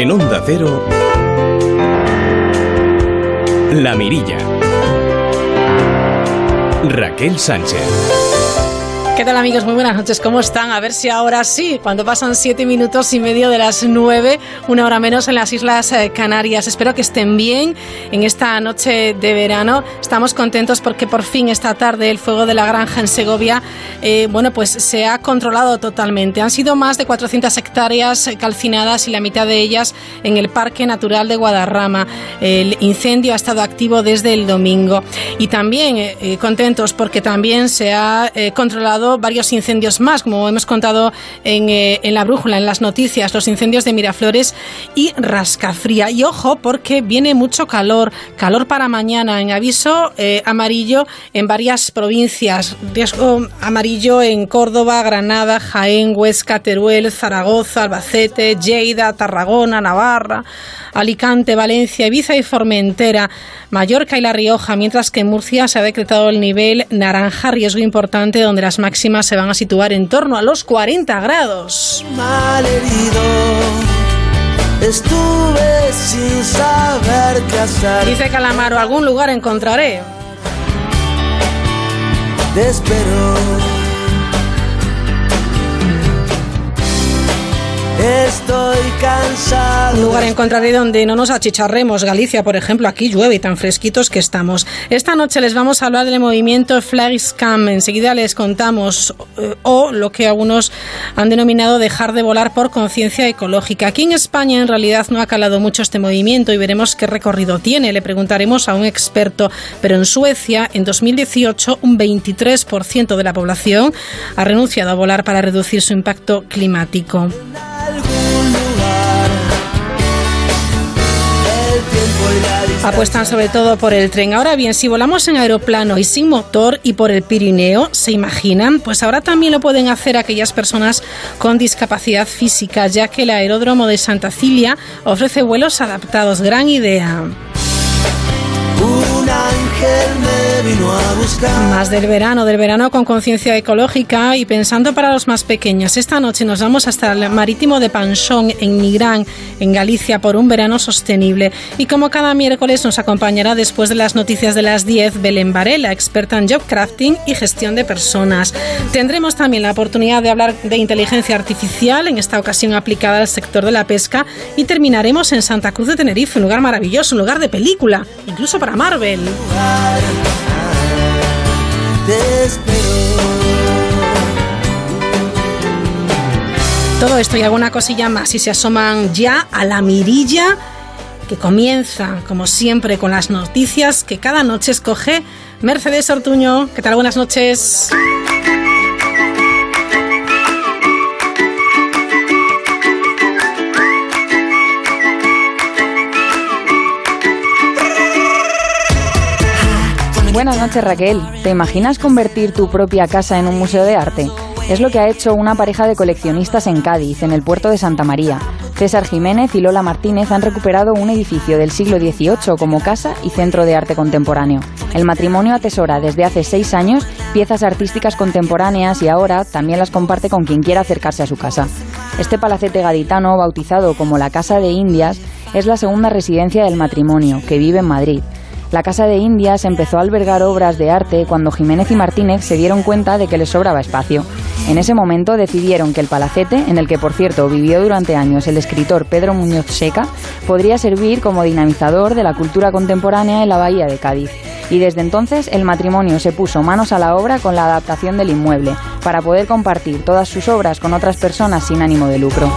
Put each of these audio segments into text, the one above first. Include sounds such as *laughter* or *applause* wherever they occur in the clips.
En Onda Cero, La Mirilla. Raquel Sánchez. ¿Qué tal amigos? Muy buenas noches, ¿cómo están? A ver si ahora sí, cuando pasan siete minutos y medio de las nueve, una hora menos en las Islas eh, Canarias. Espero que estén bien en esta noche de verano. Estamos contentos porque por fin esta tarde el fuego de la granja en Segovia, eh, bueno, pues se ha controlado totalmente. Han sido más de 400 hectáreas calcinadas y la mitad de ellas en el Parque Natural de Guadarrama. El incendio ha estado activo desde el domingo. Y también eh, contentos porque también se ha controlado varios incendios más, como hemos contado eh, en, la brújula, en las noticias, los incendios de Miraflores y Rascafría. Y ojo, porque viene mucho calor, calor para mañana, en aviso eh, amarillo en varias provincias, riesgo amarillo en Córdoba, Granada, Jaén, Huesca, Teruel, Zaragoza, Albacete, Lleida, Tarragona, Navarra, Alicante, Valencia, Ibiza y Formentera, Mallorca y La Rioja, mientras que en Murcia se ha decretado el nivel naranja, riesgo importante, donde las máximas se van a situar en torno a los 40 grados. estuve sin saber qué hacer. Dice Calamaro, algún lugar encontraré. Te espero. Estoy cansado. Un lugar encontraré donde no nos achicharremos. Galicia, por ejemplo, aquí llueve y tan fresquitos que estamos. Esta noche les vamos a hablar del movimiento Flag Scam. Enseguida les contamos, eh, o lo que algunos han denominado dejar de volar por conciencia ecológica. Aquí en España en realidad no ha calado mucho este movimiento y veremos qué recorrido tiene. Le preguntaremos a un experto. Pero en Suecia, en 2018, un 23% de la población ha renunciado a volar para reducir su impacto climático. Apuestan sobre todo por el tren. Ahora bien, si volamos en aeroplano y sin motor y por el Pirineo, ¿se imaginan? Pues ahora también lo pueden hacer aquellas personas con discapacidad física, ya que el aeródromo de Santa Cilia ofrece vuelos adaptados. Gran idea. Un ángel vino a buscar. Más del verano, del verano con conciencia ecológica y pensando para los más pequeños. Esta noche nos vamos hasta el marítimo de Panchón, en Nigrán, en Galicia, por un verano sostenible. Y como cada miércoles nos acompañará después de las noticias de las 10, Belén Varela, experta en job crafting y gestión de personas. Tendremos también la oportunidad de hablar de inteligencia artificial, en esta ocasión aplicada al sector de la pesca. Y terminaremos en Santa Cruz de Tenerife, un lugar maravilloso, un lugar de película, incluso para Marvel. Todo esto y alguna cosilla más si se asoman ya a la mirilla que comienza, como siempre, con las noticias que cada noche escoge Mercedes Ortuño. ¿Qué tal? Buenas noches. Buenas noches Raquel. ¿Te imaginas convertir tu propia casa en un museo de arte? Es lo que ha hecho una pareja de coleccionistas en Cádiz, en el puerto de Santa María. César Jiménez y Lola Martínez han recuperado un edificio del siglo XVIII como casa y centro de arte contemporáneo. El matrimonio atesora desde hace seis años piezas artísticas contemporáneas y ahora también las comparte con quien quiera acercarse a su casa. Este palacete gaditano, bautizado como la Casa de Indias, es la segunda residencia del matrimonio, que vive en Madrid. La Casa de Indias empezó a albergar obras de arte cuando Jiménez y Martínez se dieron cuenta de que les sobraba espacio. En ese momento decidieron que el palacete, en el que por cierto vivió durante años el escritor Pedro Muñoz Seca, podría servir como dinamizador de la cultura contemporánea en la bahía de Cádiz. Y desde entonces el matrimonio se puso manos a la obra con la adaptación del inmueble, para poder compartir todas sus obras con otras personas sin ánimo de lucro.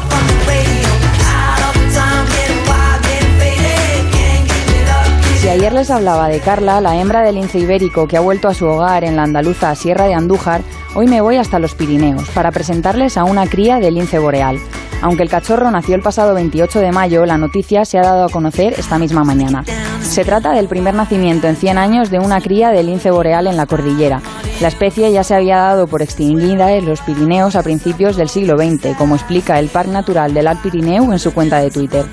Ayer les hablaba de Carla, la hembra del lince ibérico que ha vuelto a su hogar en la andaluza Sierra de Andújar, hoy me voy hasta los Pirineos para presentarles a una cría de lince boreal. Aunque el cachorro nació el pasado 28 de mayo, la noticia se ha dado a conocer esta misma mañana. Se trata del primer nacimiento en 100 años de una cría de lince boreal en la cordillera. La especie ya se había dado por extinguida en los Pirineos a principios del siglo XX, como explica el Parque Natural del Alt Pirineu en su cuenta de Twitter.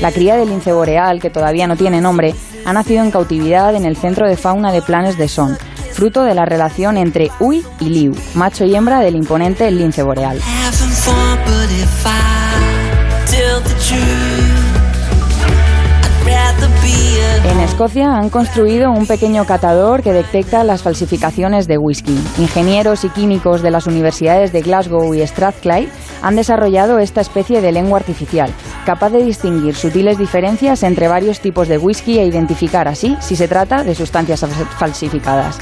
La cría del lince boreal, que todavía no tiene nombre, ha nacido en cautividad en el Centro de Fauna de Planes de Son, fruto de la relación entre Uy y Liu, macho y hembra del imponente lince boreal. Escocia han construido un pequeño catador que detecta las falsificaciones de whisky. Ingenieros y químicos de las universidades de Glasgow y Strathclyde han desarrollado esta especie de lengua artificial, capaz de distinguir sutiles diferencias entre varios tipos de whisky e identificar así si se trata de sustancias falsificadas.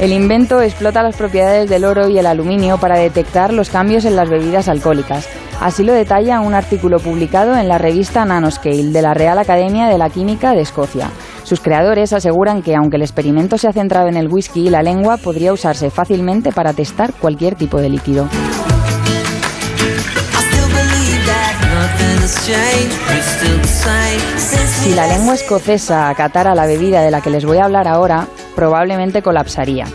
El invento explota las propiedades del oro y el aluminio para detectar los cambios en las bebidas alcohólicas. Así lo detalla un artículo publicado en la revista Nanoscale de la Real Academia de la Química de Escocia. Sus creadores aseguran que aunque el experimento se ha centrado en el whisky, la lengua podría usarse fácilmente para testar cualquier tipo de líquido. Si la lengua escocesa acatara la bebida de la que les voy a hablar ahora, probablemente colapsaría.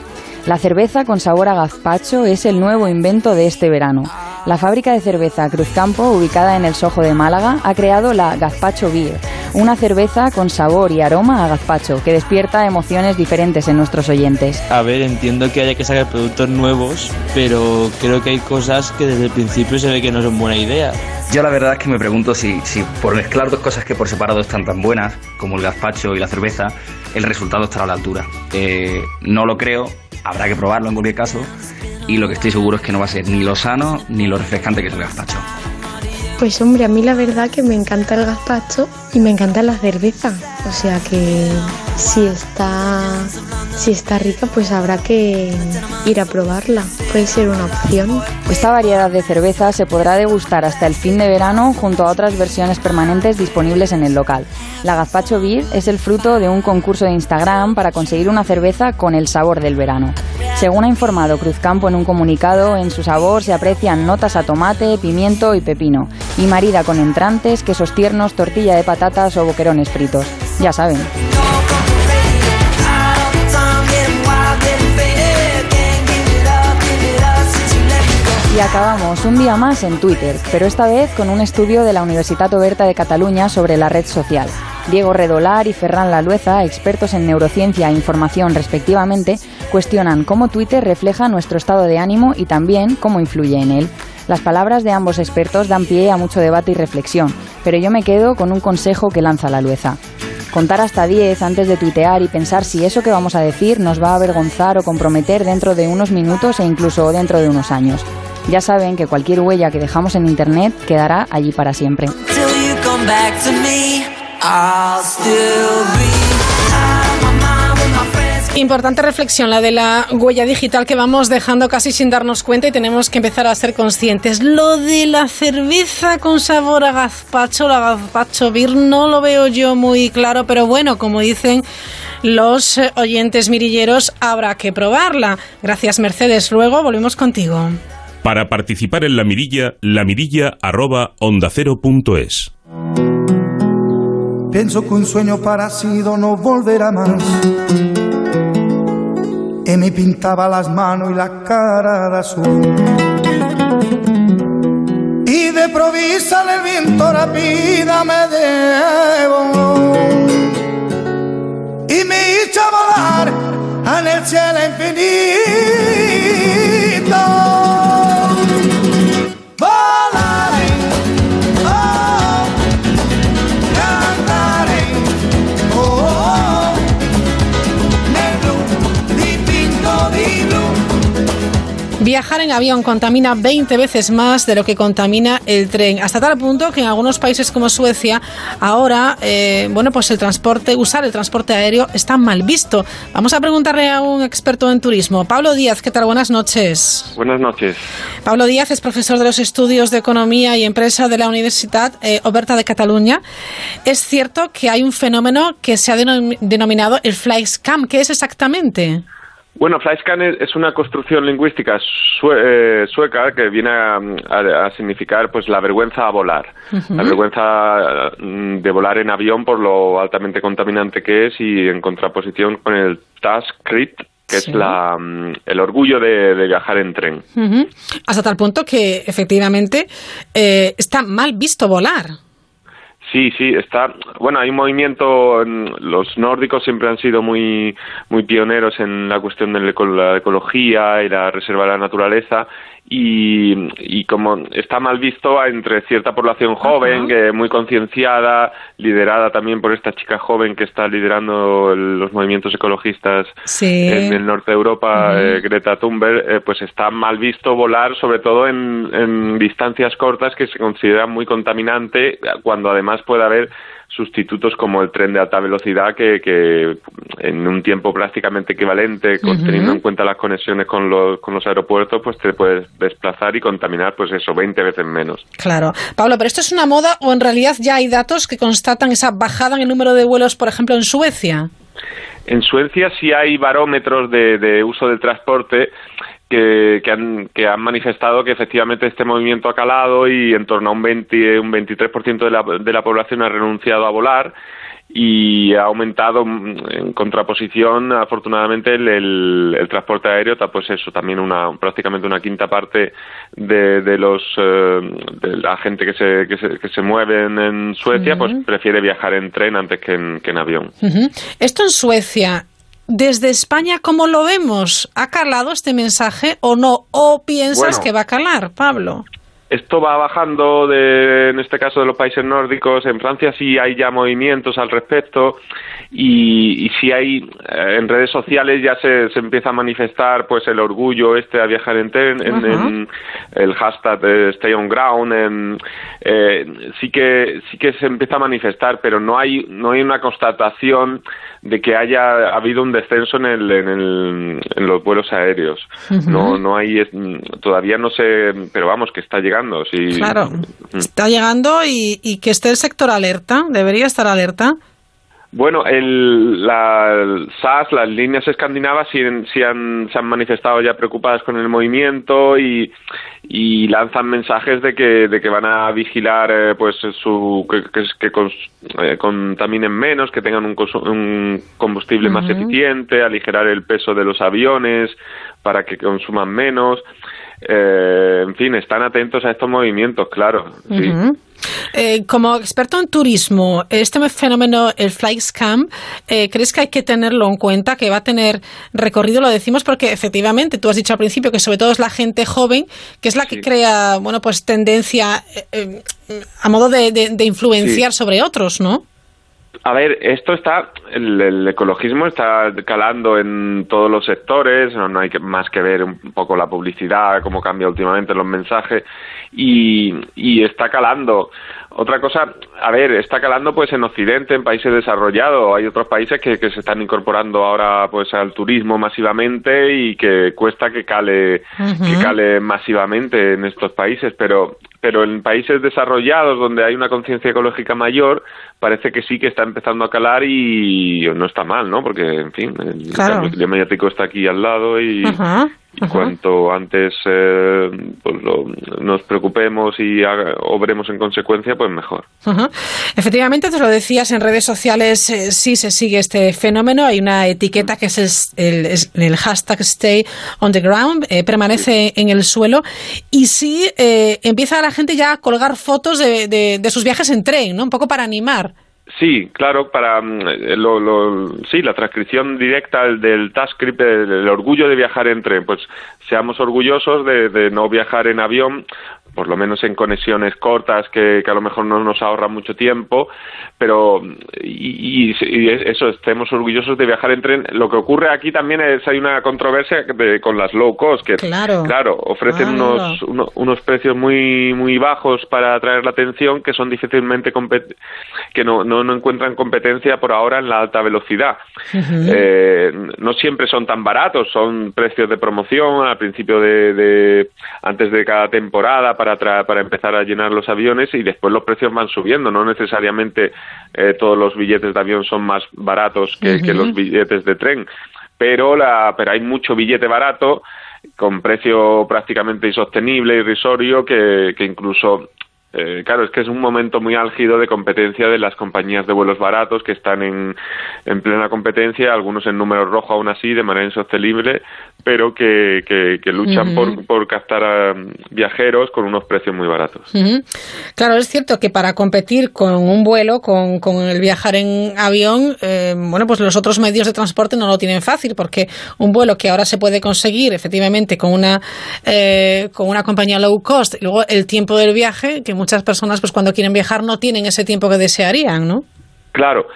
La cerveza con sabor a gazpacho es el nuevo invento de este verano. La fábrica de cerveza Cruzcampo, ubicada en el Sojo de Málaga, ha creado la Gazpacho Beer, una cerveza con sabor y aroma a gazpacho que despierta emociones diferentes en nuestros oyentes. A ver, entiendo que haya que sacar productos nuevos, pero creo que hay cosas que desde el principio se ve que no son buena idea. Yo la verdad es que me pregunto si, si por mezclar dos cosas que por separado están tan buenas, como el gazpacho y la cerveza, el resultado estará a la altura. Eh, no lo creo, habrá que probarlo en cualquier caso, y lo que estoy seguro es que no va a ser ni lo sano ni lo refrescante que es el gazpacho. Pues hombre, a mí la verdad que me encanta el gazpacho y me encanta la cerveza. O sea que si está, si está rica, pues habrá que ir a probarla. Puede ser una opción. Esta variedad de cerveza se podrá degustar hasta el fin de verano junto a otras versiones permanentes disponibles en el local. La Gazpacho Beer es el fruto de un concurso de Instagram para conseguir una cerveza con el sabor del verano. Según ha informado Cruzcampo en un comunicado, en su sabor se aprecian notas a tomate, pimiento y pepino, y marida con entrantes, quesos tiernos, tortilla de patatas o boquerones fritos. Ya saben. Y acabamos un día más en Twitter, pero esta vez con un estudio de la Universitat Oberta de Cataluña sobre la red social. Diego Redolar y Ferran Lalueza, expertos en neurociencia e información respectivamente, cuestionan cómo Twitter refleja nuestro estado de ánimo y también cómo influye en él. Las palabras de ambos expertos dan pie a mucho debate y reflexión, pero yo me quedo con un consejo que lanza Lalueza. Contar hasta 10 antes de tuitear y pensar si eso que vamos a decir nos va a avergonzar o comprometer dentro de unos minutos e incluso dentro de unos años. Ya saben que cualquier huella que dejamos en Internet quedará allí para siempre. Importante reflexión la de la huella digital que vamos dejando casi sin darnos cuenta y tenemos que empezar a ser conscientes. Lo de la cerveza con sabor a gazpacho, la gazpacho beer, no lo veo yo muy claro, pero bueno, como dicen los oyentes mirilleros, habrá que probarla. Gracias Mercedes, luego volvemos contigo. Para participar en la mirilla, la Pienso que un sueño parecido no volverá más. Y me pintaba las manos y la cara de azul. Y de provisa el viento rápida me debo. Y me hizo volar en el cielo infinito. Viajar en avión contamina 20 veces más de lo que contamina el tren, hasta tal punto que en algunos países como Suecia ahora, eh, bueno, pues el transporte, usar el transporte aéreo está mal visto. Vamos a preguntarle a un experto en turismo, Pablo Díaz. ¿Qué tal? Buenas noches. Buenas noches. Pablo Díaz es profesor de los estudios de economía y empresa de la Universidad eh, Oberta de Cataluña. Es cierto que hay un fenómeno que se ha denominado el fly scam. ¿Qué es exactamente? Bueno, flyscan es una construcción lingüística eh, sueca que viene a, significar pues la vergüenza a volar, la vergüenza mm, de volar en avión por lo altamente contaminante que es y en contraposición con el Taskrit, que es la, mm, el orgullo de, viajar en tren. Hasta tal punto que efectivamente eh, está mal visto volar. Sí, sí, está. Bueno, hay un movimiento. Los nórdicos siempre han sido muy, muy pioneros en la cuestión de la ecología y la reserva de la naturaleza. Y, como está mal visto entre cierta población joven, que muy concienciada, liderada también por esta chica joven que está liderando los movimientos ecologistas en el norte de Europa, eh, Greta Thunberg, eh, pues está mal visto volar, sobre todo en, en distancias cortas que se considera muy contaminante, cuando además puede haber sustitutos como el tren de alta velocidad que, que en un tiempo prácticamente equivalente, teniendo en cuenta las conexiones con los, con los aeropuertos, pues te puedes desplazar y contaminar, pues eso, 20 veces menos. Claro. Pablo, ¿pero esto es una moda o en realidad ya hay datos que constatan esa bajada en el número de vuelos, por ejemplo, en Suecia? En Suecia sí hay barómetros de, de uso del transporte que, han, que han manifestado que efectivamente este movimiento ha calado y en torno a un, 20, un 23% de la, de la población ha renunciado a volar y ha aumentado mm, en contraposición afortunadamente el, el, transporte aéreo pues eso también una prácticamente una quinta parte de, de los eh, de la gente que se, que se, que se mueve en, Suecia pues prefiere viajar en tren antes que en, que en avión. Esto en Suecia desde España, ¿cómo lo vemos? ¿Ha calado este mensaje o no? ¿O piensas que va a calar, Pablo? Esto va bajando, de, en este caso de los países nórdicos. En Francia sí hay ya movimientos al respecto y, y sí hay eh, en redes sociales ya se, se, empieza a manifestar pues el orgullo este a viajar en tren, en, el hashtag Stay on Ground. En, eh, sí que sí que se empieza a manifestar, pero no hay no hay una constatación de que haya habido un descenso en, el, en, el, en los vuelos aéreos. No no hay todavía no sé, pero vamos que está llegando. Sí. Claro, está llegando y, y que esté el sector alerta. Debería estar alerta. Bueno, el, la SAS, las líneas escandinavas sí, han, se han manifestado ya preocupadas con el movimiento y, y lanzan mensajes de que, de que van a vigilar eh, pues su que, que, eh, contaminen menos, que tengan un, un combustible más eficiente, aligerar el peso de los aviones para que consuman menos. Eh, en fin, están atentos a estos movimientos, claro. Sí. Eh, como experto en turismo, este fenómeno, el fly scam, eh, ¿crees que hay que tenerlo en cuenta, que va a tener recorrido? Lo decimos porque efectivamente, tú has dicho al principio que sobre todo es la gente joven, que es la que crea, bueno, pues tendencia eh, a modo de, influenciar sobre otros, ¿no? A ver, esto está, el, ecologismo está calando en todos los sectores, no, hay más que ver un poco la publicidad, cómo cambia últimamente los mensajes, y, y está calando. Otra cosa, a ver, está calando pues en Occidente, en países desarrollados. Hay otros países que, que se están incorporando ahora pues al turismo masivamente y que cuesta que cale, que cale masivamente en estos países, pero pero en países desarrollados donde hay una conciencia ecológica mayor parece que sí que está empezando a calar y no está mal, ¿no? Porque, en fin, el cambio mediático está aquí al lado y, y cuanto antes eh, pues nos preocupemos y obremos en consecuencia, pues mejor. Efectivamente, te lo decías, en redes sociales eh, sí se sigue este fenómeno. Hay una etiqueta que es el, el, hashtag Stay on the Ground, eh, permanece en el suelo. Y sí empieza la gente ya a colgar fotos de, de sus viajes en tren, ¿no? Un poco para animar. Sí, claro, para mm, lo, lo, sí, la transcripción directa del TaskScript, el, orgullo de viajar en tren, pues seamos orgullosos de, de no viajar en avión, por lo menos en conexiones cortas que, que, a lo mejor no nos ahorra mucho tiempo, pero y, y, eso, estemos orgullosos de viajar en tren. Lo que ocurre aquí también es, hay una controversia con las low cost, que claro, claro ofrecen unos, unos precios muy muy bajos para atraer la atención que son difícilmente que no, no, no, encuentran competencia por ahora en la alta velocidad. eh, no siempre son tan baratos, son precios de promoción al principio de, de antes de cada temporada para, para empezar a llenar los aviones y después los precios van subiendo. No necesariamente eh, todos los billetes de avión son más baratos que, los billetes de tren, pero, la, pero hay mucho billete barato con precio prácticamente insostenible, irrisorio, que, que incluso Eh, claro, es que es un momento muy álgido de competencia de las compañías de vuelos baratos que están en, en plena competencia, algunos en número rojo aún así, de manera insostenible, pero que, que, luchan por, por, captar a viajeros con unos precios muy baratos. Claro, es cierto que para competir con un vuelo, con, con el viajar en avión, eh, bueno, pues los otros medios de transporte no lo tienen fácil, porque un vuelo que ahora se puede conseguir efectivamente con una, eh, con una compañía low cost, y luego el tiempo del viaje, que muchas personas, pues cuando quieren viajar, no tienen ese tiempo que desearían, ¿no? Claro.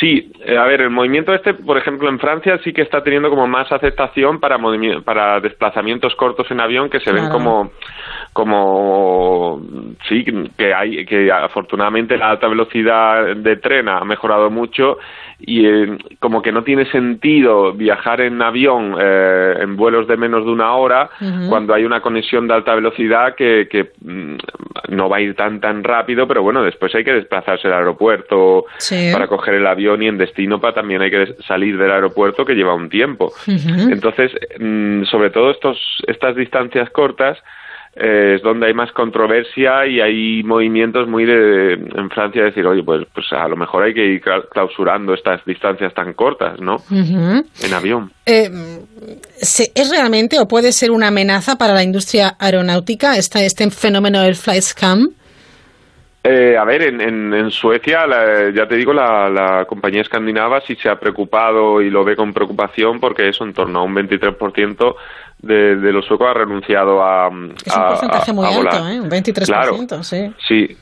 Sí, eh, a ver, el movimiento este, por ejemplo, en Francia sí que está teniendo como más aceptación para, para desplazamientos cortos en avión que se ven como como sí que hay que afortunadamente la alta velocidad de tren ha mejorado mucho y eh, como que no tiene sentido viajar en avión eh, en vuelos de menos de una hora cuando hay una conexión de alta velocidad que, que mm, no va a ir tan tan rápido pero bueno después hay que desplazarse al aeropuerto para coger el avión y en destino para también hay que salir del aeropuerto que lleva un tiempo. Entonces mm, sobre todo estos estas distancias cortas eh, es donde hay más controversia y hay movimientos muy de, en Francia de decir, oye, pues, pues a lo mejor hay que ir clausurando estas distancias tan cortas, ¿no? En avión. Eh, ¿Es realmente o puede ser una amenaza para la industria aeronáutica este, este fenómeno del flight scam? Eh, a ver, en, en, Suecia, ya te digo, la, la, compañía escandinava sí se ha preocupado y lo ve con preocupación porque eso en torno a un 23% de, de los suecos ha renunciado a. Es un porcentaje muy alto, ¿eh? Un 23%, sí. Sí,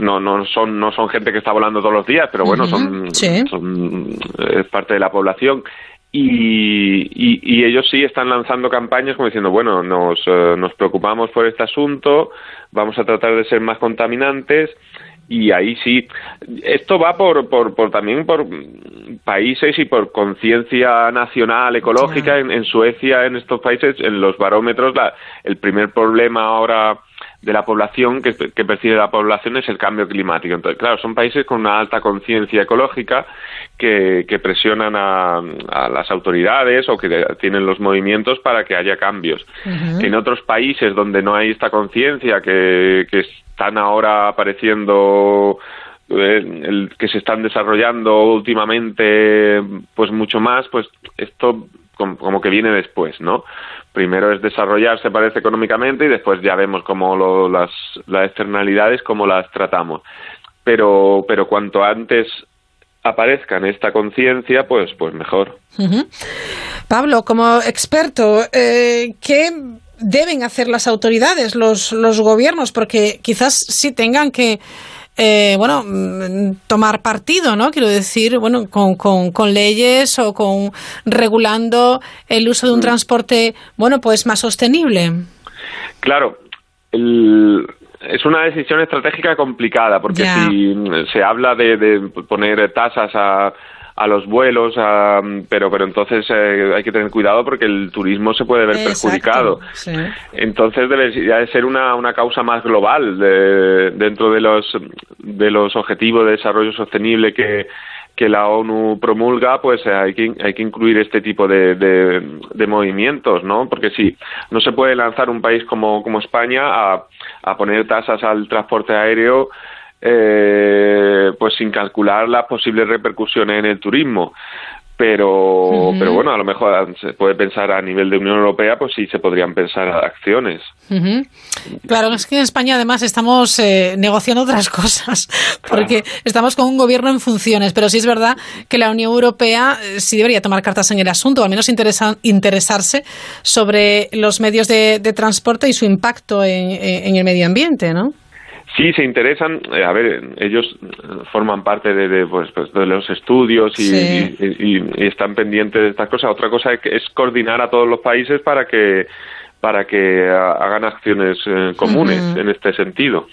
no, no, son, no son gente que está volando todos los días, pero bueno, son, son es parte de la población. Y, y, ellos sí están lanzando campañas como diciendo, bueno, nos, eh, nos preocupamos por este asunto, vamos a tratar de ser más contaminantes y ahí sí. Esto va por, por, por también por países y por conciencia nacional ecológica en, Suecia en estos países en los barómetros la, el primer problema ahora de la población que, que, percibe la población es el cambio climático. Entonces claro son países con una alta conciencia ecológica que, que presionan a, a, las autoridades o que tienen los movimientos para que haya cambios. En otros países donde no hay esta conciencia que, que están ahora apareciendo eh, el que se están desarrollando últimamente pues mucho más pues esto como, que viene después no primero es desarrollarse parece económicamente y después ya vemos cómo lo, las, las externalidades cómo las tratamos. Pero pero cuanto antes aparezca en esta conciencia pues pues mejor. Pablo como experto eh, qué deben hacer las autoridades, los, los gobiernos, porque quizás sí tengan que eh, bueno, mm, tomar partido, ¿no? Quiero decir, bueno, con, con, leyes o con regulando el uso de un mm. transporte, bueno, pues más sostenible. Claro, es una decisión estratégica complicada, porque si se habla de, de poner tasas a a los vuelos, pero pero entonces eh, hay que tener cuidado porque el turismo se puede ver perjudicado. Entonces debería de ser una, una causa más global de, dentro de los de los objetivos de desarrollo sostenible que que la ONU promulga, pues eh, hay que, hay que incluir este tipo de, de, de, movimientos, ¿no? Porque si no se puede lanzar un país como, como España a, a poner tasas al transporte aéreo eh, pues sin calcular las posibles repercusiones en el turismo. Pero pero bueno a lo mejor se puede pensar a nivel de Unión Europea pues sí se podrían pensar acciones. Claro es que en España además estamos eh, negociando otras *laughs* cosas porque estamos con un gobierno en funciones pero sí es verdad que la Unión Europea eh, sí debería tomar cartas en el asunto o al menos interesarse sobre los medios de, transporte y su impacto en, en el medio ambiente ¿no? Sí, se interesan, eh, a ver, ellos forman parte de, pues, pues, de los estudios y, están pendientes de estas cosas. Otra cosa es, coordinar a todos los países para que para que hagan acciones eh, comunes en este sentido.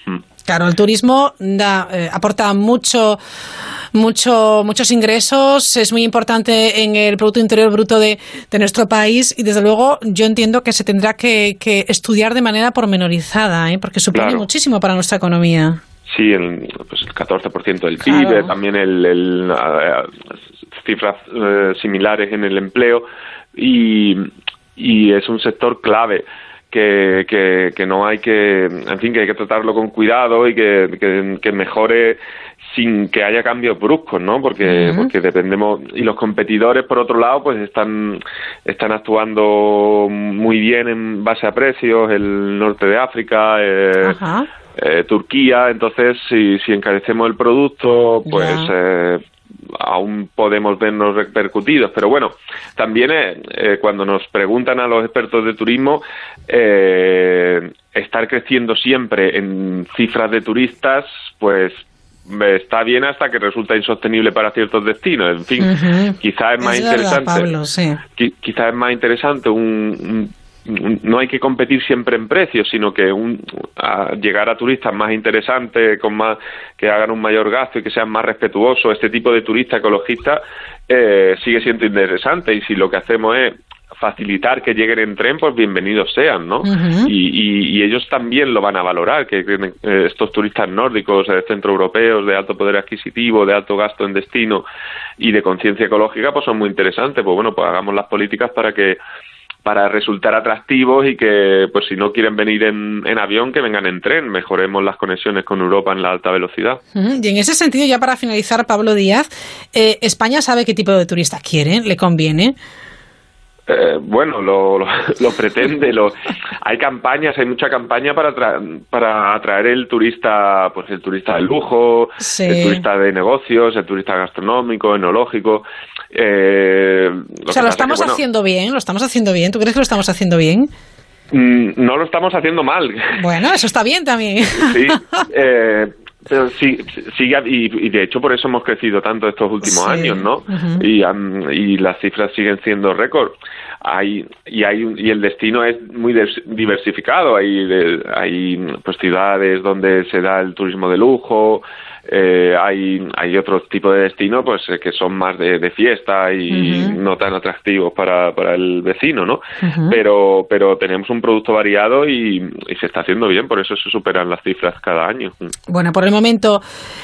Claro, el turismo da, eh, aporta mucho, mucho, muchos ingresos, es muy importante en el Producto Interior Bruto de, nuestro país y desde luego yo entiendo que se tendrá que, estudiar de manera pormenorizada, ¿eh? porque supone muchísimo para nuestra economía. Sí, el, pues el 14% del PIB, también el, cifras eh, similares en el empleo y, y es un sector clave que, que, que, no hay que, en fin, que hay que tratarlo con cuidado y que, que, mejore sin que haya cambios bruscos, ¿no? Porque, porque dependemos y los competidores por otro lado pues están están actuando muy bien en base a precios, el norte de África, eh, eh, Turquía, entonces si, si encarecemos el producto, pues eh, aún podemos vernos repercutidos. Pero bueno, también eh, eh, cuando nos preguntan a los expertos de turismo, eh, estar creciendo siempre en cifras de turistas, pues está bien hasta que resulta insostenible para ciertos destinos. En fin, quizás es más interesante. Quizás es más interesante un no hay que competir siempre en precios, sino que un, llegar a turistas más interesantes, con más que hagan un mayor gasto y que sean más respetuosos, este tipo de turista ecologista eh, sigue siendo interesante y si lo que hacemos es facilitar que lleguen en tren, pues bienvenidos sean, ¿no? y, ellos también lo van a valorar, que eh, estos turistas nórdicos, eh, centroeuropeos, de alto poder adquisitivo, de alto gasto en destino y de conciencia ecológica, pues son muy interesantes. Pues bueno, pues hagamos las políticas para que para resultar atractivos y que, pues si no quieren venir en, avión, que vengan en tren, mejoremos las conexiones con Europa en la alta velocidad. Y en ese sentido, ya para finalizar, Pablo Díaz, eh, ¿España sabe qué tipo de turista quiere? ¿Le conviene? Eh, bueno, lo, *laughs* lo, pretende. Lo, hay campañas, hay mucha campaña para, para atraer el turista, pues el turista de lujo, el turista de negocios, el turista gastronómico, enológico. Eh, o sea, lo estamos haciendo bien, lo estamos haciendo bien. ¿Tú crees que lo estamos haciendo bien? Mm, no lo estamos haciendo mal. *laughs* Bueno, eso está bien también. Sí, *laughs* eh, pero sí, sí y, de hecho por eso hemos crecido tanto estos últimos años, ¿no? y, y las cifras siguen siendo récord. Hay, y hay y el destino es muy diversificado. Hay, hay pues ciudades donde se da el turismo de lujo, eh, hay, hay otro tipo de destino pues eh, que son más de, fiesta y no tan atractivos para, para el vecino, ¿no? pero, pero tenemos un producto variado y, se está haciendo bien, por eso se superan las cifras cada año. Bueno, por el momento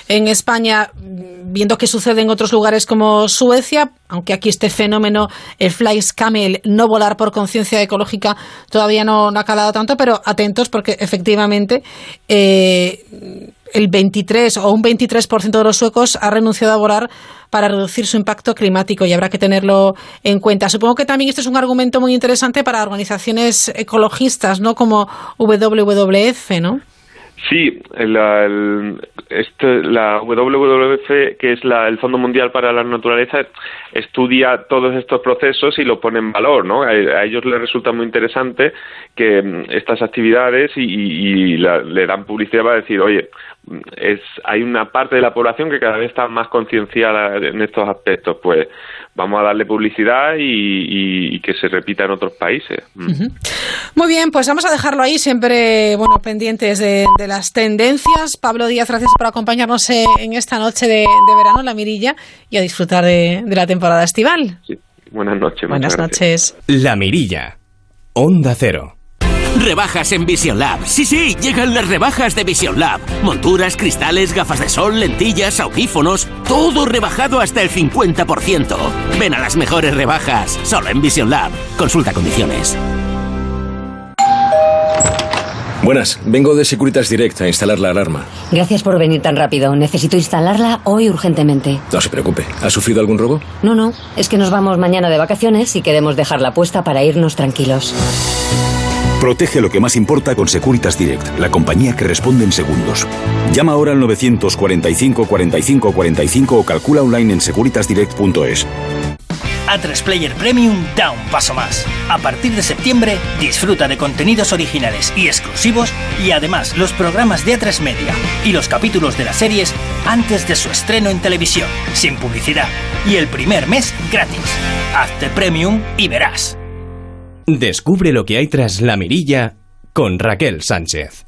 en España, viendo qué sucede en otros lugares como Suecia, aunque aquí este fenómeno, el Fly Camel, no volar por conciencia ecológica, todavía no, no, ha calado tanto, pero atentos porque efectivamente eh, el 23 o un 23% de los suecos ha renunciado a volar para reducir su impacto climático y habrá que tenerlo en cuenta. Supongo que también este es un argumento muy interesante para organizaciones ecologistas, ¿no? Como WWF, ¿no? Sí, la, este, la WWF, que es la, el Fondo Mundial para la Naturaleza, estudia todos estos procesos y lo pone en valor, ¿no? A, ellos les resulta muy interesante que mm, estas actividades y, le dan publicidad para decir, oye, es, hay una parte de la población que cada vez está más concienciada en estos aspectos, pues vamos a darle publicidad y, que se repita en otros países. Mm. Muy bien, pues vamos a dejarlo ahí, siempre bueno pendientes de, las tendencias. Pablo Díaz, gracias por acompañarnos en esta noche de, verano en la Mirilla y a disfrutar de, la temporada estival. Buenas noches. Buenas noches. La Mirilla, Onda Cero. Rebajas en Vision Lab. Sí, sí, llegan las rebajas de Vision Lab. Monturas, cristales, gafas de sol, lentillas, audífonos, todo rebajado hasta el 50%. Ven a las mejores rebajas, solo en Vision Lab. Consulta condiciones. Buenas, vengo de Securitas Direct a instalar la alarma. Gracias por venir tan rápido. Necesito instalarla hoy urgentemente. No se preocupe. ¿Ha sufrido algún robo? No, no. Es que nos vamos mañana de vacaciones y queremos dejarla puesta para irnos tranquilos. Protege lo que más importa con Securitas Direct, la compañía que responde en segundos. Llama ahora al 945 45 45 o calcula online en securitasdirect.es. A3 Player Premium da un paso más. A partir de septiembre, disfruta de contenidos originales y exclusivos y además los programas de A3 Media y los capítulos de las series antes de su estreno en televisión, sin publicidad. Y el primer mes gratis. Hazte Premium y verás. Descubre lo que hay tras la mirilla con Raquel Sánchez.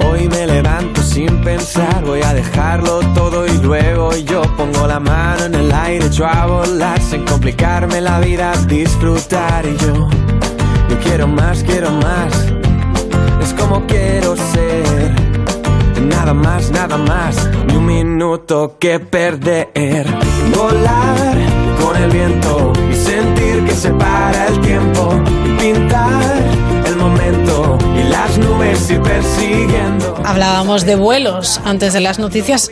Hoy me levanto sin pensar, voy a dejarlo todo y luego yo pongo la mano en el aire, echo a volar sin complicarme la vida, disfrutar y yo quiero más, quiero más. es como quiero ser. Nada más, nada más, ni un minuto que perder. Volar con el viento y sentir que se para el tiempo. Pintar el momento y las nubes ir persiguiendo. Hablábamos de vuelos antes de las noticias.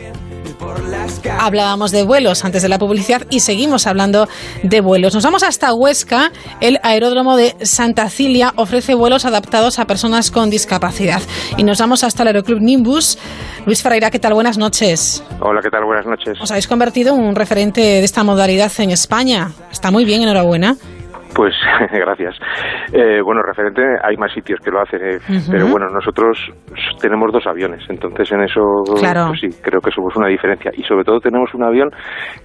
Hablábamos de vuelos antes de la publicidad y seguimos hablando de vuelos. Nos vamos hasta Huesca. El aeródromo de Santa Cilia ofrece vuelos adaptados a personas con discapacidad. Y nos vamos hasta el Aeroclub Nimbus. Luis Ferreira, ¿qué tal? Buenas noches. Hola, ¿qué tal? Buenas noches. Os habéis convertido en un referente de esta modalidad en España. Está muy bien, enhorabuena. Pues *laughs* gracias. Eh, bueno, referente, hay más sitios que lo hacen, eh, pero bueno, nosotros tenemos dos aviones, entonces en eso Claro. pues sí, creo que somos una diferencia. Y sobre todo tenemos un avión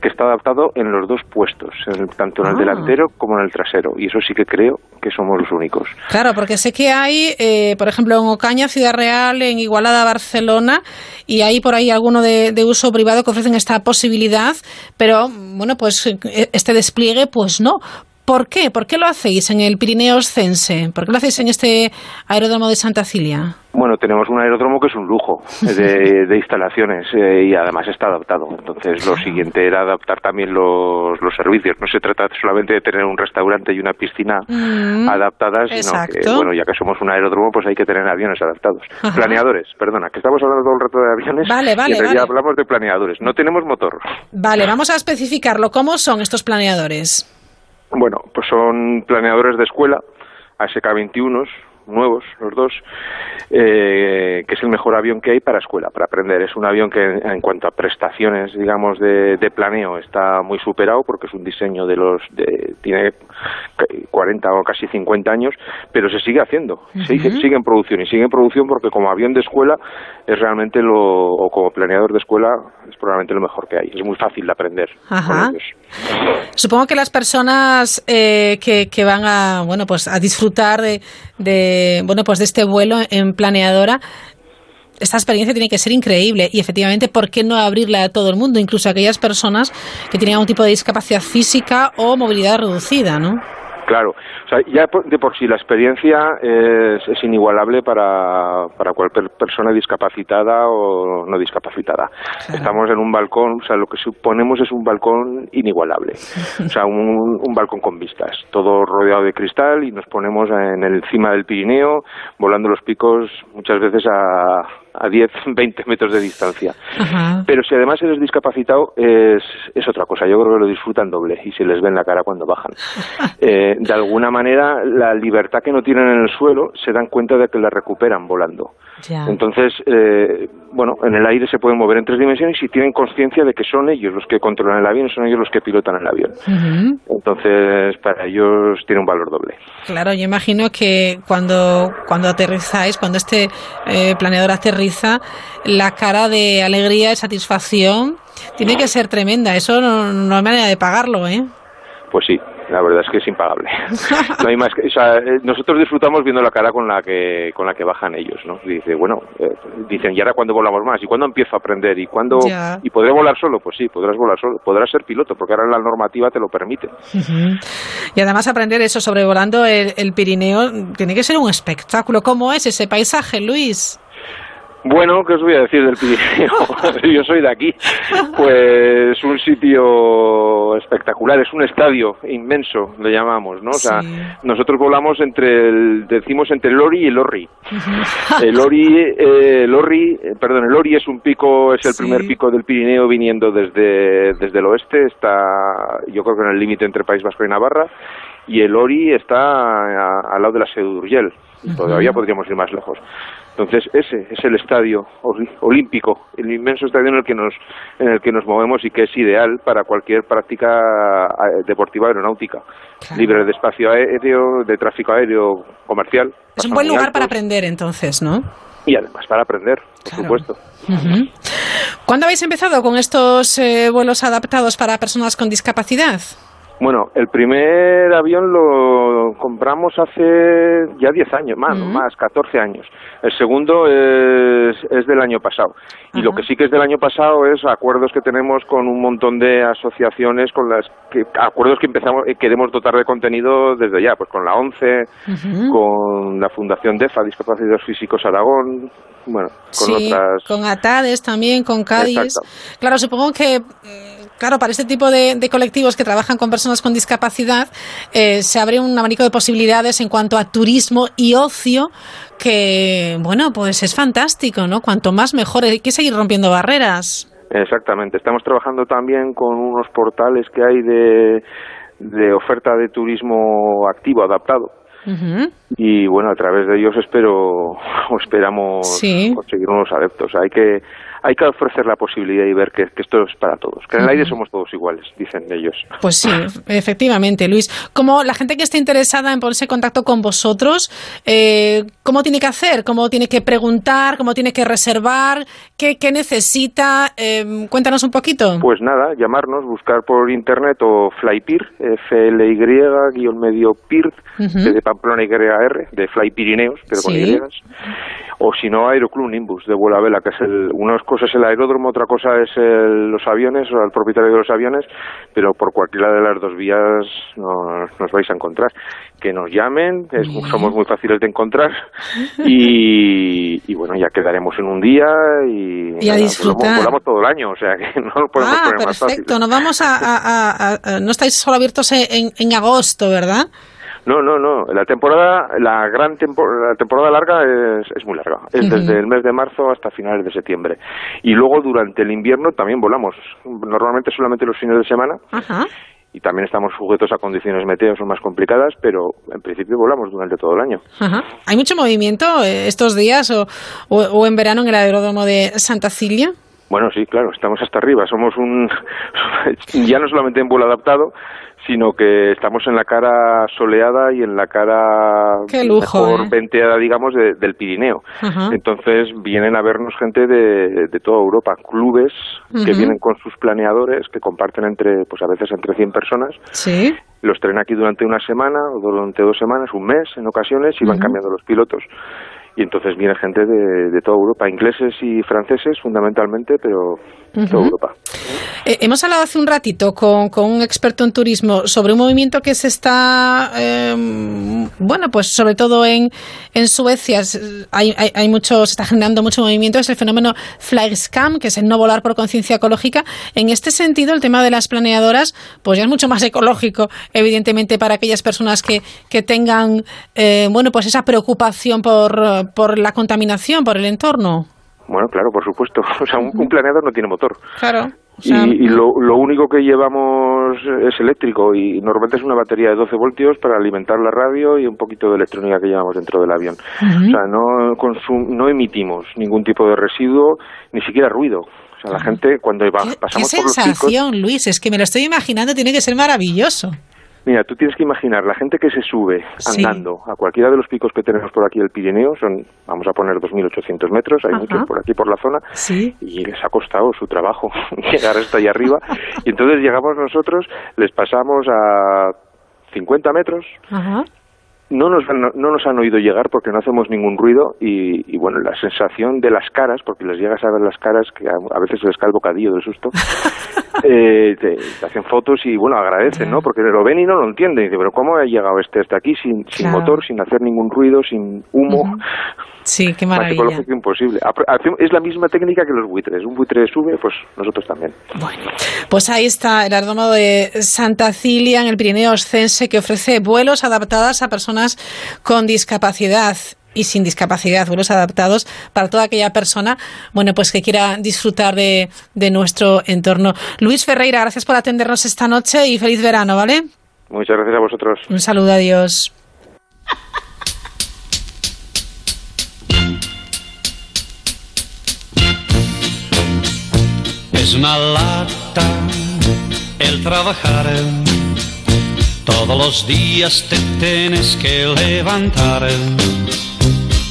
que está adaptado en los dos puestos, en el- tanto en el Ah. delantero como en el trasero, y eso sí que creo que somos los únicos. Claro, porque sé que hay, eh, por ejemplo, en Ocaña, Ciudad Real, en Igualada, Barcelona, y hay por ahí alguno de, de uso privado que ofrecen esta posibilidad, pero bueno, pues eh, este despliegue, pues no. ¿Por qué? ¿Por qué lo hacéis en el Pirineo Oscense? ¿Por qué lo hacéis en este aeródromo de Santa Cilia? Bueno, tenemos un aeródromo que es un lujo de, *laughs* de instalaciones eh, y además está adaptado. Entonces, lo siguiente era adaptar también los, los servicios. No se trata solamente de tener un restaurante y una piscina Mm, adaptadas, sino que, bueno, ya que somos un aeródromo, pues hay que tener aviones adaptados. Ajá. Planeadores, perdona, que estamos hablando todo el rato de aviones Vale, vale, y en realidad vale. hablamos de planeadores. No tenemos motor. Vale, vamos a especificarlo. ¿Cómo son estos planeadores? Bueno, pues son planeadores de escuela, ASK-21, nuevos, los dos, eh, que es el mejor avión que hay para escuela, para aprender. Es un avión que en, en cuanto a prestaciones, digamos, de, de planeo está muy superado porque es un diseño de los, de, tiene 40 o casi 50 años, pero se sigue haciendo, sigue, Ujú. sigue en producción y sigue en producción porque como avión de escuela es realmente lo, o como planeador de escuela es probablemente lo mejor que hay. Es muy fácil de aprender Ajá. con ellos. Supongo que las personas eh, que, que van a bueno pues a disfrutar de, de bueno pues de este vuelo en planeadora esta experiencia tiene que ser increíble. Y efectivamente por qué no abrirla a todo el mundo incluso a aquellas personas que tienen algún tipo de discapacidad física o movilidad reducida no Claro, o sea, ya por- de por sí la experiencia es, es inigualable para, para cualquier persona discapacitada o no discapacitada. Estamos en un balcón, o sea, lo que suponemos es un balcón inigualable, o sea, un, un balcón con vistas, todo rodeado de cristal y nos ponemos en el cima del Pirineo, volando los picos muchas veces a, a 10, 20 *laughs* metros de distancia. Pero si además eres discapacitado, es, es otra cosa. Yo creo que lo disfrutan doble y se les ve en la cara cuando bajan. *laughs* Eh, de alguna manera, la libertad que no tienen en el suelo se dan cuenta de que la recuperan volando. Entonces, eh, bueno, en el aire se pueden mover en tres dimensiones y tienen conciencia de que son ellos los que controlan el avión, son ellos los que pilotan el avión. Entonces, para ellos tiene un valor doble. Claro, yo imagino que cuando, cuando aterrizáis, cuando este eh, planeador aterriza, la cara de alegría, de satisfacción, tiene que ser tremenda. Eso no, no hay manera de pagarlo, ¿eh? Pues sí, la verdad es que es impagable. *laughs* No hay más que, o sea, eh, nosotros disfrutamos viendo la cara con la que con la que bajan ellos, ¿no? Y dice, bueno, eh, dicen, ¿y ahora cuándo volamos más? ¿Y cuándo empiezo a aprender? ¿Y cuándo Ya. y podré volar solo? Pues sí, podrás volar solo, podrás ser piloto, porque ahora la normativa te lo permite. Y además aprender eso sobrevolando el, el Pirineo tiene que ser un espectáculo. ¿Cómo es ese paisaje, Luis? Bueno, ¿qué os voy a decir del Pirineo? *laughs* *laughs* Yo soy de aquí. Pues un sitio espectacular, es un estadio inmenso, le llamamos, ¿no? O sea, nosotros volamos entre el, decimos entre el Ori y el Orri. El Ori, eh, el Orri, eh, perdón, el Ori es un pico, es el Sí. primer pico del Pirineo viniendo desde, desde el oeste, está yo creo que en el límite entre País Vasco y Navarra, y el Ori está a- al lado de la Seu todavía podríamos ir más lejos. Entonces ese es el estadio olímpico, el inmenso estadio en el que nos en el que nos movemos y que es ideal para cualquier práctica deportiva aeronáutica, libre de espacio aéreo, de tráfico aéreo comercial. Es un buen lugar para aprender entonces, ¿no? y además para aprender, por supuesto. ¿Cuándo habéis empezado con estos eh, vuelos adaptados para personas con discapacidad? Bueno, el primer avión lo compramos hace ya 10 años, más, más, 14 años. El segundo es, es del año pasado. Y lo que sí que es del año pasado es acuerdos que tenemos con un montón de asociaciones con las que acuerdos que empezamos eh, queremos dotar de contenido desde ya, pues con la ONCE, con la Fundación DEFA, Discapacidades Físicos Aragón, bueno, con sí, otras con ATADES también, con Cádiz. Exacto. Claro, supongo que, mm, claro, para este tipo de, de colectivos que trabajan con personas con discapacidad, eh, se abre un abanico de posibilidades en cuanto a turismo y ocio que, bueno, pues es fantástico, ¿no? Cuanto más mejor, hay que seguir rompiendo barreras. Exactamente. Estamos trabajando también con unos portales que hay de, de oferta de turismo activo, adaptado. Y bueno, a través de ellos espero *laughs* o esperamos Sí. conseguir unos adeptos. Hay que hay que ofrecer la posibilidad y ver que, que esto es para todos. Que en el aire somos todos iguales, dicen ellos. Pues sí, *laughs* efectivamente, Luis. Como la gente que esté interesada en ponerse en contacto con vosotros, eh, ¿cómo tiene que hacer? ¿Cómo tiene que preguntar? ¿Cómo tiene que reservar? ¿Qué, qué necesita? Eh, cuéntanos un poquito. Pues nada, llamarnos, buscar por internet o Flypir, F-L-Y, guion medio PIR, Ujú. que de Pamplona YR, de Fly Pirineos, pero con Sí. Y. O si no, Aeroclub Nimbus, de Vuela Vela, que es el, una cosa es el aeródromo, otra cosa es el- los aviones, o el propietario de los aviones, pero por cualquiera de las dos vías nos, nos vais a encontrar. Que nos llamen, es- somos muy fáciles de encontrar, *laughs* y, y bueno, ya quedaremos en un día y, Y a nada, disfrutar. Volamos, volamos todo el año, o sea *laughs* que no lo podemos Ah, poner más fácil. perfecto. Nos vamos a, a- a- a- No estáis solo abiertos en, en agosto, ¿verdad? No, no, no. La temporada, la gran la temporada larga es, es muy larga. Es desde el mes de marzo hasta finales de septiembre. Y luego durante el invierno también volamos. Normalmente solamente los fines de semana. Ajá. Y también estamos sujetos a condiciones meteo, son más complicadas, pero en principio volamos durante todo el año. Ajá. ¿Hay mucho movimiento eh, estos días o, o, o en verano en el aeródromo de Santa Cilia? Bueno, sí, claro, estamos hasta arriba. Somos un. *laughs* ya no solamente en vuelo adaptado, sino que estamos en la cara soleada y en la cara lujo, mejor ¿eh? venteada, digamos, de- del Pirineo. Entonces vienen a vernos gente de, de toda Europa, clubes que vienen con sus planeadores, que comparten entre, pues a veces entre 100 personas. Sí. Los traen aquí durante una semana o durante dos semanas, un mes en ocasiones, y van cambiando los pilotos. Y entonces viene gente de, de toda Europa, ingleses y franceses fundamentalmente, pero de toda. Europa. Eh, hemos hablado hace un ratito con, con un experto en turismo sobre un movimiento que se está, eh, bueno, pues sobre todo en, en Suecia, hay, hay, hay mucho, se está generando mucho movimiento, es el fenómeno Flyscam, que es el no volar por conciencia ecológica. En este sentido, el tema de las planeadoras, pues ya es mucho más ecológico, evidentemente, para aquellas personas que, que tengan, eh, bueno, pues esa preocupación por, por la contaminación, por el entorno. Bueno, claro, por supuesto. *laughs* O sea, un, un planeador no tiene motor. Claro. o sea, y y lo, lo único que llevamos es eléctrico y normalmente es una batería de 12 voltios para alimentar la radio y un poquito de electrónica que llevamos dentro del avión. O sea, no, consum- no emitimos ningún tipo de residuo, ni siquiera ruido. O sea, la gente cuando va- Qué pasamos por los picos... sensación, Luis, es que me lo estoy imaginando, tiene que ser maravilloso. Mira, tú tienes que imaginar la gente que se sube Sí. andando a cualquiera de los picos que tenemos por aquí del Pirineo, son, vamos a poner 2.800 metros, hay Ajá. muchos por aquí por la zona, Sí. y les ha costado su trabajo *laughs* llegar hasta ahí arriba. *laughs* Y entonces llegamos nosotros, les pasamos a 50 metros, Ajá. No nos, han, no nos han oído llegar porque no hacemos ningún ruido y, y, bueno, la sensación de las caras, porque les llegas a ver las caras que a, a veces les cae el bocadillo del susto, *laughs* eh, te, te hacen fotos y bueno, agradecen, ¿no? Porque lo ven y no lo entienden. Y dicen, pero ¿cómo ha llegado este hasta aquí sin, sin Claro. motor, sin hacer ningún ruido, sin humo? Sí, qué Más maravilla. ecológico imposible. Es la misma técnica que los buitres. Un buitre sube, pues nosotros también. Pues ahí está el aeródromo de Santa Cilia en el Pirineo Oscense que ofrece vuelos adaptados a personas con discapacidad y sin discapacidad, vuelos adaptados para toda aquella persona, bueno, pues que quiera disfrutar de, de nuestro entorno. Luis Ferreira, gracias por atendernos esta noche y feliz verano, ¿vale? Muchas gracias a vosotros. Un saludo, adiós. Una lata el trabajar. Todos los días te tienes que levantar.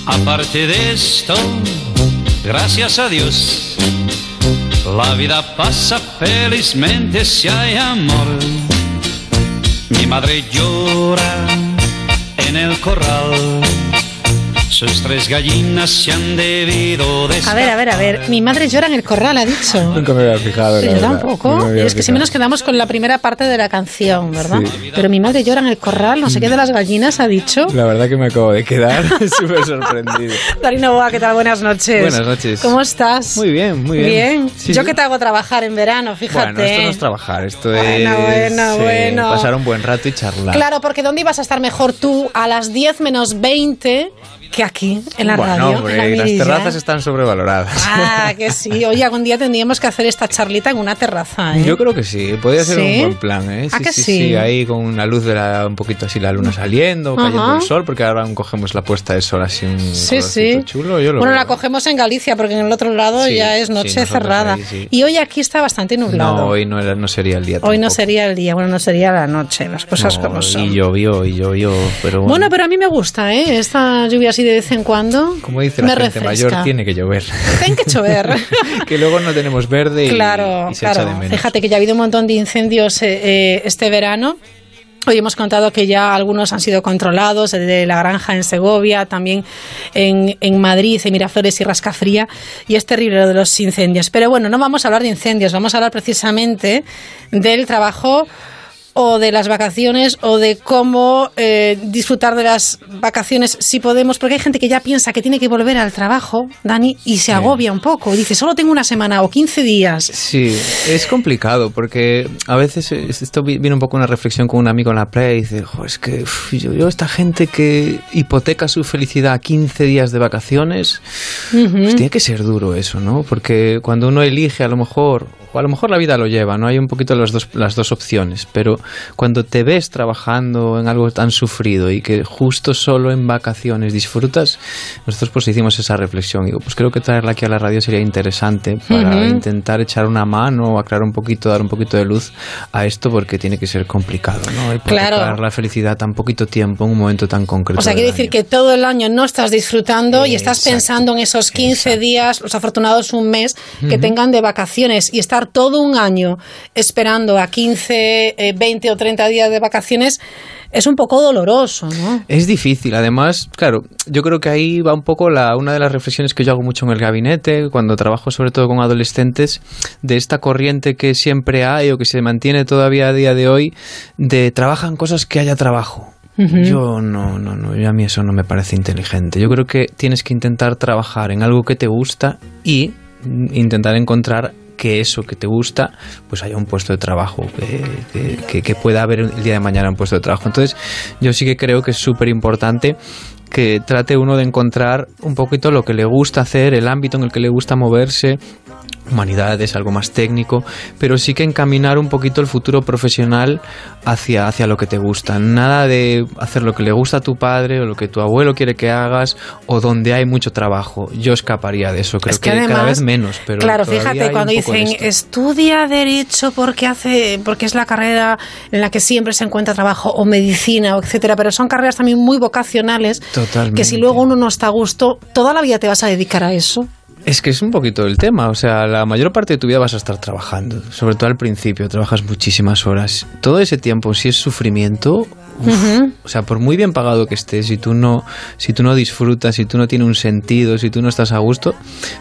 Aparte de esto, gracias a Dios, la vida pasa felizmente si hay amor. Mi madre llora en el corral. Sus tres gallinas se han debido de A ver, a ver, a ver. Mi madre llora en el corral, ha dicho. Nunca me había fijado. la Yo tampoco. No es que si fijado. nos quedamos con la primera parte de la canción, ¿verdad? Sí. Pero mi madre llora en el corral, no sé qué de las gallinas ha dicho. La verdad que me acabo de quedar *laughs* súper sorprendido. Darina Boa, ¿qué tal? Buenas noches. Buenas noches. ¿Cómo estás? Muy bien, muy bien. Bien. Sí, Yo sí. que te hago trabajar en verano, fíjate. Bueno, esto no es trabajar, esto Bueno, es bueno, eh, bueno. pasar un buen rato y charlar. Claro, porque ¿dónde ibas a estar mejor tú a las 10 menos 20 que aquí, en la bueno, radio? hombre, en la las terrazas están sobrevaloradas. Ah, que sí. *laughs* Oye, algún día tendríamos que hacer esta charlita en una terraza, ¿eh? Yo creo que sí, podría ser ¿Sí? un buen plan, ¿eh? ¿A Sí, que sí, sí? sí, ahí con una luz de la, un poquito así la luna saliendo, cayendo Ajá. el sol, porque ahora aún cogemos la puesta de sol así un Sí, sí. chulo, yo lo bueno, veo. la cogemos en Galicia porque en el otro lado ya es noche cerrada. ahí. Y hoy aquí está bastante nublado. No, hoy no, era- no sería el día Hoy no tampoco. sería el día, bueno, no sería la noche, las cosas No, como son. Y llovió, y llovió, pero bueno, Bueno, pero a mí me gusta, ¿eh? Esta lluvia así de vez en cuando. como dice me la gente refresca. mayor, tiene que llover. Tiene que llover. *laughs* que luego no tenemos verde claro, y se echa de claro. menos. Fíjate que ya ha habido un montón de incendios eh, eh, este verano. Hoy hemos contado que ya algunos han sido controlados, el de la granja en Segovia, también en, en Madrid, en Miraflores y Rascafría, y es terrible lo de los incendios. Pero bueno, no vamos a hablar de incendios, vamos a hablar precisamente del trabajo o de las vacaciones o de cómo eh, disfrutar de las vacaciones si podemos, porque hay gente que ya piensa que tiene que volver al trabajo, Dani, y se agobia un poco. Dice, solo tengo una semana o 15 días. Sí, es complicado porque a veces es- esto vi- viene un poco una reflexión con un amigo en la playa y dice, "Jo, es que uf, yo, yo esta gente que hipoteca su felicidad a 15 días de vacaciones, pues tiene que ser duro eso, ¿no? Porque cuando uno elige a lo mejor, o a lo mejor la vida lo lleva, ¿no? Hay un poquito las dos, las dos opciones, pero cuando te ves trabajando en algo tan sufrido y que justo solo en vacaciones disfrutas, nosotros pues hicimos esa reflexión. Digo, pues creo que traerla aquí a la radio sería interesante para Ujú. intentar echar una mano o aclarar un poquito, dar un poquito de luz a esto porque tiene que ser complicado, ¿no? Y Claro. la felicidad tan poquito tiempo en un momento tan concreto. O sea, quiere año. decir que todo el año no estás disfrutando y estás pensando en esos 15 días, los afortunados un mes, que Ujú. tengan de vacaciones y estar todo un año esperando a 15, eh, 20 o 30 días de vacaciones es un poco doloroso, ¿no? Es difícil, además, claro, yo creo que ahí va un poco la, una de las reflexiones que yo hago mucho en el gabinete, cuando trabajo sobre todo con adolescentes, de esta corriente que siempre hay o que se mantiene todavía a día de hoy, de trabajan cosas que haya trabajo. Yo no, no, no, yo a mí eso no me parece inteligente. Yo creo que tienes que intentar trabajar en algo que te gusta y intentar encontrar que eso que te gusta, pues haya un puesto de trabajo, que, que- que- pueda haber el día de mañana un puesto de trabajo. Entonces, yo sí que creo que es súper importante que trate uno de encontrar un poquito lo que le gusta hacer, el ámbito en el que le gusta moverse, humanidades, algo más técnico, pero sí que encaminar un poquito el futuro profesional hacia, hacia lo que te gusta. Nada de hacer lo que le gusta a tu padre o lo que tu abuelo quiere que hagas o donde hay mucho trabajo. Yo escaparía de eso, creo Es que que, cada vez menos. Pero claro, fíjate, cuando dicen estudia derecho porque hace, porque es la carrera en la que siempre se encuentra trabajo, o medicina, o etcétera, pero son carreras también muy vocacionales Totalmente. que si luego uno no está a gusto, toda la vida te vas a dedicar a eso. Es que es un poquito el tema, o sea, la mayor parte de tu vida vas a estar trabajando, sobre todo al principio, trabajas muchísimas horas. Todo ese tiempo, si es sufrimiento, uf, o sea, por muy bien pagado que estés, si tú no, si tú no disfrutas, si tú no tienes un sentido, si tú no estás a gusto,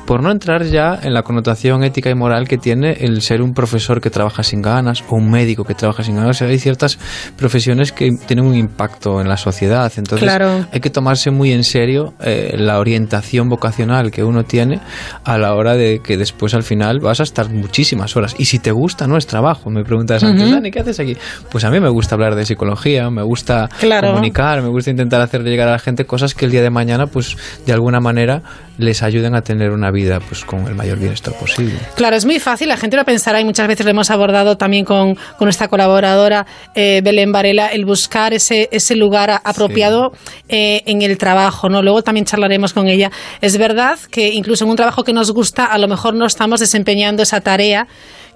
por no entrar ya en la connotación ética y moral que tiene el ser un profesor que trabaja sin ganas o un médico que trabaja sin ganas, o sea, hay ciertas profesiones que tienen un impacto en la sociedad, entonces Claro. hay que tomarse muy en serio eh, la orientación vocacional que uno tiene a la hora de que después al final vas a estar muchísimas horas. Y si te gusta, no es trabajo. Me preguntas antes, Ujú. Dani, ¿qué haces aquí? Pues a mí me gusta hablar de psicología, me gusta Claro. comunicar, me gusta intentar hacerle llegar a la gente cosas que el día de mañana, pues de alguna manera les ayuden a tener una vida pues con el mayor bienestar posible. Claro, es muy fácil, la gente lo pensará y muchas veces lo hemos abordado también con, con nuestra colaboradora eh, Belén Varela, el buscar ese, ese lugar apropiado eh, en el trabajo, ¿no? Luego también charlaremos con ella. Es verdad que incluso en un trabajo que nos gusta, a lo mejor no estamos desempeñando esa tarea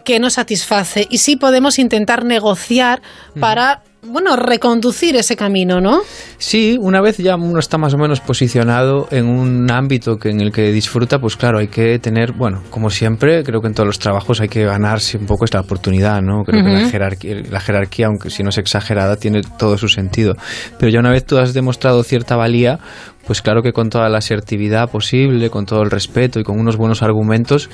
que nos satisface y sí podemos intentar negociar para bueno, reconducir ese camino, ¿no? Sí, una vez ya uno está más o menos posicionado en un ámbito que en el que disfruta, pues claro, hay que tener, bueno, como siempre, creo que en todos los trabajos hay que ganarse un poco esta oportunidad, ¿no? Creo que la jerarquía, la jerarquía, aunque si no es exagerada, tiene todo su sentido. Pero ya una vez tú has demostrado cierta valía, pues claro que con toda la asertividad posible, con todo el respeto y con unos buenos argumentos,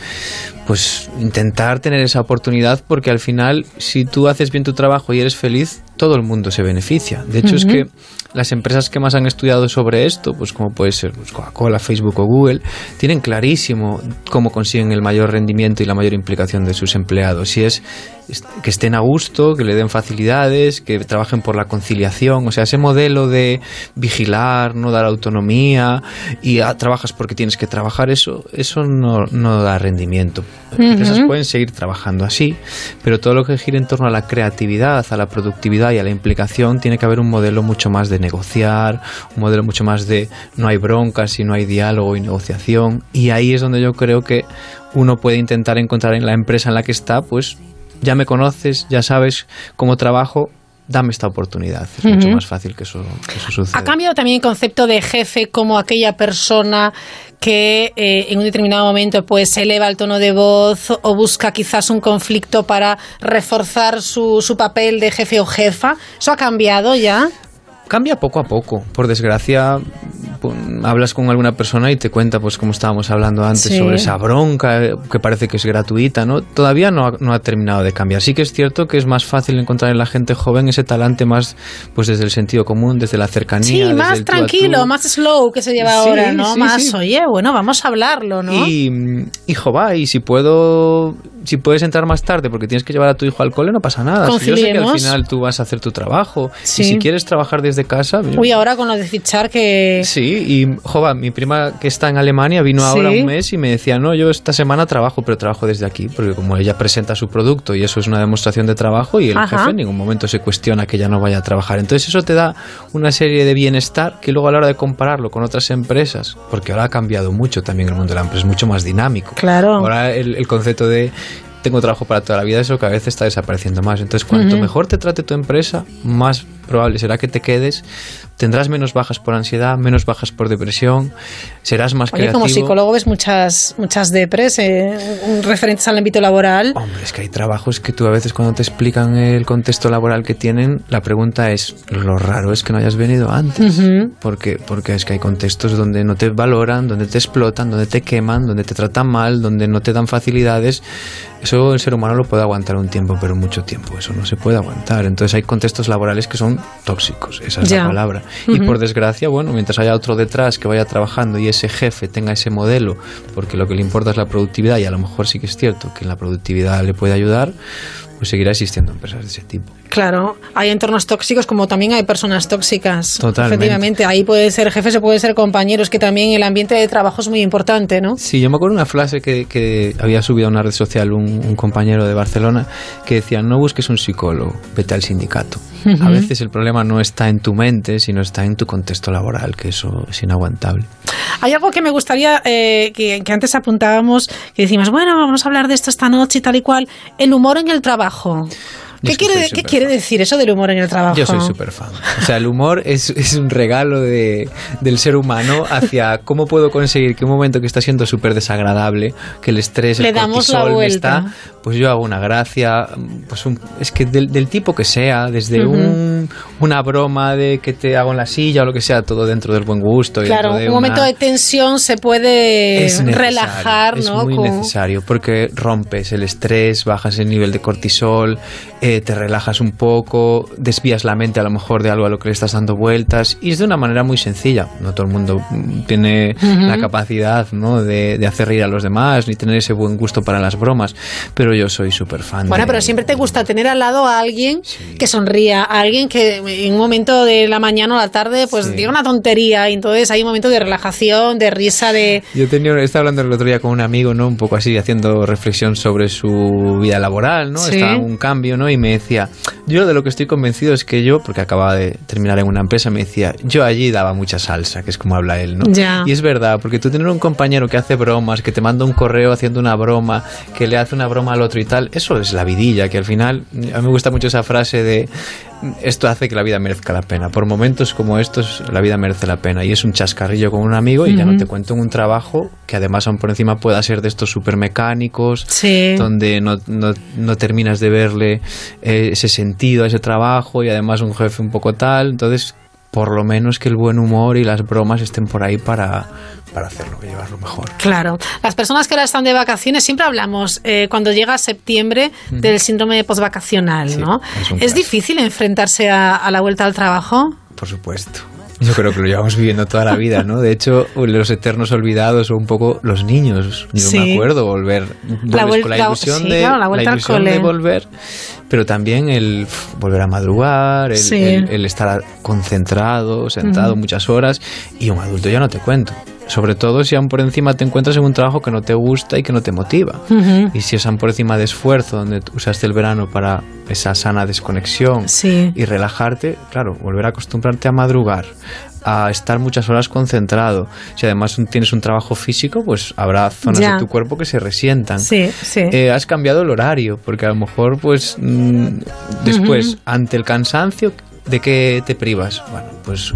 pues intentar tener esa oportunidad porque al final si tú haces bien tu trabajo y eres feliz, todo el mundo se beneficia. De hecho es que las empresas que más han estudiado sobre esto, pues como puede ser pues, Coca-Cola, Facebook o Google, tienen clarísimo cómo consiguen el mayor rendimiento y la mayor implicación de sus empleados. Y es que estén a gusto, que le den facilidades, que trabajen por la conciliación, o sea, ese modelo de vigilar, no dar autonomía y ah, trabajas porque tienes que trabajar, eso, eso no, no da rendimiento. Las empresas pueden seguir trabajando así, pero todo lo que gira en torno a la creatividad, a la productividad y a la implicación, tiene que haber un modelo mucho más de negociar, un modelo mucho más de no hay broncas y no hay diálogo y negociación, y ahí es donde yo creo que uno puede intentar encontrar en la empresa en la que está, pues ya me conoces, ya sabes cómo trabajo, dame esta oportunidad. Es mucho más fácil que eso, que eso suceda. Ha cambiado también el concepto de jefe como aquella persona que eh, en un determinado momento pues eleva el tono de voz o busca quizás un conflicto para reforzar su, su papel de jefe o jefa. ¿Eso ha cambiado ya? Cambia poco a poco. Por desgracia, hablas con alguna persona y te cuenta, pues como estábamos hablando antes, sobre esa bronca que parece que es gratuita, ¿no? Todavía no ha, no ha terminado de cambiar. Sí que es cierto que es más fácil encontrar en la gente joven ese talante más, pues desde el sentido común, desde la cercanía. Sí, desde más el tranquilo, tú. más slow que se lleva Sí, ahora, ¿no? sí, más, oye, bueno, vamos a hablarlo, ¿no? Y, hijo, va, y si puedo, si puedes entrar más tarde porque tienes que llevar a tu hijo al cole, no pasa nada. Si yo sé que al final tú vas a hacer tu trabajo. Sí. Y si quieres trabajar desde casa, Uy, ahora con lo de fichar que... Sí, y jova, mi prima que está en Alemania vino ahora un mes y me decía, no, yo esta semana trabajo, pero trabajo desde aquí, porque como ella presenta su producto y eso es una demostración de trabajo y el Ajá. jefe en ningún momento se cuestiona que ella no vaya a trabajar. Entonces eso te da una serie de bienestar que luego a la hora de compararlo con otras empresas, porque ahora ha cambiado mucho también el mundo de la empresa, es mucho más dinámico. Claro. Ahora el, el concepto de tengo trabajo para toda la vida, eso cada vez está desapareciendo más. Entonces, cuanto mejor te trate tu empresa, más probable será que te quedes. Tendrás menos bajas por ansiedad, menos bajas por depresión, serás más Oye, creativo. como psicólogo ves muchas, muchas depres eh, referentes al ámbito laboral. Hombre, es que hay trabajos que tú a veces cuando te explican el contexto laboral que tienen, la pregunta es, lo raro es que no hayas venido antes. Ujú. Porque, porque es que hay contextos donde no te valoran, donde te explotan, donde te queman, donde te tratan mal, donde no te dan facilidades. Eso el ser humano lo puede aguantar un tiempo, pero mucho tiempo. Eso no se puede aguantar. Entonces hay contextos laborales que son tóxicos, esa es Ya. la palabra. Y por desgracia, bueno, mientras haya otro detrás que vaya trabajando y ese jefe tenga ese modelo, porque lo que le importa es la productividad, y a lo mejor sí que es cierto que la productividad le puede ayudar, pues seguirá existiendo empresas de ese tipo. Claro, hay entornos tóxicos como también hay personas tóxicas. Totalmente. Efectivamente, ahí puede ser jefe, se puede ser compañeros, que también el ambiente de trabajo es muy importante, ¿no? Sí, yo me acuerdo una frase que, que había subido a una red social un, un compañero de Barcelona que decía, no busques un psicólogo, vete al sindicato. A veces el problema no está en tu mente, sino está en tu contexto laboral, que eso es inaguantable. Hay algo que me gustaría, eh, que, que antes apuntábamos, que decimos, bueno, vamos a hablar de esto esta noche y tal y cual, el humor en el trabajo. ¿Qué, es quiere, ¿qué quiere decir eso del humor en el trabajo? Yo soy súper fan. O sea, el humor es, es un regalo de, del ser humano hacia cómo puedo conseguir que un momento que está siendo súper desagradable, que el estrés, Le el damos la cortisol me vuelta. está, pues yo hago una gracia, pues un- es que del, del tipo que sea, desde Ujú. un- una broma de que te hago en la silla o lo que sea, todo dentro del buen gusto. y Claro, de un momento una- de tensión se puede es relajar, es ¿no? muy Con- necesario porque rompes el estrés, bajas el nivel de cortisol, eh, te relajas un poco, desvías la mente a lo mejor de algo a lo que le estás dando vueltas y es de una manera muy sencilla. No todo el mundo mm, tiene Ujú. la capacidad ¿no? de, de hacer reír a los demás ni tener ese buen gusto para las bromas, pero yo soy súper fan. Bueno, de- pero siempre te gusta tener al lado a alguien que sonría, a alguien que en un momento de la mañana o la tarde pues Sí. diga una tontería y entonces hay un momento de relajación, de risa, de... Yo tenía, estaba hablando el otro día con un amigo, ¿no? Un poco así, haciendo reflexión sobre su vida laboral, ¿no? Sí. Estaba en un cambio, ¿no? Y me decía, yo de lo que estoy convencido es que yo, porque acababa de terminar en una empresa, me decía, yo allí daba mucha salsa, que es como habla él, ¿no? Ya. Y es verdad, porque tú tener un compañero que hace bromas, que te manda un correo haciendo una broma, que le hace una broma al otro y tal, eso es la vidilla, que al final, a mí me gusta mucho esa frase de, esto hace que la vida merezca la pena. Por momentos como estos, la vida merece la pena. Y es un chascarrillo con un amigo y ya no te cuento en un trabajo que además aún por encima pueda ser de estos super mecánicos, donde no, no, no, terminas de verle eh, ese sentido a ese trabajo y además un jefe un poco tal. Entonces, por lo menos que el buen humor y las bromas estén por ahí para, para hacerlo llevarlo mejor. Claro. Las personas que ahora están de vacaciones, siempre hablamos eh, cuando llega septiembre del síndrome postvacacional, ¿no? Es, difícil enfrentarse a, la vuelta al trabajo? Por supuesto. Yo creo que lo llevamos viviendo toda la vida, ¿no? De hecho, los eternos olvidados o un poco los niños. Yo me acuerdo volver la con la ilusión, de, la, ilusión de volver, pero también el volver a madrugar, el, estar concentrado, sentado muchas horas y un adulto ya no te cuento. Sobre todo si aún por encima te encuentras en un trabajo que no te gusta y que no te motiva. Y si es aún por encima de esfuerzo, donde usaste el verano para esa sana desconexión y relajarte, claro, volver a acostumbrarte a madrugar, a estar muchas horas concentrado. Si además tienes un trabajo físico, pues habrá zonas de tu cuerpo que se resientan. Sí, sí. Eh, has cambiado el horario, porque a lo mejor, pues, mm, después, ante el cansancio, ¿De qué te privas? Bueno, pues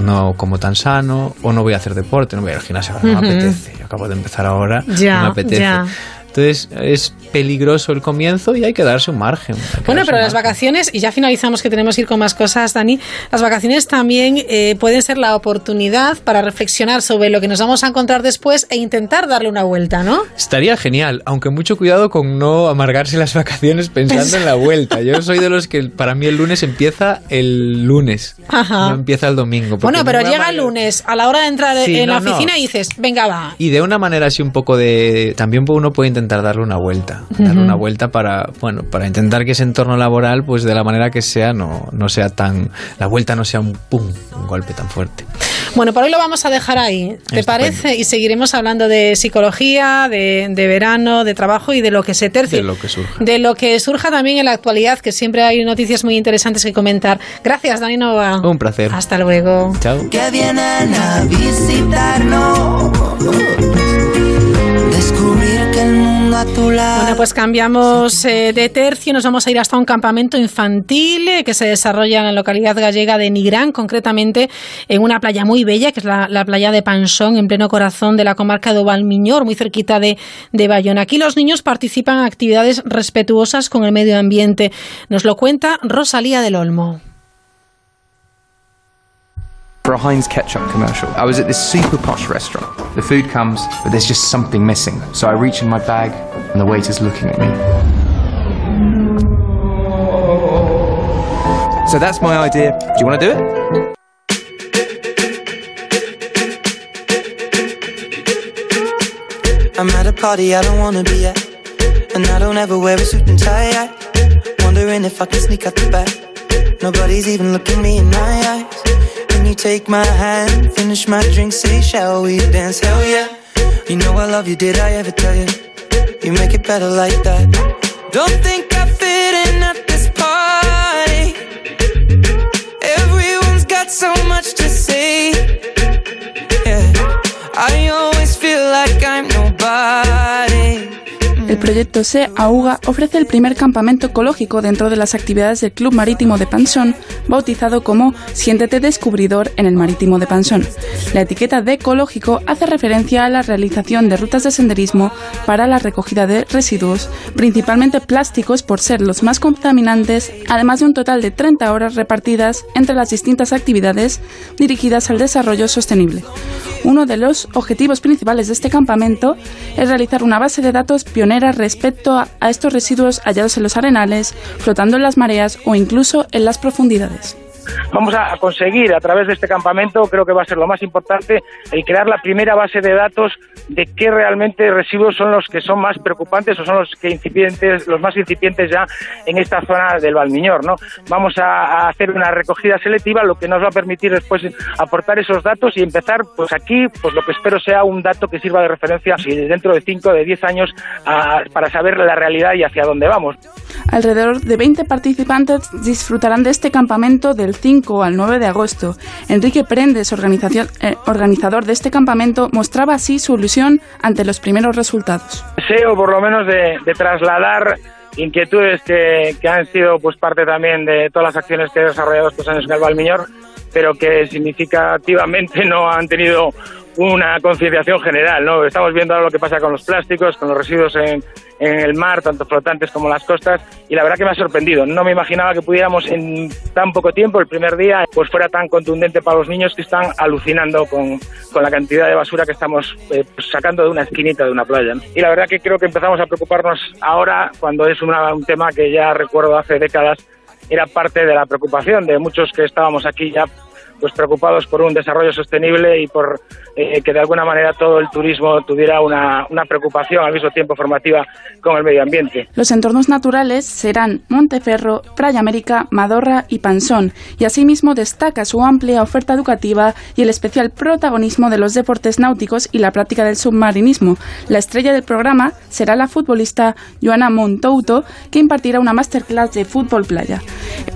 no como tan sano o no voy a hacer deporte, no voy al gimnasio, no me apetece. Yo acabo de empezar ahora, ya, no me apetece. Entonces es peligroso el comienzo y hay que darse un margen. Bueno, pero las vacaciones, y ya finalizamos que tenemos que ir con más cosas, Dani, las vacaciones también eh, pueden ser la oportunidad para reflexionar sobre lo que nos vamos a encontrar después e intentar darle una vuelta, ¿no? Estaría genial, aunque mucho cuidado con no amargarse las *laughs* vacaciones pensando en la vuelta. Yo soy de los que para mí el lunes empieza el lunes, no empieza el domingo. Bueno, pero llega el lunes, a la hora de entrar en la oficina y dices, venga, va. Y de una manera así un poco de... También uno puede intentar intentar darle una vuelta, darle una vuelta para, bueno, para intentar que ese entorno laboral, pues de la manera que sea, no, no sea tan, la vuelta no sea un pum, un golpe tan fuerte. Bueno, por hoy lo vamos a dejar ahí, ¿te parece? Y seguiremos hablando de psicología, de, verano, de trabajo y de lo que se tercie. De lo que surja. De lo que surja también en la actualidad, que siempre hay noticias muy interesantes que comentar. Gracias, Dani Nova. Un placer. Hasta luego. Chao. Que vienen a visitarnos. Descubrir que el bueno, pues cambiamos eh, de tercio, nos vamos a ir hasta un campamento infantil eh, que se desarrolla en la localidad gallega de Nigrán, concretamente en una playa muy bella, que es la, playa de Pansón, en pleno corazón de la comarca de Valmiñor, muy cerquita de, de Bayona. Aquí los niños participan en actividades respetuosas con el medio ambiente. Nos lo cuenta Rosalía del Olmo. For a Heinz ketchup commercial. I was at this super posh restaurant. The food comes, but there's just something missing. So I reach in my bag, and the waiter's looking at me. So that's my idea. Do you want to do it? I'm at a party I don't wanna be at, and I don't ever wear a suit and tie. Yet. Wondering if I can sneak out the back. Nobody's even looking me in my eyes. you take my hand, finish my drink, say, shall we dance? Hell yeah. You know I love you, did I ever tell you? You make it better like that. Don't think I fit in at this party. Everyone's got so much to say. Yeah. I always feel like I'm nobody. El proyecto Se Auga ofrece el primer campamento ecológico dentro de las actividades del Club Marítimo de Pansón, bautizado como Siéntete descubridor en el Marítimo de Pansón. La etiqueta de ecológico hace referencia a la realización de rutas de senderismo para la recogida de residuos, principalmente plásticos por ser los más contaminantes, además de un total de 30 horas repartidas entre las distintas actividades dirigidas al desarrollo sostenible. Uno de los objetivos principales de este campamento es realizar una base de datos pionera respecto a, a estos residuos hallados en los arenales, flotando en las mareas o incluso en las profundidades vamos a conseguir a través de este campamento, creo que va a ser lo más importante, el crear la primera base de datos de qué realmente residuos son los que son más preocupantes o son los que incipientes, los más incipientes ya en esta zona del Valmiñor, ¿no? Vamos a, hacer una recogida selectiva, lo que nos va a permitir después aportar esos datos y empezar, pues aquí, pues lo que espero sea un dato que sirva de referencia dentro de 5, de 10 años para saber la realidad y hacia dónde vamos. Alrededor de 20 participantes disfrutarán de este campamento del 5 al 9 de agosto. Enrique Prendes, eh, organizador de este campamento, mostraba así su ilusión ante los primeros resultados. Deseo, por lo menos, de, trasladar inquietudes que, que han sido pues parte también de todas las acciones que he desarrollado estos años en el Valmiñor, pero que significativamente *laughs* no han tenido una concienciación general, ¿no? Estamos viendo ahora lo que pasa con los plásticos, con los residuos en, el mar, tanto flotantes como las costas, y la verdad que me ha sorprendido. No me imaginaba que pudiéramos en tan poco tiempo, el primer día, pues fuera tan contundente para los niños que están alucinando con, con la cantidad de basura que estamos eh, pues, sacando de una esquinita de una playa. ¿no? Y la verdad que creo que empezamos a preocuparnos ahora, cuando es una, un tema que ya recuerdo hace décadas era parte de la preocupación de muchos que estábamos aquí ya pues preocupados por un desarrollo sostenible y por eh, que de alguna manera todo el turismo tuviera una, una, preocupación al mismo tiempo formativa con el medio ambiente. Los entornos naturales serán Monteferro, Playa América, Madorra y Pansón, y asimismo destaca su amplia oferta educativa y el especial protagonismo de los deportes náuticos y la práctica del submarinismo. La estrella del programa será la futbolista Joana Montouto, que impartirá una masterclass de fútbol playa.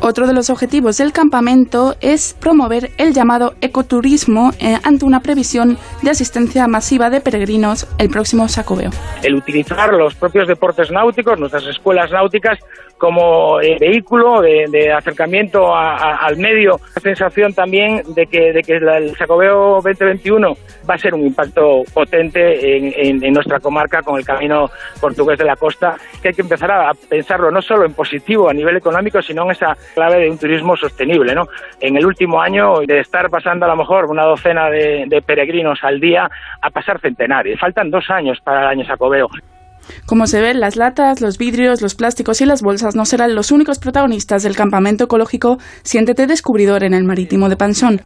Otro de los objetivos del campamento es promover el llamado ecoturismo eh, ante una previsión de asistencia masiva de peregrinos el próximo Sacobeo. El utilizar los propios deportes náuticos, nuestras escuelas náuticas, como eh, vehículo de, acercamiento al medio. La sensación también de que, de que el Sacobeo 2021 va a ser un impacto potente en, en, en, nuestra comarca con el camino portugués de la costa, que hay que empezar a pensarlo no solo en positivo a nivel económico, sino en esa clave de un turismo sostenible. ¿no? En el último año, de estar pasando a lo mejor una docena de, de peregrinos al día a pasar centenares. Faltan dos años para el año Sacobeo. Como se ve, las latas, los vidrios, los plásticos y las bolsas no serán los únicos protagonistas del campamento ecológico Siéntete descubridor en el marítimo de Pansón.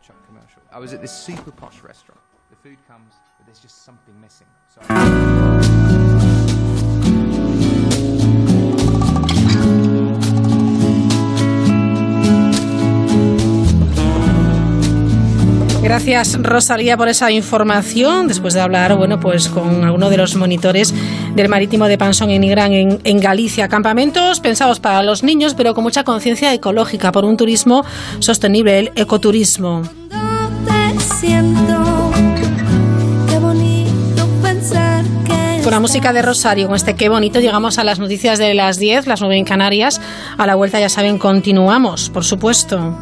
Gracias Rosalía por esa información. Después de hablar, bueno, pues con alguno de los monitores del marítimo de Pansón en Igrán en, en Galicia. Campamentos pensados para los niños, pero con mucha conciencia ecológica por un turismo sostenible, el ecoturismo. Con la música de Rosario, con este qué bonito, llegamos a las noticias de las 10, las 9 en Canarias. A la vuelta, ya saben, continuamos, por supuesto.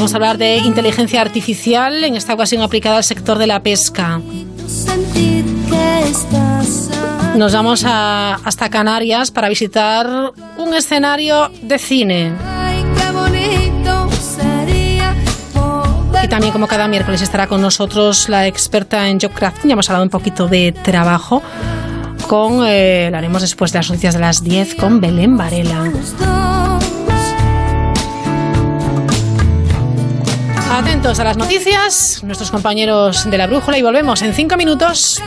Vamos a hablar de inteligencia artificial, en esta ocasión aplicada al sector de la pesca. Nos vamos a, hasta Canarias para visitar un escenario de cine. Y también, como cada miércoles, estará con nosotros la experta en Jobcraft. Ya hemos hablado un poquito de trabajo. Con, eh, lo haremos después de las noticias de las 10 con Belén Varela. Atentos a las noticias, nuestros compañeros de la brújula y volvemos en cinco minutos.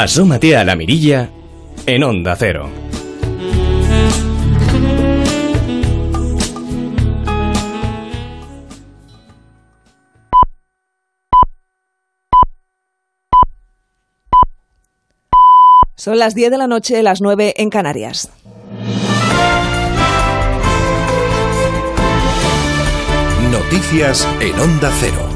Asómate a la mirilla en Onda Cero. Son las 10 de la noche, las 9 en Canarias. Noticias en Onda Cero.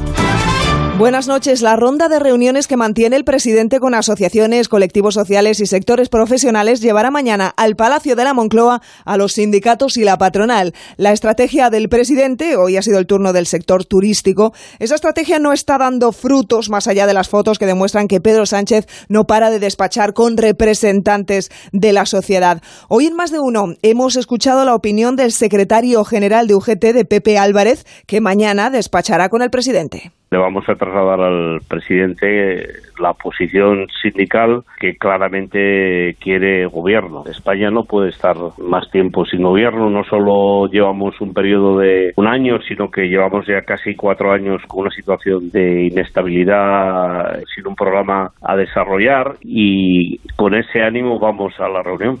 Buenas noches. La ronda de reuniones que mantiene el presidente con asociaciones, colectivos sociales y sectores profesionales llevará mañana al Palacio de la Moncloa a los sindicatos y la patronal. La estrategia del presidente, hoy ha sido el turno del sector turístico, esa estrategia no está dando frutos más allá de las fotos que demuestran que Pedro Sánchez no para de despachar con representantes de la sociedad. Hoy en más de uno hemos escuchado la opinión del secretario general de UGT de Pepe Álvarez, que mañana despachará con el presidente. Le vamos a trasladar al presidente la posición sindical que claramente quiere gobierno. España no puede estar más tiempo sin gobierno, no solo llevamos un periodo de un año, sino que llevamos ya casi cuatro años con una situación de inestabilidad sin un programa a desarrollar y con ese ánimo vamos a la reunión.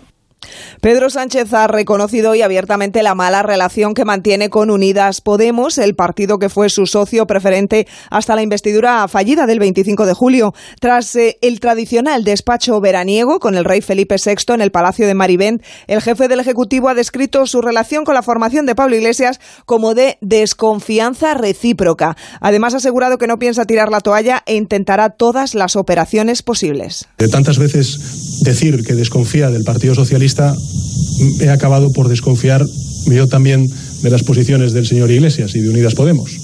Pedro Sánchez ha reconocido hoy abiertamente la mala relación que mantiene con Unidas Podemos, el partido que fue su socio preferente hasta la investidura fallida del 25 de julio. Tras eh, el tradicional despacho veraniego con el rey Felipe VI en el Palacio de Marivent, el jefe del Ejecutivo ha descrito su relación con la formación de Pablo Iglesias como de desconfianza recíproca. Además, ha asegurado que no piensa tirar la toalla e intentará todas las operaciones posibles. De tantas veces decir que desconfía del Partido Socialista, he acabado por desconfiar yo también de las posiciones del señor Iglesias y de Unidas Podemos.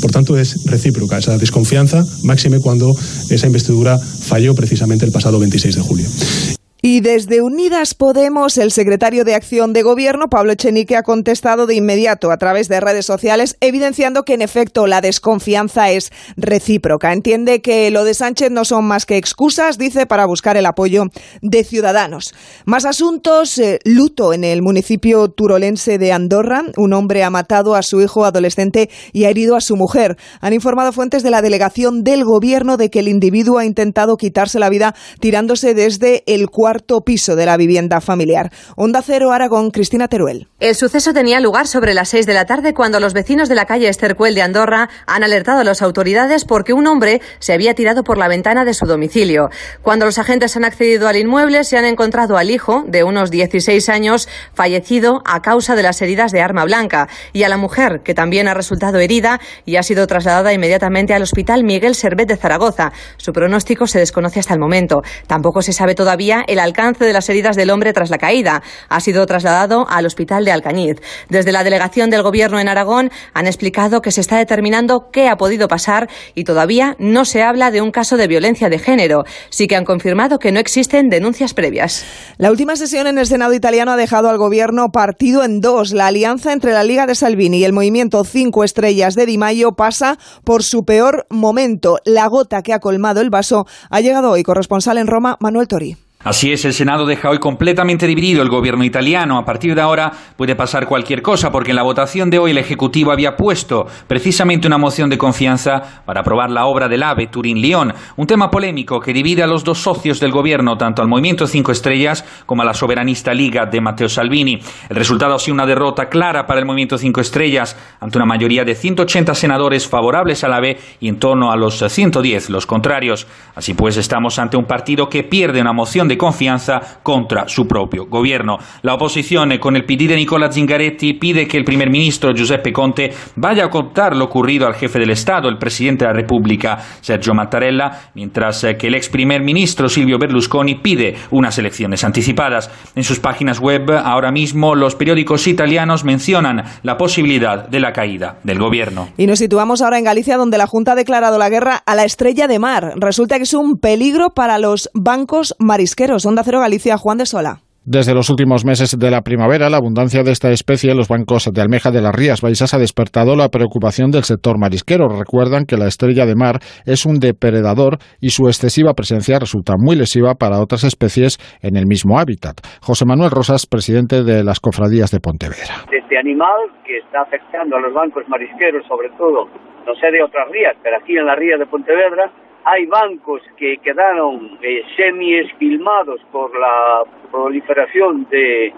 Por tanto, es recíproca esa desconfianza, máxime cuando esa investidura falló precisamente el pasado 26 de julio. Y desde Unidas Podemos, el secretario de Acción de Gobierno, Pablo Echenique, ha contestado de inmediato a través de redes sociales, evidenciando que en efecto la desconfianza es recíproca. Entiende que lo de Sánchez no son más que excusas, dice, para buscar el apoyo de ciudadanos. Más asuntos, eh, luto en el municipio turolense de Andorra. Un hombre ha matado a su hijo adolescente y ha herido a su mujer. Han informado fuentes de la delegación del Gobierno de que el individuo ha intentado quitarse la vida tirándose desde el cuarto cuarto piso de la vivienda familiar. Onda Cero Aragón, Cristina Teruel. El suceso tenía lugar sobre las seis de la tarde cuando los vecinos de la calle Estercuel de Andorra han alertado a las autoridades porque un hombre se había tirado por la ventana de su domicilio. Cuando los agentes han accedido al inmueble, se han encontrado al hijo, de unos 16 años, fallecido a causa de las heridas de arma blanca, y a la mujer, que también ha resultado herida y ha sido trasladada inmediatamente al Hospital Miguel Servet de Zaragoza. Su pronóstico se desconoce hasta el momento. Tampoco se sabe todavía el alcance de las heridas del hombre tras la caída. Ha sido trasladado al hospital de Alcañiz. Desde la delegación del Gobierno en Aragón han explicado que se está determinando qué ha podido pasar y todavía no se habla de un caso de violencia de género. Sí que han confirmado que no existen denuncias previas. La última sesión en el Senado italiano ha dejado al Gobierno partido en dos. La alianza entre la Liga de Salvini y el movimiento Cinco Estrellas de Di Maio pasa por su peor momento. La gota que ha colmado el vaso ha llegado hoy. Corresponsal en Roma, Manuel Tori. Así es, el Senado deja hoy completamente dividido el gobierno italiano. A partir de ahora puede pasar cualquier cosa, porque en la votación de hoy el Ejecutivo había puesto precisamente una moción de confianza para aprobar la obra del AVE Turín-Lyon, un tema polémico que divide a los dos socios del gobierno, tanto al Movimiento Cinco Estrellas como a la soberanista Liga de Matteo Salvini. El resultado ha sido una derrota clara para el Movimiento Cinco Estrellas, ante una mayoría de 180 senadores favorables al AVE y en torno a los 110 los contrarios. Así pues, estamos ante un partido que pierde una moción de confianza contra su propio gobierno. La oposición, con el PD de Nicola Zingaretti, pide que el primer ministro Giuseppe Conte vaya a contar lo ocurrido al jefe del Estado, el presidente de la República, Sergio Mattarella, mientras que el ex primer ministro Silvio Berlusconi pide unas elecciones anticipadas. En sus páginas web, ahora mismo, los periódicos italianos mencionan la posibilidad de la caída del gobierno. Y nos situamos ahora en Galicia, donde la Junta ha declarado la guerra a la estrella de mar. Resulta que es un peligro para los bancos marisqueros. Onda Cero Galicia, Juan de Sola. Desde los últimos meses de la primavera, la abundancia de esta especie en los bancos de almeja de las Rías Baixas ha despertado la preocupación del sector marisquero. Recuerdan que la estrella de mar es un depredador y su excesiva presencia resulta muy lesiva para otras especies en el mismo hábitat. José Manuel Rosas, presidente de las cofradías de Pontevedra. Este animal que está afectando a los bancos marisqueros, sobre todo, no sé de otras rías, pero aquí en la ría de Pontevedra, hay bancos que quedaron eh, semi-esquilmados por la proliferación de,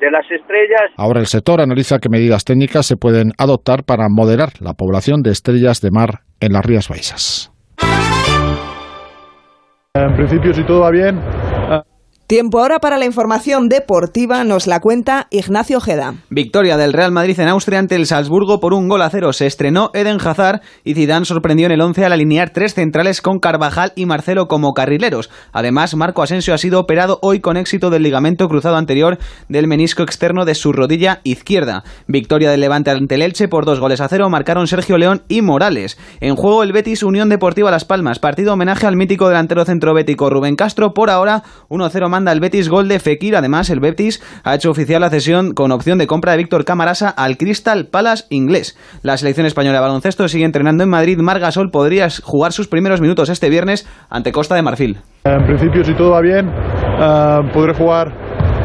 de las estrellas. Ahora el sector analiza qué medidas técnicas se pueden adoptar para moderar la población de estrellas de mar en las Rías Baixas. En principio, si todo va bien, Tiempo ahora para la información deportiva, nos la cuenta Ignacio Ojeda. Victoria del Real Madrid en Austria ante el Salzburgo por un gol a cero. Se estrenó Eden Hazard y Zidane sorprendió en el 11 al alinear tres centrales con Carvajal y Marcelo como carrileros. Además, Marco Asensio ha sido operado hoy con éxito del ligamento cruzado anterior del menisco externo de su rodilla izquierda. Victoria del Levante ante el Elche por dos goles a cero marcaron Sergio León y Morales. En juego el Betis Unión Deportiva Las Palmas, partido homenaje al mítico delantero centrobético Rubén Castro, por ahora 1-0 más manda el Betis gol de Fekir. Además, el Betis ha hecho oficial la cesión con opción de compra de Víctor Camarasa al Crystal Palace inglés. La selección española de baloncesto sigue entrenando en Madrid. Margasol podría jugar sus primeros minutos este viernes ante Costa de Marfil. En principio, si todo va bien, eh, podré jugar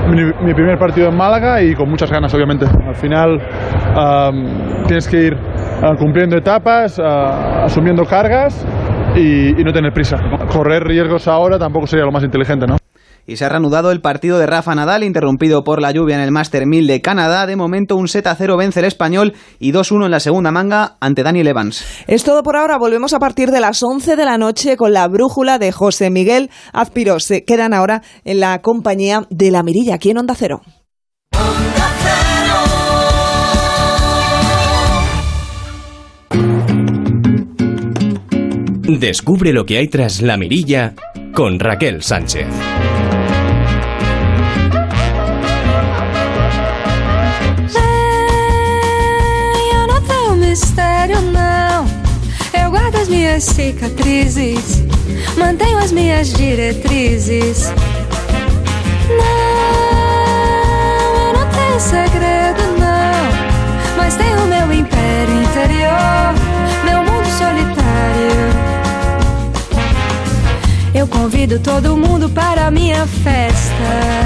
mi, primer partido en Málaga y con muchas ganas, obviamente. Al final um, tienes que ir uh, cumpliendo etapas, uh, asumiendo cargas y no tener prisa. Correr riesgos ahora tampoco sería lo más inteligente, ¿no? Y se ha reanudado el partido de Rafa Nadal, interrumpido por la lluvia en el Master 1000 de Canadá. De momento, un set a 0 vence el español y 2-1 en la segunda manga ante Daniel Evans. Es todo por ahora. Volvemos a partir de las 11 de la noche con la brújula de José Miguel Azpiro. Se quedan ahora en la compañía de La Mirilla, aquí en Onda Cero. Descubre lo que hay tras la mirilla con Raquel Sánchez. Minhas cicatrizes, mantenho as minhas diretrizes. Não, eu não tenho segredo, não. Mas tenho meu império interior, meu mundo solitário. Eu convido todo mundo para a minha festa.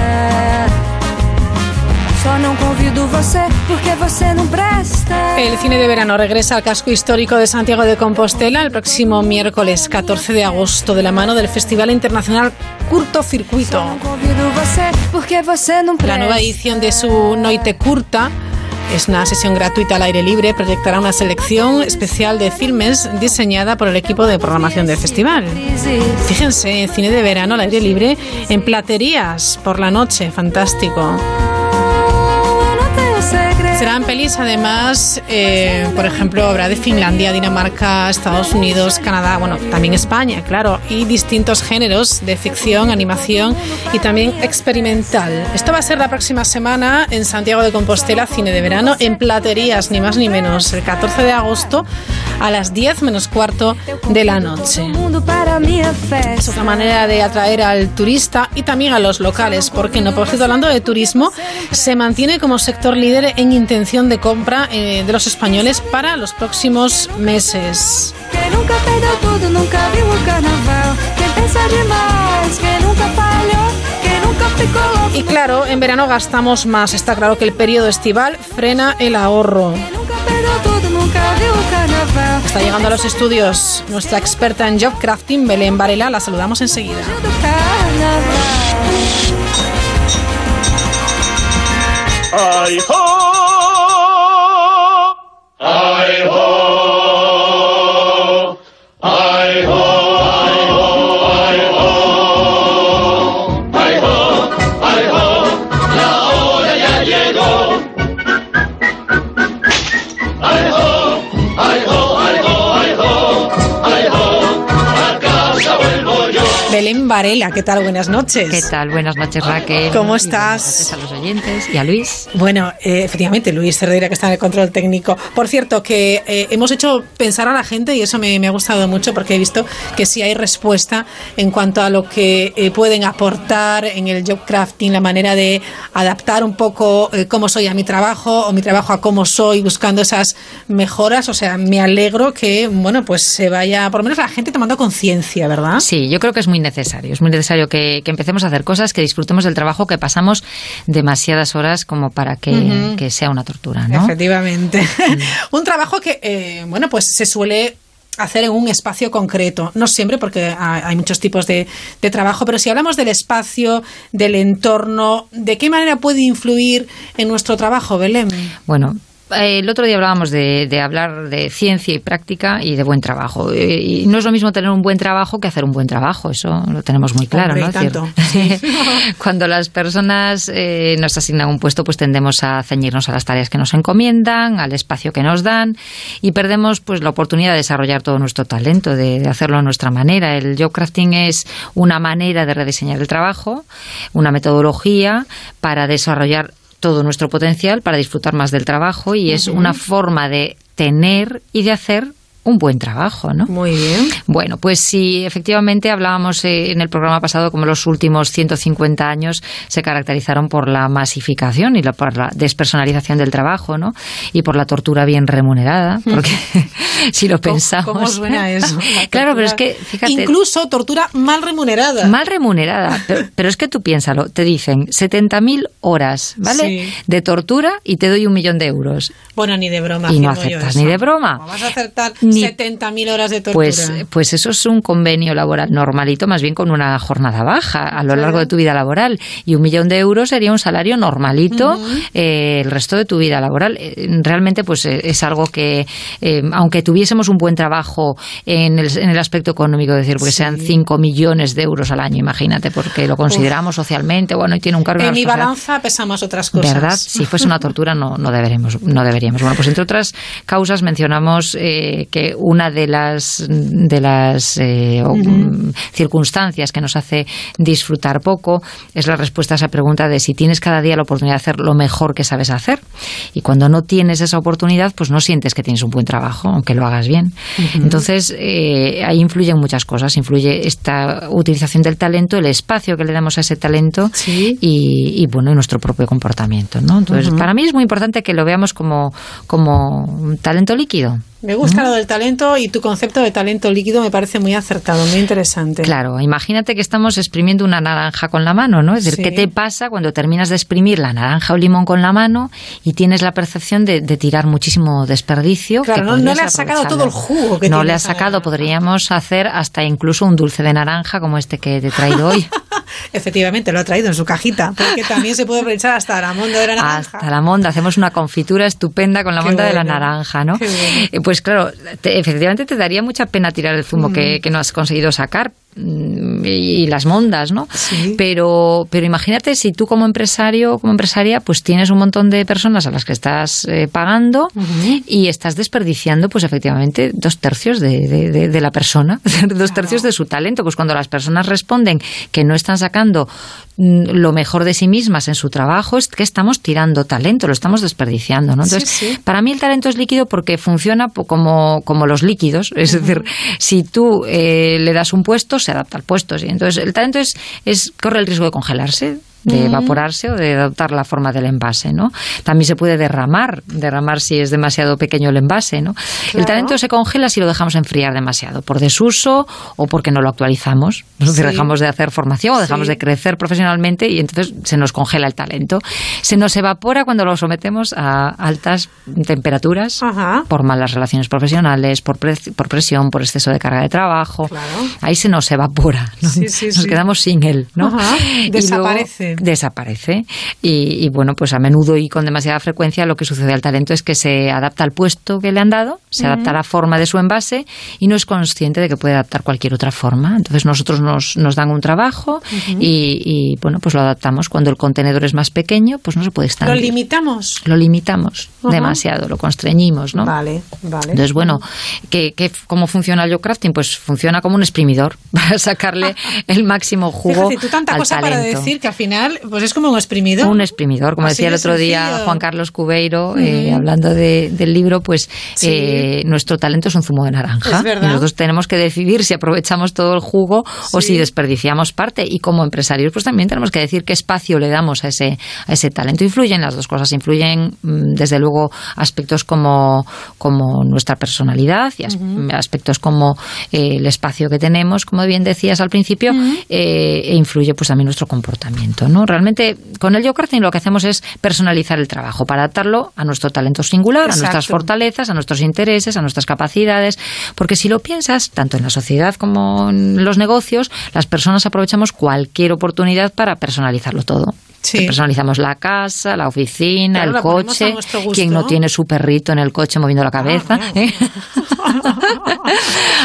El cine de verano regresa al casco histórico de Santiago de Compostela el próximo miércoles 14 de agosto de la mano del Festival Internacional Curto Circuito. La nueva edición de su Noite Curta es una sesión gratuita al aire libre, proyectará una selección especial de filmes diseñada por el equipo de programación del festival. Fíjense, cine de verano al aire libre en platerías por la noche, fantástico. Serán pelis, además, eh, por ejemplo, habrá de Finlandia, Dinamarca, Estados Unidos, Canadá, bueno, también España, claro, y distintos géneros de ficción, animación y también experimental. Esto va a ser la próxima semana en Santiago de Compostela, cine de verano, en platerías, ni más ni menos, el 14 de agosto a las 10 menos cuarto de la noche. Es otra manera de atraer al turista y también a los locales, porque no, por cierto, hablando de turismo, se mantiene como sector líder en intención de compra eh, de los españoles para los próximos meses. Y claro, en verano gastamos más. Está claro que el periodo estival frena el ahorro. Está llegando a los estudios nuestra experta en job crafting, Belén Varela. La saludamos enseguida. ¡Ay, ho! ¡Ay, ho! ¡Ay, Belén Varela, ¿qué tal? Buenas noches. ¿Qué tal? Buenas noches, Raquel. ¿Cómo Y estás? buenas noches a los oyentes y a Luis. Bueno, eh, efectivamente, Luis Cerdeira, que está en el control técnico. Por cierto, que eh, hemos hecho pensar a la gente y eso me, me ha gustado mucho porque he visto que sí hay respuesta en cuanto a lo que eh, pueden aportar en el job crafting, la manera de adaptar un poco eh, cómo soy a mi trabajo o mi trabajo a cómo soy, buscando esas mejoras. O sea, me alegro que, bueno, pues se vaya, por lo menos la gente tomando conciencia, ¿verdad? Sí, yo creo que es muy necesario. Es muy necesario que, que empecemos a hacer cosas, que disfrutemos del trabajo, que pasamos demasiadas horas como para que, sea una tortura, ¿no? Efectivamente. *laughs* un trabajo que, eh, bueno, pues se suele hacer en un espacio concreto. No siempre, porque hay muchos tipos de, de trabajo, pero si hablamos del espacio, del entorno, ¿de qué manera puede influir en nuestro trabajo, Belén? Bueno, el otro día hablábamos de, de hablar de ciencia y práctica y de buen trabajo. Eh, Y no es lo mismo tener un buen trabajo que hacer un buen trabajo, eso lo tenemos muy claro, Hombre, ¿no? tanto. Cierto. *laughs* Cuando las personas eh, nos asignan un puesto, pues tendemos a ceñirnos a las tareas que nos encomiendan, al espacio que nos dan y perdemos pues la oportunidad de desarrollar todo nuestro talento, de, de hacerlo a nuestra manera. El job crafting es una manera de rediseñar el trabajo, una metodología para desarrollar todo nuestro potencial para disfrutar más del trabajo y es una forma de tener y de hacer un buen trabajo, ¿no? Muy bien. Bueno, pues si efectivamente hablábamos eh, en el programa pasado como los últimos 150 años se caracterizaron por la masificación y la, por la despersonalización del trabajo, ¿no? Y por la tortura bien remunerada, porque *laughs* si lo pensamos. ¿Cómo suena eso? *laughs* claro, pero es que, fíjate. Incluso tortura mal remunerada. Mal remunerada. Pero, pero es que tú piénsalo, te dicen 70.000 horas, ¿vale? Sí. De tortura y te doy un millón de euros. Bueno, ni de broma. Y no yo aceptas ni de broma. Vamos a aceptar Ni- 70.000 horas de tortura. Pues, pues eso es un convenio laboral normalito, más bien con una jornada baja a lo largo de tu vida laboral. Y un millón de euros sería un salario normalito eh, el resto de tu vida laboral. Eh, Realmente, pues eh, es algo que, eh, aunque tuviésemos un buen trabajo en el, en el aspecto económico, es decir, porque sean 5 millones de euros al año, imagínate, porque lo consideramos socialmente, bueno, y tiene un cargo en mi balanza pesamos otras cosas. ¿Verdad? Si fuese una tortura no, no deberemos, no deberíamos. Bueno, pues entre otras causas mencionamos eh, que una de las de las eh, mm, circunstancias que nos hace disfrutar poco es la respuesta a esa pregunta de si tienes cada día la oportunidad de hacer lo mejor que sabes hacer. Y cuando no tienes esa oportunidad, pues no sientes que tienes un buen trabajo, aunque lo hagas bien. Entonces, eh, ahí influyen muchas cosas. Influye esta utilización del talento, el espacio que le damos a ese talento y, y, bueno, y nuestro propio comportamiento. ¿no? Entonces, para mí es muy importante que lo veamos como, como un talento líquido. Me gusta lo del talento y tu concepto de talento líquido me parece muy acertado, muy interesante. Claro, imagínate que estamos exprimiendo una naranja con la mano, ¿no? Es decir, Sí. ¿qué te pasa cuando terminas de exprimir la naranja o limón con la mano y tienes la percepción de, de tirar muchísimo desperdicio? Claro, que no, le has sacado todo el jugo que No le has sacado, podríamos hacer hasta incluso un dulce de naranja como este que te he traído hoy. *laughs* Efectivamente, lo ha traído en su cajita, porque también se puede aprovechar hasta la monda de la *laughs* naranja. Hasta la monda, hacemos una confitura estupenda con la Qué monda de la naranja, ¿no? qué bueno. Eh, Pues claro, te- efectivamente te daría mucha pena tirar el zumo Mm. que, que no has conseguido sacar mm, y, y las mondas, ¿no? Pero, pero imagínate si tú como empresario, como empresaria, pues tienes un montón de personas a las que estás eh, pagando y estás desperdiciando, pues efectivamente, dos tercios de, de- de- de la persona, *laughs* dos tercios de su talento. Pues cuando las personas responden que no están sacando mm, lo mejor de sí mismas en su trabajo, es que estamos tirando talento, lo estamos desperdiciando, ¿no? Entonces, Sí, sí. para mí el talento es líquido porque funciona como, como los líquidos. Es decir, si tú eh, le das un puesto, se adapta al puesto. ¿sí? Entonces, el talento es, es corre el riesgo de congelarse de Mm. evaporarse o de adoptar la forma del envase, ¿no? También se puede derramar, derramar si es demasiado pequeño el envase, ¿no? El talento se congela si lo dejamos enfriar demasiado, por desuso o porque no lo actualizamos. Sí. dejamos de hacer formación o dejamos Sí. de crecer profesionalmente y entonces se nos congela el talento. Se nos evapora cuando lo sometemos a altas temperaturas por malas relaciones profesionales, por, pre- por presión, por exceso de carga de trabajo. Ahí se nos evapora, ¿no? Sí, nos quedamos sin él, ¿no? Ajá. Luego Desaparece. desaparece. Y, y, bueno, pues a menudo y con demasiada frecuencia lo que sucede al talento es que se adapta al puesto que le han dado, se adapta a la forma de su envase y no es consciente de que puede adaptar cualquier otra forma. Entonces nosotros nos, nos dan un trabajo y, y, bueno, pues lo adaptamos. Cuando el contenedor es más pequeño, pues no se puede Lo expandir. limitamos. Lo limitamos demasiado, lo constreñimos, ¿no? Vale, vale. Entonces, bueno, ¿qué, qué, cómo funciona el crafting? Pues funciona como un exprimidor *laughs* para sacarle *laughs* el máximo jugo Fíjate, tú tanta al cosa para talento. decir que al final pues es como un exprimidor. Un exprimidor, como Así decía el otro día. Juan Carlos Cubeiro, eh, hablando de- del libro, pues Sí. eh, nuestro talento es un zumo de naranja. Es verdad. Y nosotros tenemos que decidir si aprovechamos todo el jugo o si desperdiciamos parte. Y como empresarios, pues también tenemos que decir qué espacio le damos a ese, a ese talento. Influyen las dos cosas. Influyen, mm, desde luego, aspectos como, como nuestra personalidad y as- aspectos como eh, el espacio que tenemos, como bien decías al principio, eh, e influye pues también nuestro comportamiento. ¿no? Realmente, con el Yocrating lo que hacemos es personalizar el trabajo para adaptarlo a nuestro talento singular, a nuestras fortalezas, a nuestros intereses, a nuestras capacidades. Porque si lo piensas, tanto en la sociedad como en los negocios, las personas aprovechamos cualquier oportunidad para personalizarlo todo. Sí. Personalizamos la casa, la oficina, Claro, el la coche. Quien no tiene su perrito en el coche moviendo la cabeza. ¿eh? *laughs*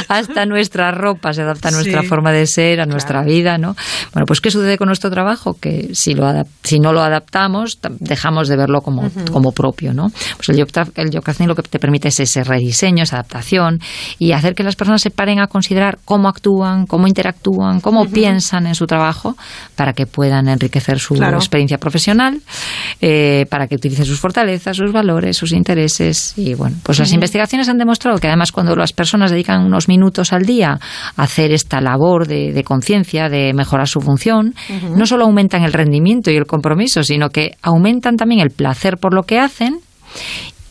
hasta nuestra ropa se adapta a nuestra Sí. forma de ser, a nuestra vida, ¿no? Bueno, pues ¿qué sucede con nuestro trabajo? Que si, lo si no lo adaptamos, tam- dejamos de verlo como, propio, ¿no? Pues el job, el job lo que te permite es ese rediseño, esa adaptación y hacer que las personas se paren a considerar cómo actúan, cómo interactúan, cómo piensan en su trabajo para que puedan enriquecer su Claro. Experiencia profesional, eh, para que utilicen sus fortalezas, sus valores, sus intereses. Y bueno, pues las investigaciones han demostrado que además cuando las personas dedican unos minutos al día a hacer esta labor de, de conciencia, de mejorar su función, no solo aumentan el rendimiento y el compromiso, sino que aumentan también el placer por lo que hacen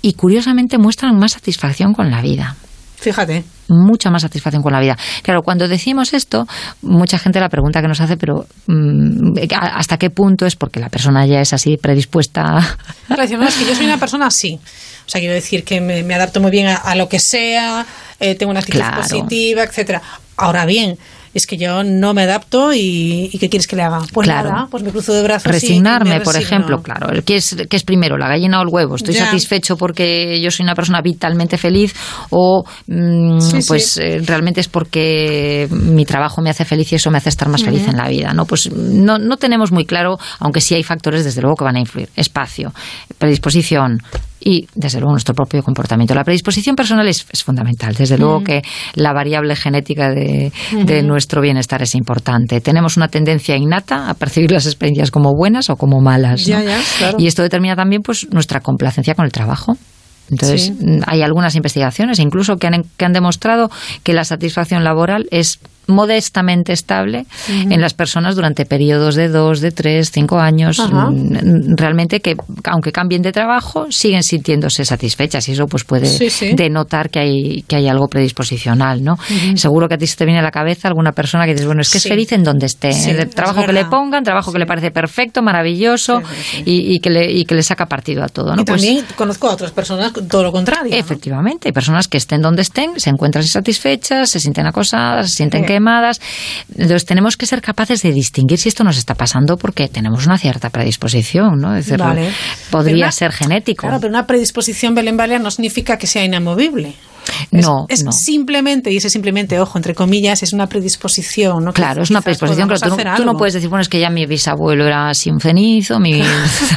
y curiosamente muestran más satisfacción con la vida Fíjate. mucha más satisfacción con la vida. Claro, cuando decimos esto, mucha gente la pregunta que nos hace, pero mm, ¿a- ¿hasta qué punto es porque la persona ya es así predispuesta? a- Claro, "No, es que yo soy una persona así. O sea, quiero decir que me, me adapto muy bien a, a lo que sea, eh, tengo una actitud Claro. positiva, etcétera. Ahora bien, es que yo no me adapto y, y ¿qué quieres que le haga? Pues Claro. nada, pues me cruzo de brazos y Resignarme, me por ejemplo, claro. ¿Qué es, qué es primero, la gallina o el huevo? ¿Estoy Ya. satisfecho porque yo soy una persona vitalmente feliz o mm, Sí, pues sí. eh, realmente es porque mi trabajo me hace feliz y eso me hace estar más feliz en la vida? ¿no? Pues no, no tenemos muy claro, aunque sí hay factores desde luego que van a influir. Espacio, predisposición, y desde luego nuestro propio comportamiento. La predisposición personal es, es fundamental. Desde luego Mm. que la variable genética de, de nuestro bienestar es importante. Tenemos una tendencia innata a percibir las experiencias como buenas o como malas. ¿no? Ya, ya, claro. Y esto determina también pues nuestra complacencia con el trabajo. Entonces, Sí. hay algunas investigaciones, incluso que han, que han demostrado que la satisfacción laboral es modestamente estable en las personas durante periodos de dos, de tres, cinco años. Ajá. Mm, Realmente que, aunque cambien de trabajo, siguen sintiéndose satisfechas y eso pues puede Sí, sí. denotar que hay, que hay algo predisposicional, ¿no? Seguro que a ti se te viene a la cabeza alguna persona que dices, bueno, es que Sí. es feliz en donde esté. El es trabajo que le pongan, trabajo que le parece perfecto, maravilloso Y, y que le, y que le saca partido a todo, ¿no? Y Pues- también conozco a otras personas todo lo contrario. ¿no? Efectivamente, hay personas que estén donde estén, se encuentran insatisfechas, se sienten acosadas, se sienten Sí. Entonces tenemos que ser capaces de distinguir si esto nos está pasando porque tenemos una cierta predisposición, ¿no? Es decir, Vale. podría una- ser genético. Claro, pero una predisposición Belén no significa que sea inamovible. Es- No, es, no. simplemente, y ese simplemente, ojo, entre comillas, es una predisposición. ¿no? Claro, Que es una predisposición, pero tú, no- tú puedes decir, bueno, es que ya mi bisabuelo era así un cenizo, mi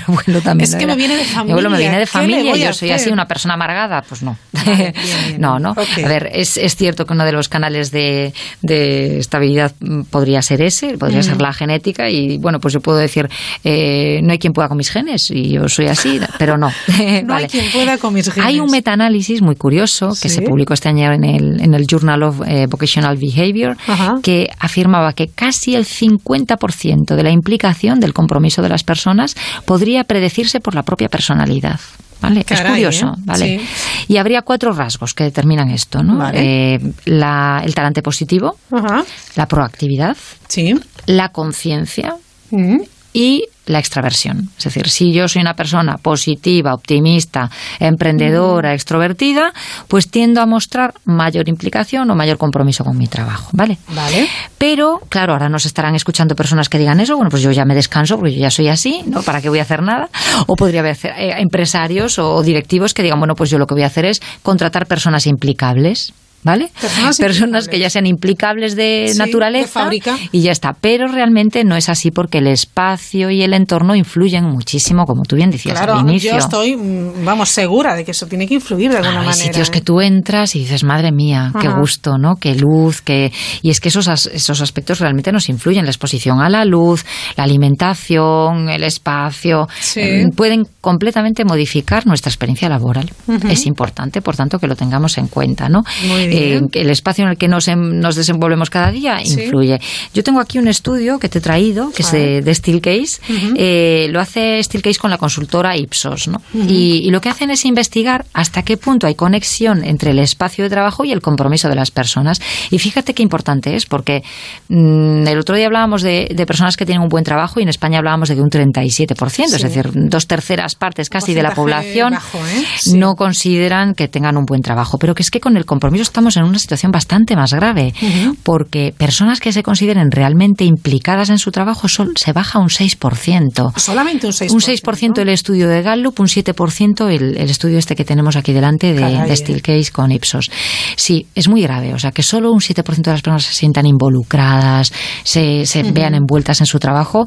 abuelo *laughs* también Es que era. me viene de Mi abuelo me familia, viene de ¿qué le familia yo soy así, una persona amargada. Pues no. *laughs* bien, bien. no, no. A ver, es, es cierto que uno de los canales de, de estabilidad mm, podría ser ese, podría Mm. ser la genética y, bueno, pues yo puedo decir, eh, no hay quien pueda con mis genes y yo soy así, pero no. *laughs* No hay quien pueda con mis genes. Hay un metaanálisis muy curioso que Sí. se publicó este año en el, en el Journal of eh, Vocational Behavior Ajá. que afirmaba que casi el 50% de la implicación del compromiso de las personas podría predecirse por la propia personalidad. ¿Vale? Caray, es curioso, ¿eh? ¿vale? Sí. Y habría cuatro rasgos que determinan esto, ¿no? Vale. Eh, la- el talante positivo, Ajá. la proactividad, Sí. la conciencia Mm. y la extraversión. Es decir, si yo soy una persona positiva, optimista, emprendedora, extrovertida, pues tiendo a mostrar mayor implicación o mayor compromiso con mi trabajo, ¿vale? Vale. Pero, claro, ahora nos estarán escuchando personas que digan eso, bueno, pues yo ya me descanso porque yo ya soy así, ¿no? ¿Para qué voy a hacer nada? O podría haber eh, empresarios o directivos que digan, bueno, pues yo lo que voy a hacer es contratar personas implicables. ¿Vale? Personas que ya sean implicables de Sí, naturaleza de y ya está. Pero realmente no es así porque el espacio y el entorno influyen muchísimo, como tú bien decías Claro, al inicio. yo estoy, mm, vamos, segura de que eso tiene que influir de alguna Hay manera. sitios que ¿eh? tú entras y dices, madre mía, qué gusto, ¿no? Qué luz, qué... Y es que esos, esos aspectos realmente nos influyen. La exposición a la luz, la alimentación, el espacio, Sí. eh, pueden completamente modificar nuestra experiencia laboral. Es importante, por tanto, que lo tengamos en cuenta, ¿no? Muy bien. Eh, el espacio en el que nos, em- nos desenvolvemos cada día Sí. influye. Yo tengo aquí un estudio que te he traído, que es de, de Steelcase. Eh, lo hace Steelcase con la consultora Ipsos, ¿no? Y, y lo que hacen es investigar hasta qué punto hay conexión entre el espacio de trabajo y el compromiso de las personas. Y fíjate qué importante es, porque mm, el otro día hablábamos de, de personas que tienen un buen trabajo y en España hablábamos de que un 37%, es Sí. decir, dos terceras partes casi de la población bajo, ¿eh? Sí. no consideran que tengan un buen trabajo. Pero que es que con el compromiso está estamos en una situación bastante más grave, porque personas que se consideren realmente implicadas en su trabajo son, se baja un 6%. Solamente un 6%. Un 6% el estudio de Gallup, un 7% el, el estudio este que tenemos aquí delante de, Caray, de eh. Steelcase con Ipsos. Sí, es muy grave. O sea, que solo un 7% de las personas se sientan involucradas, se, se vean envueltas en su trabajo,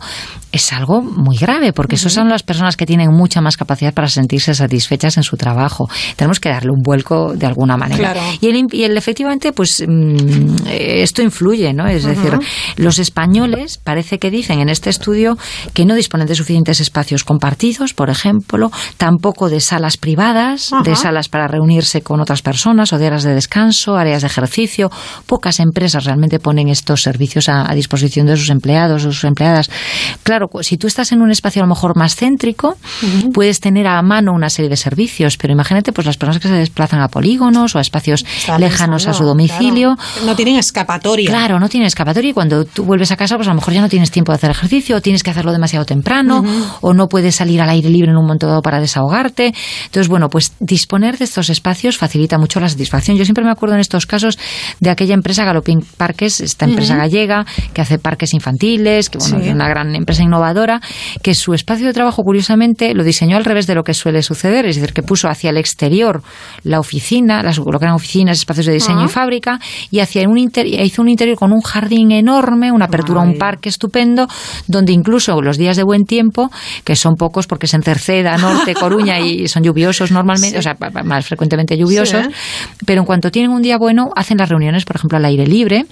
es algo muy grave, porque esas son las personas que tienen mucha más capacidad para sentirse satisfechas en su trabajo. Tenemos que darle un vuelco de alguna manera. Claro. Y, el, y el- efectivamente, pues mm, eh, esto influye, ¿no? Es decir, los españoles parece que dicen en este estudio que no disponen de suficientes espacios compartidos, por ejemplo, tampoco de salas privadas, de salas para reunirse con otras personas o de áreas de descanso, áreas de ejercicio. Pocas empresas realmente ponen estos servicios a, a disposición de sus empleados o sus empleadas. Claro, si tú estás en un espacio a lo mejor más céntrico, puedes tener a mano una serie de servicios, pero imagínate pues las personas que se desplazan a polígonos o a espacios Estaba lejanos a su domicilio. claro. No tienen escapatoria. Claro, no tienen escapatoria y cuando tú vuelves a casa, pues a lo mejor ya no tienes tiempo de hacer ejercicio, o tienes que hacerlo demasiado temprano, o no puedes salir al aire libre en un momento dado para desahogarte. Entonces, bueno, pues disponer de estos espacios facilita mucho la satisfacción. Yo siempre me acuerdo en estos casos de aquella empresa Galopin Parques, esta empresa gallega que hace parques infantiles, que bueno, Sí. es una gran empresa innovadora, que su espacio de trabajo, curiosamente, lo diseñó al revés de lo que suele suceder, es decir, que puso hacia el exterior la oficina, las, lo que eran oficinas, espacios de diseño Ah. y fábrica, y hacia un hizo un interior con un jardín enorme, una apertura a un parque estupendo, donde incluso los días de buen tiempo, que son pocos porque es en Cerceda, Norte, *laughs* Coruña y son lluviosos normalmente, o sea, más frecuentemente lluviosos, Sí. pero en cuanto tienen un día bueno, hacen las reuniones, por ejemplo, al aire libre,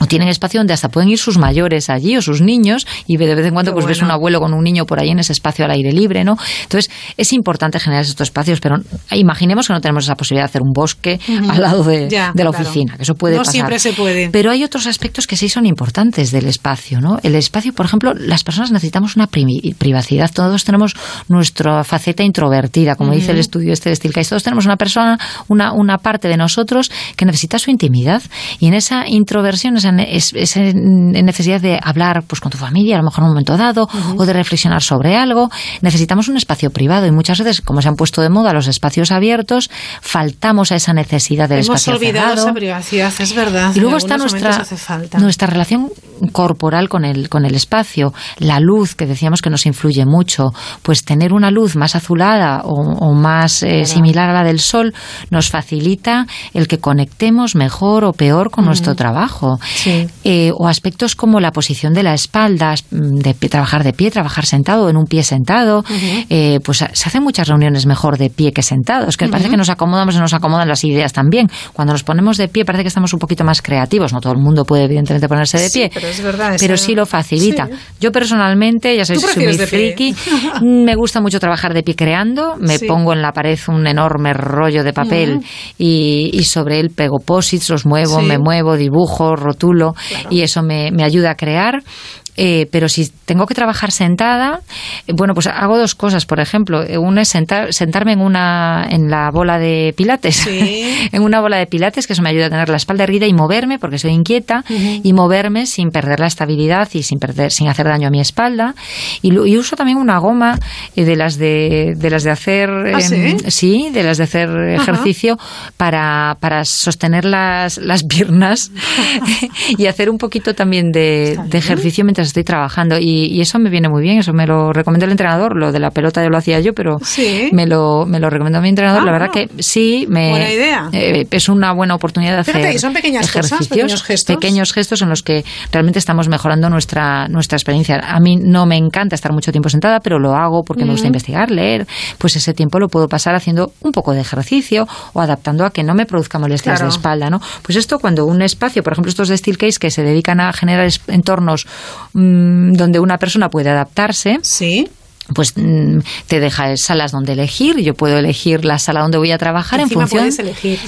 o tienen espacio donde hasta pueden ir sus mayores allí o sus niños y de vez en cuando Qué pues ves un abuelo con un niño por ahí en ese espacio al aire libre, ¿no? Entonces es importante generar estos espacios, pero imaginemos que no tenemos esa posibilidad de hacer un bosque al lado de, Ya, de la claro. oficina, que eso puede No pasar. siempre se puede. Pero hay otros aspectos que sí son importantes del espacio, ¿no? El espacio, por ejemplo, las personas necesitamos una privacidad. Todos tenemos nuestra faceta introvertida, como dice el estudio este de Stilcase. Todos tenemos una persona, una, una parte de nosotros que necesita su intimidad. Y en esa introversión, esa, esa necesidad de hablar pues, con tu familia, a lo mejor en un momento dado, o de reflexionar sobre algo, necesitamos un espacio privado. Y muchas veces, como se han puesto de moda los espacios abiertos, faltamos a esa necesidad del Hemos olvidado cerrado. esa privacidad, es verdad. Y luego está nuestra, nuestra relación corporal con el, con el espacio, la luz, que decíamos que nos influye mucho, pues tener una luz más azulada o, o más eh, similar a la del sol nos facilita el que conectemos mejor o peor con nuestro trabajo. Eh, o aspectos como la posición de la espalda, mm, de trabajar de pie, trabajar sentado, en un pie sentado, eh, pues se hacen muchas reuniones mejor de pie que sentados, que parece que nos acomodamos y nos acomodan las ideas también. Cuando nos ponemos de pie parece que estamos un poquito más creativos. No todo el mundo puede, evidentemente, ponerse de Sí, pie. pero es verdad, pero esa- sí lo facilita. Sí. Yo personalmente, ya sabéis, Tú soy muy friki. *laughs* me gusta mucho trabajar de pie creando. Me Sí. pongo en la pared un enorme rollo de papel y, y sobre él pego posits, los muevo, me muevo, dibujo, rotulo y eso me, me ayuda a crear. Eh, pero si tengo que trabajar sentada, eh, bueno, pues hago dos cosas. Por ejemplo, eh, una es sentar, sentarme en una en la bola de pilates, *laughs* en una bola de pilates que eso me ayuda a tener la espalda erguida y moverme porque soy inquieta y moverme sin perder la estabilidad y sin perder sin hacer daño a mi espalda. Y, y uso también una goma eh, de las de de las de hacer ¿Ah, em, sí? sí, de las de hacer ejercicio para, para sostener las, las piernas *laughs* *laughs* y hacer un poquito también de, de ejercicio mientras estoy trabajando. Y, y eso me viene muy bien, eso me lo recomendó el entrenador. Lo de la pelota yo lo hacía yo, pero Sí. me, lo, me lo recomendó mi entrenador. la verdad que sí, me, Buena idea. eh, es una buena oportunidad de hacer Fíjate, son pequeñas cosas, ejercicios, pequeños gestos. pequeños gestos en los que realmente estamos mejorando nuestra, nuestra experiencia. A mí no me encanta estar mucho tiempo sentada, pero lo hago porque me gusta investigar, leer. Pues ese tiempo lo puedo pasar haciendo un poco de ejercicio o adaptando a que no me produzca molestias Claro. de espalda, ¿no? Pues esto cuando un espacio, por ejemplo, estos de Steelcase que se dedican a generar entornos mm, donde una persona puede adaptarse. Sí pues mm, te deja salas donde elegir. Yo puedo elegir la sala donde voy a trabajar en función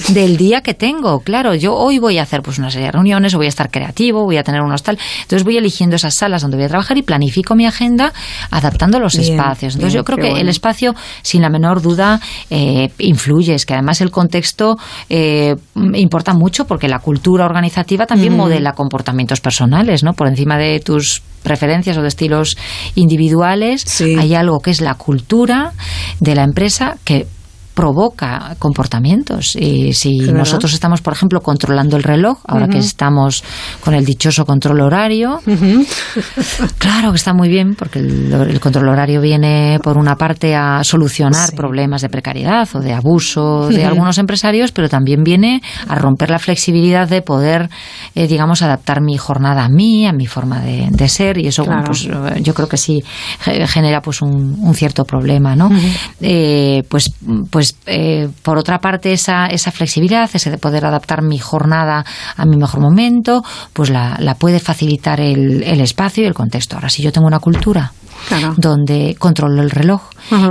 del día que tengo. Claro, yo hoy voy a hacer pues una serie de reuniones, o voy a estar creativo, voy a tener unos tal. Entonces voy eligiendo esas salas donde voy a trabajar y planifico mi agenda adaptando los Bien, espacios. Entonces bien, yo creo que bueno. el espacio, sin la menor duda, eh, influye. Es que además el contexto eh, importa mucho porque la cultura organizativa también Mm. modela comportamientos personales, ¿no? Por encima de tus preferencias o de estilos individuales, hay algo que es la cultura de la empresa que provoca comportamientos. Y si nosotros estamos, por ejemplo, controlando el reloj, ahora que estamos con el dichoso control horario, *laughs* claro que está muy bien, porque el, control horario viene, por una parte, a solucionar problemas de precariedad o de abuso de algunos empresarios, pero también viene a romper la flexibilidad de poder, eh, digamos, adaptar mi jornada a mí, a mi forma de, ser, y eso, pues yo creo que sí genera pues un, cierto problema, ¿no? Eh, pues, pues eh, por otra parte, esa, esa flexibilidad, ese de poder adaptar mi jornada a mi mejor momento, pues la, la puede facilitar el, el espacio y el contexto. Ahora, si yo tengo una cultura donde controlo el reloj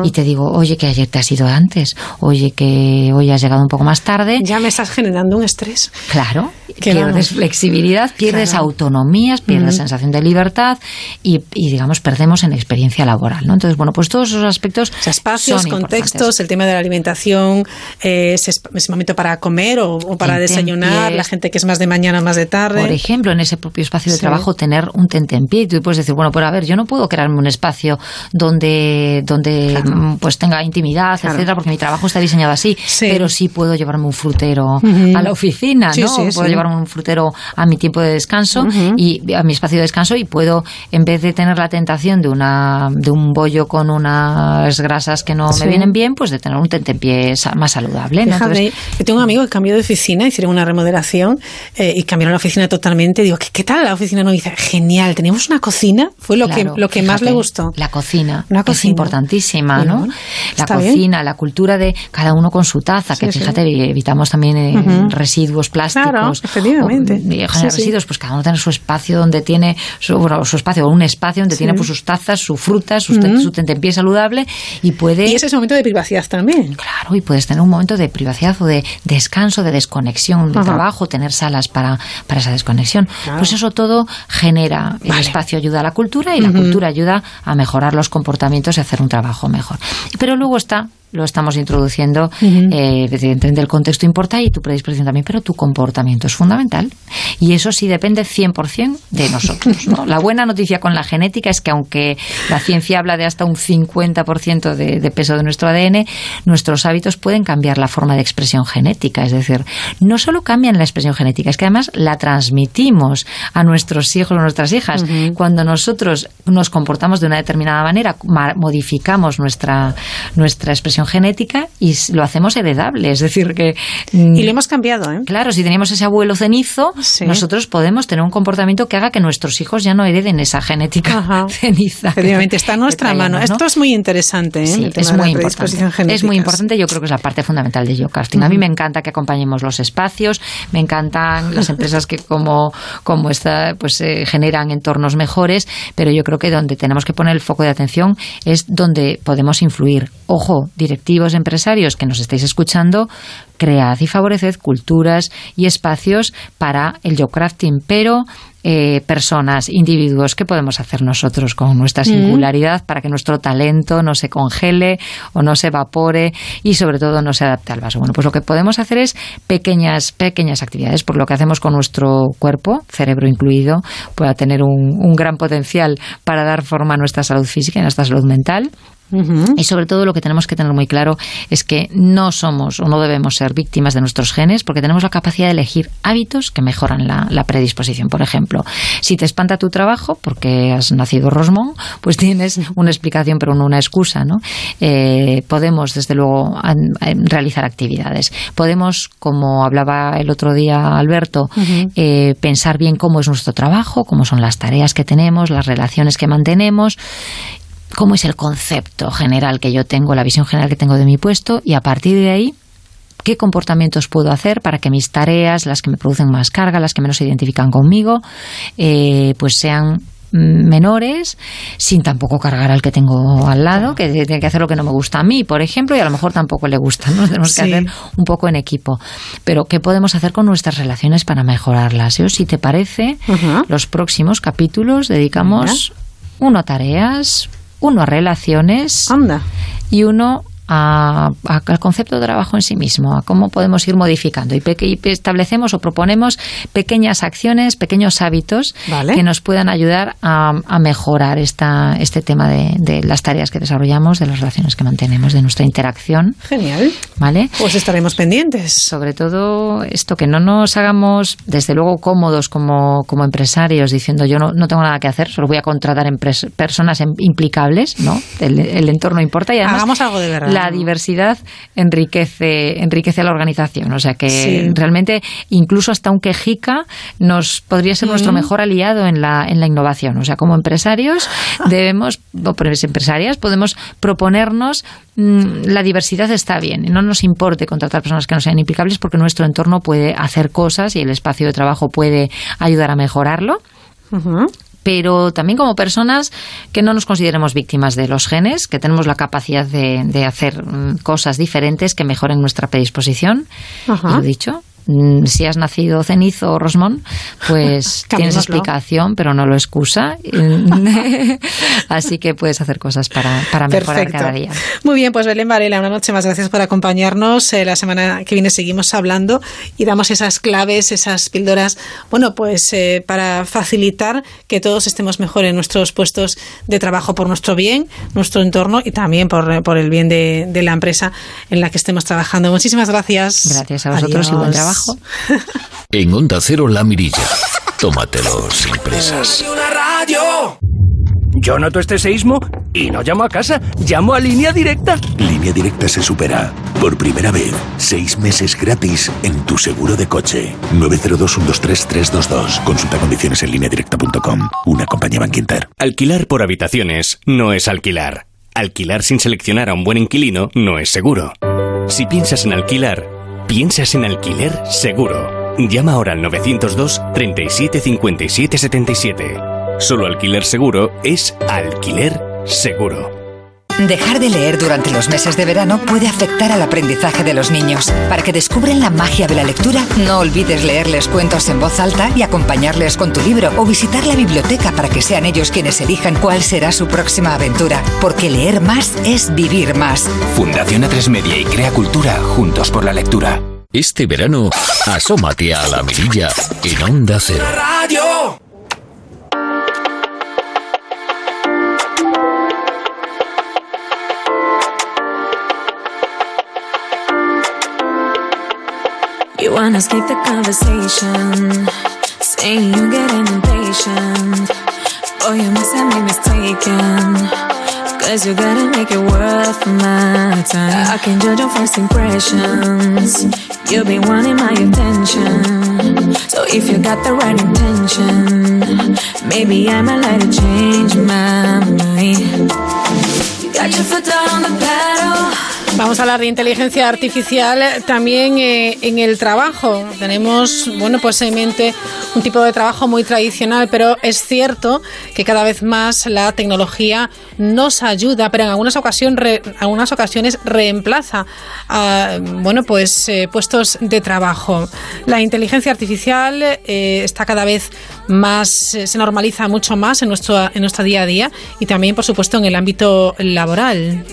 y te digo, oye, que ayer te has ido antes, oye, que hoy has llegado un poco más tarde. Ya me estás generando un estrés. Claro, pierdes flexibilidad, pierdes autonomías, pierdes sensación de libertad y, digamos, perdemos en experiencia laboral. ¿no? Entonces, bueno, pues todos esos aspectos. espacios, contextos, el tema de la alimentación, eh, ese, momento para comer o, para desayunar, la gente que es más de mañana, más de tarde. Por ejemplo, en ese propio espacio de trabajo, tener un tentempié. Y tú puedes decir, bueno, pues a ver, yo no puedo crearme un espacio donde, donde mm, pues tenga intimidad, etcétera, porque mi trabajo está diseñado así, pero sí puedo llevarme un frutero a la oficina, ¿no? puedo llevarme un frutero a mi tiempo de descanso y a mi espacio de descanso y puedo, en vez de tener la tentación de una de un bollo con unas grasas que no me vienen bien, pues de tener un tentempié más saludable. ¿no? yo tengo un amigo que cambió de oficina, hicieron una remodelación eh, y cambiaron la oficina totalmente. Digo, ¿qué, tal la oficina? No dice, genial, teníamos una cocina, fue lo que lo que más le gustó la cocina, es ¿no? La cocina, la cultura de cada uno con su taza, que fíjate, evitamos también eh, residuos plásticos. Claro, efectivamente. residuos, pues cada uno tiene su espacio donde tiene, su, bueno, su espacio, un espacio donde tiene pues sus tazas, su fruta, su, su tentempié saludable y puede... Y ese momento de privacidad también. Claro, y puedes tener un momento de privacidad o de descanso, de desconexión del trabajo, tener salas para, para esa desconexión. Pues eso todo genera, el espacio ayuda a la cultura y la cultura ayuda a mejorar los comportamientos y hacer un trabajo mejor. Pero luego está lo estamos introduciendo, eh, evidentemente el contexto importa y tu predisposición también, pero tu comportamiento es fundamental. Y eso sí depende 100% de nosotros. La buena noticia con la genética es que aunque la ciencia habla de hasta un 50% de, de peso de nuestro ADN, nuestros hábitos pueden cambiar la forma de expresión genética. Es decir, no solo cambian la expresión genética, es que además la transmitimos a nuestros hijos o nuestras hijas. Cuando nosotros nos comportamos de una determinada manera, modificamos nuestra, nuestra expresión genética y lo hacemos heredable. Es decir, que. Mm, y lo hemos cambiado, ¿eh? Claro, si teníamos ese abuelo cenizo, nosotros podemos tener un comportamiento que haga que nuestros hijos ya no hereden esa genética *laughs* ceniza. Efectivamente, está en nuestra mano. Esto es muy interesante, ¿eh? es muy importante. Es muy importante, yo creo que es la parte fundamental de Geocasting. A mí me encanta que acompañemos los espacios, me encantan las *laughs* empresas que como, como esta, pues eh, generan entornos mejores, pero yo creo que donde tenemos que poner el foco de atención es donde podemos influir. Ojo, directivos empresarios que nos estáis escuchando, cread y favoreced culturas y espacios para el crafting, pero eh, personas, individuos, ¿qué podemos hacer nosotros con nuestra singularidad para que nuestro talento no se congele o no se evapore y sobre todo no se adapte al vaso? Bueno, pues lo que podemos hacer es pequeñas, pequeñas actividades, por lo que hacemos con nuestro cuerpo, cerebro incluido, pueda tener un, un gran potencial para dar forma a nuestra salud física y a nuestra salud mental y sobre todo lo que tenemos que tener muy claro es que no somos o no debemos ser víctimas de nuestros genes porque tenemos la capacidad de elegir hábitos que mejoran la, predisposición. Por ejemplo, si te espanta tu trabajo porque has nacido rosmón, pues tienes una explicación pero no una excusa. ¿no? Eh, podemos, desde luego, realizar actividades. Podemos, como hablaba el otro día Alberto, eh, pensar bien cómo es nuestro trabajo, cómo son las tareas que tenemos, las relaciones que mantenemos cómo es el concepto general que yo tengo, la visión general que tengo de mi puesto y a partir de ahí qué comportamientos puedo hacer para que mis tareas, las que me producen más carga, las que menos se identifican conmigo, eh, pues sean menores sin tampoco cargar al que tengo al lado, que tiene que hacer lo que no me gusta a mí, por ejemplo, y a lo mejor tampoco le gusta, ¿no? *laughs* Tenemos que hacer un poco en equipo. Pero, ¿qué podemos hacer con nuestras relaciones para mejorarlas? Si te parece, los próximos capítulos dedicamos uno a tareas, uno a relaciones Anda. y uno a- a- al concepto de trabajo en sí mismo, a cómo podemos ir modificando y, establecemos o proponemos pequeñas acciones, pequeños hábitos Vale. que nos puedan ayudar a, a mejorar esta, este tema de, de las tareas que desarrollamos, de las relaciones que mantenemos, de nuestra interacción. Genial. ¿Vale? Pues estaremos pendientes. Sobre todo esto, que no nos hagamos, desde luego, cómodos como, como empresarios, diciendo yo no, no tengo nada que hacer, solo voy a contratar personas implicables, ¿no? El, el entorno importa y además Hagamos algo de verdad. La diversidad enriquece, enriquece a la organización. O sea que Sí. realmente incluso hasta un quejica nos podría ser nuestro mejor aliado en la, en la innovación. O sea, como empresarios *laughs* debemos, o empresarias, podemos proponernos mm, la diversidad está bien. No nos importe contratar personas que no sean implicables porque nuestro entorno puede hacer cosas y el espacio de trabajo puede ayudar a mejorarlo pero también como personas que no nos consideremos víctimas de los genes, que tenemos la capacidad de, de hacer mm, cosas diferentes que mejoren nuestra predisposición. Ajá. Y lo dicho, si has nacido cenizo o rosmón, pues *laughs* tienes explicación, pero no lo excusa. *laughs* Así que puedes hacer cosas para, para mejorar Perfecto. cada día. Muy bien, pues Belén Varela, una noche más. Gracias por acompañarnos. Eh, la semana que viene seguimos hablando y damos esas claves, esas píldoras, bueno, pues eh, para facilitar que todos estemos mejor en nuestros puestos de trabajo por nuestro bien, nuestro entorno y también por, por el bien de, de la empresa en la que estemos trabajando. Muchísimas gracias. Gracias a vosotros y buen Adiós. Trabajo. En Onda Cero La Mirilla. Tómatelo sin prisas. Yo noto este seísmo y no llamo a casa, llamo a línea directa. Línea Directa se supera. Por primera vez, seis meses gratis en tu seguro de coche. 902-123-322. Consulta condiciones en lineadirecta.com. Una compañía Banquinter. Alquilar por habitaciones no es alquilar. Alquilar sin seleccionar a un buen inquilino no es seguro. Si piensas en alquilar, piensas en alquiler seguro. Llama ahora al 902 37 57 77. Solo alquiler seguro es alquiler seguro. Dejar de leer durante los meses de verano puede afectar al aprendizaje de los niños. Para que descubran la magia de la lectura, no olvides leerles cuentos en voz alta y acompañarles con tu libro o visitar la biblioteca para que sean ellos quienes elijan cuál será su próxima aventura. Porque leer más es vivir más. Fundación A3 Media y Crea Cultura juntos por la lectura. Este verano, asómate a La Mirilla en Onda Cero. Radio. You wanna skip the conversation, saying you getting impatient. Oh, you must have made mistaken. Cause you gotta make it worth my time. I can judge on first impressions. You've been wanting my attention. So if you got the right intention, maybe I might like to change my mind. You got your foot down on the pedal. Vamos a hablar de inteligencia artificial también eh, en el trabajo. Tenemos, bueno, pues en mente un tipo de trabajo muy tradicional, pero es cierto que cada vez más la tecnología nos ayuda, pero en algunas ocasiones, reemplaza bueno, pues eh, puestos de trabajo. La inteligencia artificial eh, está cada vez más, se normaliza mucho más en nuestro, en nuestro día a día y también, por supuesto, en el ámbito laboral.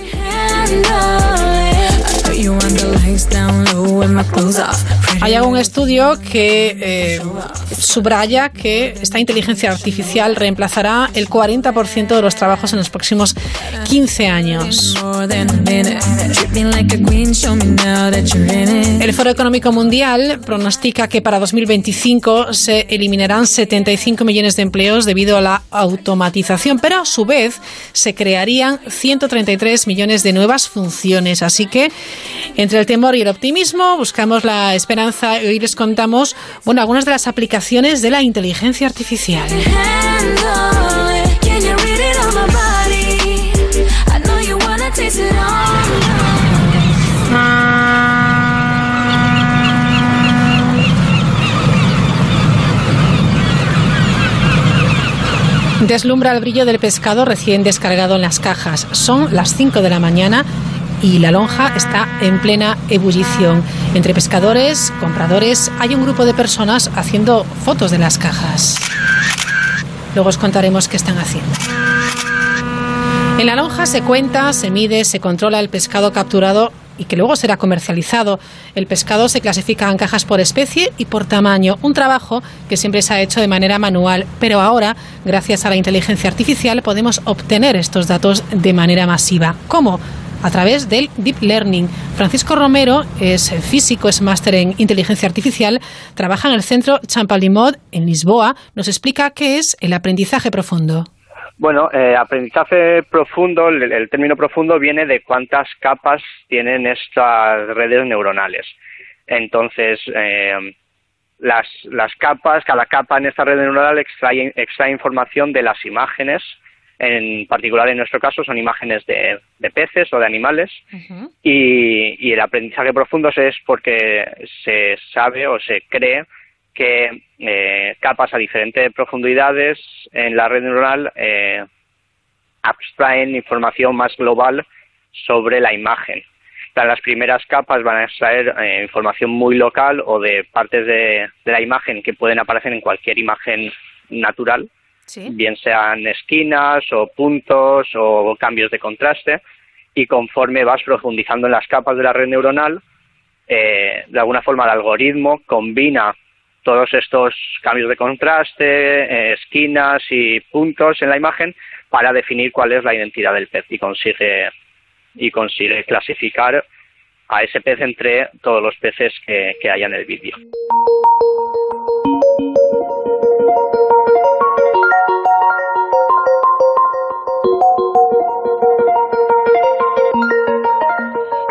Down low and my clothes off. Hay algún estudio que eh, subraya que esta inteligencia artificial reemplazará el 40% de los trabajos en los próximos 15 años. El Foro Económico Mundial pronostica que para 2025 se eliminarán 75 millones de empleos debido a la automatización, pero a su vez se crearían 133 millones de nuevas funciones. Así que entre el temor y el optimismo buscamos la esperanza y hoy les contamos bueno, algunas de las aplicaciones de la inteligencia artificial. Deslumbra el brillo del pescado recién descargado en las cajas. Son las 5 de la mañana y la lonja está en plena ebullición. Entre pescadores, compradores, hay un grupo de personas haciendo fotos de las cajas. Luego os contaremos qué están haciendo. En la lonja se cuenta, se mide, se controla el pescado capturado y que luego será comercializado. El pescado se clasifica en cajas por especie y por tamaño, un trabajo que siempre se ha hecho de manera manual, pero ahora, gracias a la inteligencia artificial, podemos obtener estos datos de manera masiva. ¿Cómo? A través del Deep Learning. Francisco Romero es físico, es máster en inteligencia artificial, trabaja en el centro Champalimod en Lisboa. Nos explica qué es el aprendizaje profundo. Bueno, eh, aprendizaje profundo, el, término profundo viene de cuántas capas tienen estas redes neuronales. Entonces, eh, las, capas, cada capa en esta red neuronal extrae información de las imágenes en particular en nuestro caso son imágenes de, de peces o de animales. Y, y el aprendizaje profundo es porque se sabe o se cree que eh, capas a diferentes profundidades en la red neuronal eh, abstraen información más global sobre la imagen. Las primeras capas van a extraer eh, información muy local o de partes de, de la imagen que pueden aparecer en cualquier imagen natural bien sean esquinas o puntos o cambios de contraste, y conforme vas profundizando en las capas de la red neuronal, eh, de alguna forma el algoritmo combina todos estos cambios de contraste, eh, esquinas y puntos en la imagen para definir cuál es la identidad del pez y consigue y consigue clasificar a ese pez entre todos los peces que, que hay en el vídeo.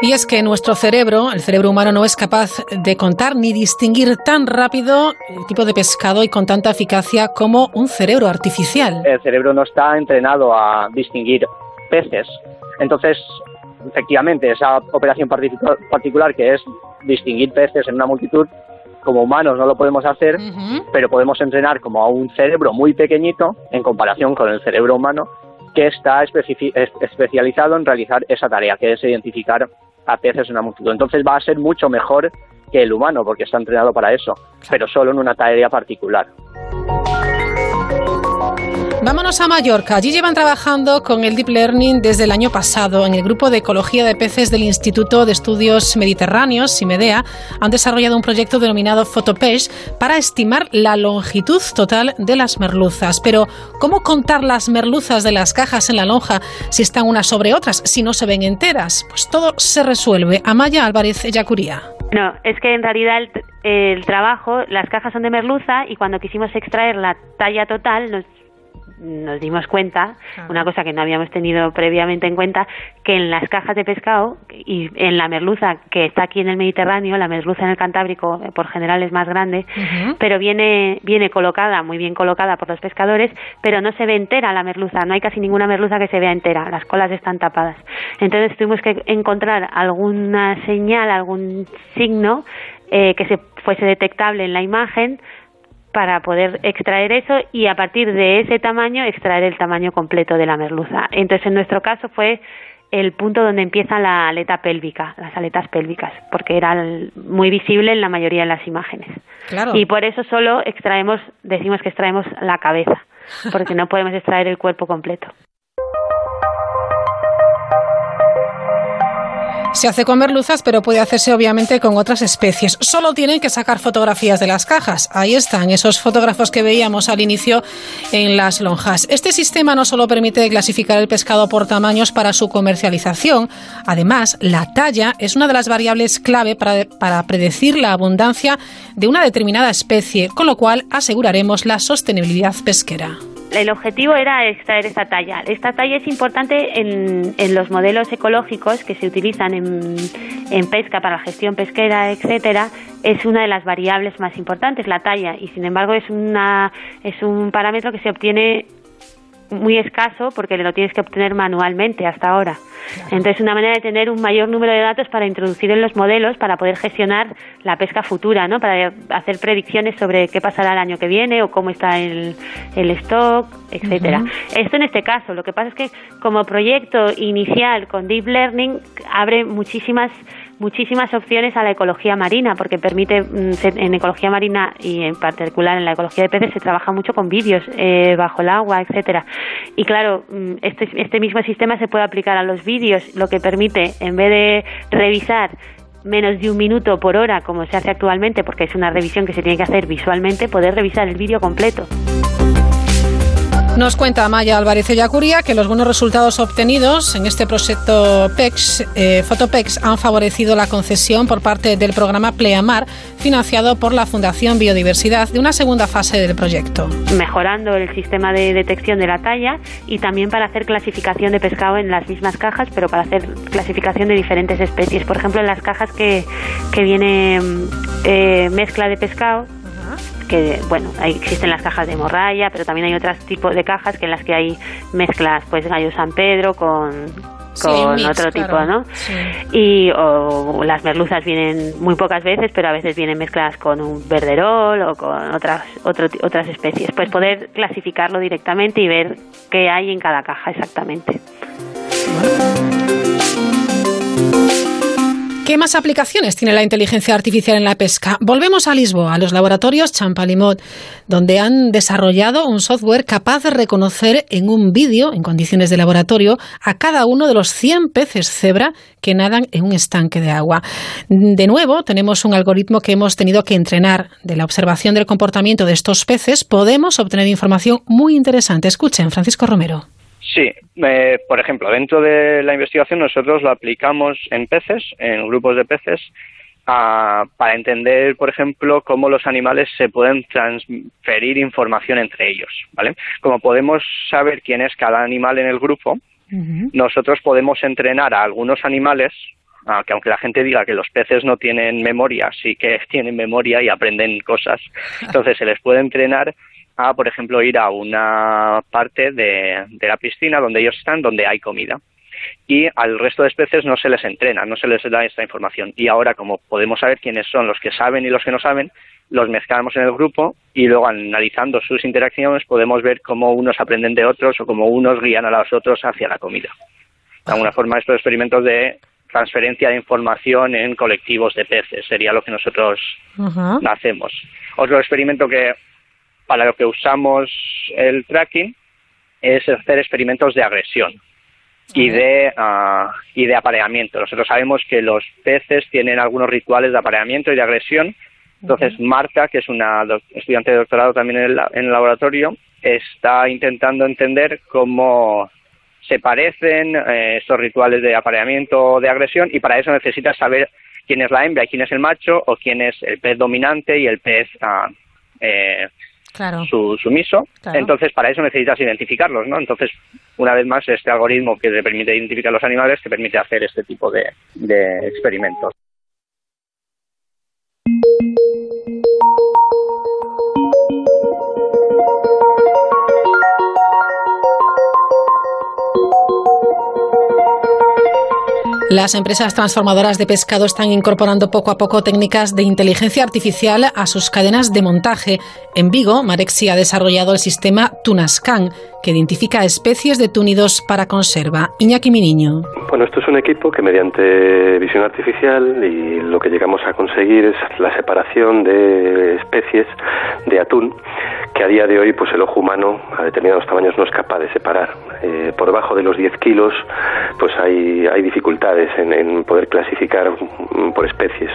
Y es que nuestro cerebro, el cerebro humano, no es capaz de contar ni distinguir tan rápido el tipo de pescado y con tanta eficacia como un cerebro artificial. El cerebro no está entrenado a distinguir peces. Entonces, efectivamente, esa operación particu- particular que es distinguir peces en una multitud, como humanos no lo podemos hacer, pero podemos entrenar como a un cerebro muy pequeñito en comparación con el cerebro humano que está especializado en realizar esa tarea, que es identificar a peces en una multitud. Entonces va a ser mucho mejor que el humano, porque está entrenado para eso, pero solo en una tarea particular. Vámonos a Mallorca. Allí llevan trabajando con el Deep Learning desde el año pasado. En el grupo de ecología de peces del Instituto de Estudios Mediterráneos, SIMEDEA, han desarrollado un proyecto denominado Photopesh para estimar la longitud total de las merluzas. Pero, ¿cómo contar las merluzas de las cajas en la lonja si están unas sobre otras, si no se ven enteras? Pues todo se resuelve. Amaya Álvarez Yacuría. No, es que en realidad el, el trabajo, las cajas son de merluza y cuando quisimos extraer la talla total nos nos dimos cuenta, una cosa que no habíamos tenido previamente en cuenta, que en las cajas de pescado y en la merluza que está aquí en el Mediterráneo, la merluza en el Cantábrico eh, por general es más grande, pero viene viene colocada, muy bien colocada por los pescadores, pero no se ve entera la merluza, no hay casi ninguna merluza que se vea entera, las colas están tapadas. Entonces tuvimos que encontrar alguna señal, algún signo eh, que se fuese detectable en la imagen para poder extraer eso y a partir de ese tamaño extraer el tamaño completo de la merluza. Entonces, en nuestro caso fue el punto donde empieza la aleta pélvica, las aletas pélvicas, porque era muy visible en la mayoría de las imágenes. Claro. Y por eso solo extraemos, decimos que extraemos la cabeza, porque no podemos extraer el cuerpo completo. Se hace con merluzas, pero puede hacerse obviamente con otras especies. Solo tienen que sacar fotografías de las cajas. Ahí están esos fotógrafos que veíamos al inicio en las lonjas. Este sistema no solo permite clasificar el pescado por tamaños para su comercialización, además la talla es una de las variables clave para, para predecir la abundancia de una determinada especie, con lo cual aseguraremos la sostenibilidad pesquera. El objetivo era extraer esta talla. Esta talla es importante en, en los modelos ecológicos que se utilizan en, en pesca para la gestión pesquera, etcétera. Es una de las variables más importantes, la talla, y sin embargo es una es un parámetro que se obtiene muy escaso porque lo tienes que obtener manualmente hasta ahora. Entonces, una manera de tener un mayor número de datos para introducir en los modelos para poder gestionar la pesca futura, ¿no? Para hacer predicciones sobre qué pasará el año que viene o cómo está el, el stock, etcétera. Esto en este caso. Lo que pasa es que como proyecto inicial con Deep Learning abre muchísimas muchísimas opciones a la ecología marina, porque permite, mm, en ecología marina y en particular en la ecología de peces, se trabaja mucho con vídeos eh, bajo el agua, etcétera. Y claro, mm, este, este mismo sistema se puede aplicar a los vídeos, lo que permite, en vez de revisar menos de un minuto por hora, como se hace actualmente, porque es una revisión que se tiene que hacer visualmente, poder revisar el vídeo completo. Nos cuenta Maya Álvarez Ellacuría que los buenos resultados obtenidos en este proyecto PEX, eh, Fotopex han favorecido la concesión por parte del programa Pleamar, financiado por la Fundación Biodiversidad, de una segunda fase del proyecto. Mejorando el sistema de detección de la talla y también para hacer clasificación de pescado en las mismas cajas, pero para hacer clasificación de diferentes especies. Por ejemplo, en las cajas que, que viene eh, mezcla de pescado, que bueno, existen las cajas de morralla, pero también hay otros tipos de cajas que en las que hay mezclas, pues gallo San Pedro con con otro tipo, ¿no? Y o las merluzas vienen muy pocas veces, pero a veces vienen mezcladas con un verderol o con otras otras especies. Pues poder clasificarlo directamente y ver qué hay en cada caja exactamente. ¿Qué más aplicaciones tiene la inteligencia artificial en la pesca? Volvemos a Lisboa, a los laboratorios Champalimot, donde han desarrollado un software capaz de reconocer en un vídeo, en condiciones de laboratorio, a cada uno de los 100 peces cebra que nadan en un estanque de agua. De nuevo, tenemos un algoritmo que hemos tenido que entrenar. De la observación del comportamiento de estos peces podemos obtener información muy interesante. Escuchen, Francisco Romero. Sí, eh, por ejemplo, dentro de la investigación nosotros lo aplicamos en peces, en grupos de peces, para entender, por ejemplo, cómo los animales se pueden transferir información entre ellos, ¿vale? Como podemos saber quién es cada animal en el grupo, nosotros podemos entrenar a algunos animales que aunque la gente diga que los peces no tienen memoria, sí que *laughs* tienen memoria y aprenden cosas. *laughs* Entonces se les puede entrenar a, por ejemplo, ir a una parte de, de la piscina donde ellos están, donde hay comida y al resto de especies no se les entrena, no se les da esta información. Y ahora, como podemos saber quiénes son los que saben y los que no saben, los mezclamos en el grupo y luego analizando sus interacciones podemos ver cómo unos aprenden de otros o cómo unos guían a los otros hacia la comida. De alguna forma, estos experimentos de transferencia de información en colectivos de peces sería lo que nosotros hacemos. Otro experimento que para lo que usamos el tracking es hacer experimentos de agresión y de, uh, y de apareamiento. Nosotros sabemos que los peces tienen algunos rituales de apareamiento y de agresión. Entonces, Marta, que es una estudiante de doctorado también en el, en el laboratorio, está intentando entender cómo se parecen eh, estos rituales de apareamiento o de agresión y para eso necesitas saber quién es la hembra y quién es el macho o quién es el pez dominante y el pez uh, eh, su sumiso. Entonces, para eso necesitas identificarlos, ¿no? Entonces, una vez más, este algoritmo que te permite identificar los animales te permite hacer este tipo de, de experimentos. Las empresas transformadoras de pescado están incorporando poco a poco técnicas de inteligencia artificial a sus cadenas de montaje. En Vigo, Marexi ha desarrollado el sistema Tunascan, que identifica especies de túnidos para conserva. Iñaki Miniño. Bueno, esto es un equipo que mediante visión artificial y lo que llegamos a conseguir es la separación de especies de atún que a día de hoy pues el ojo humano a determinados tamaños no es capaz de separar. Eh, por debajo de los 10 kilos pues hay, hay dificultades en, poder clasificar por especies.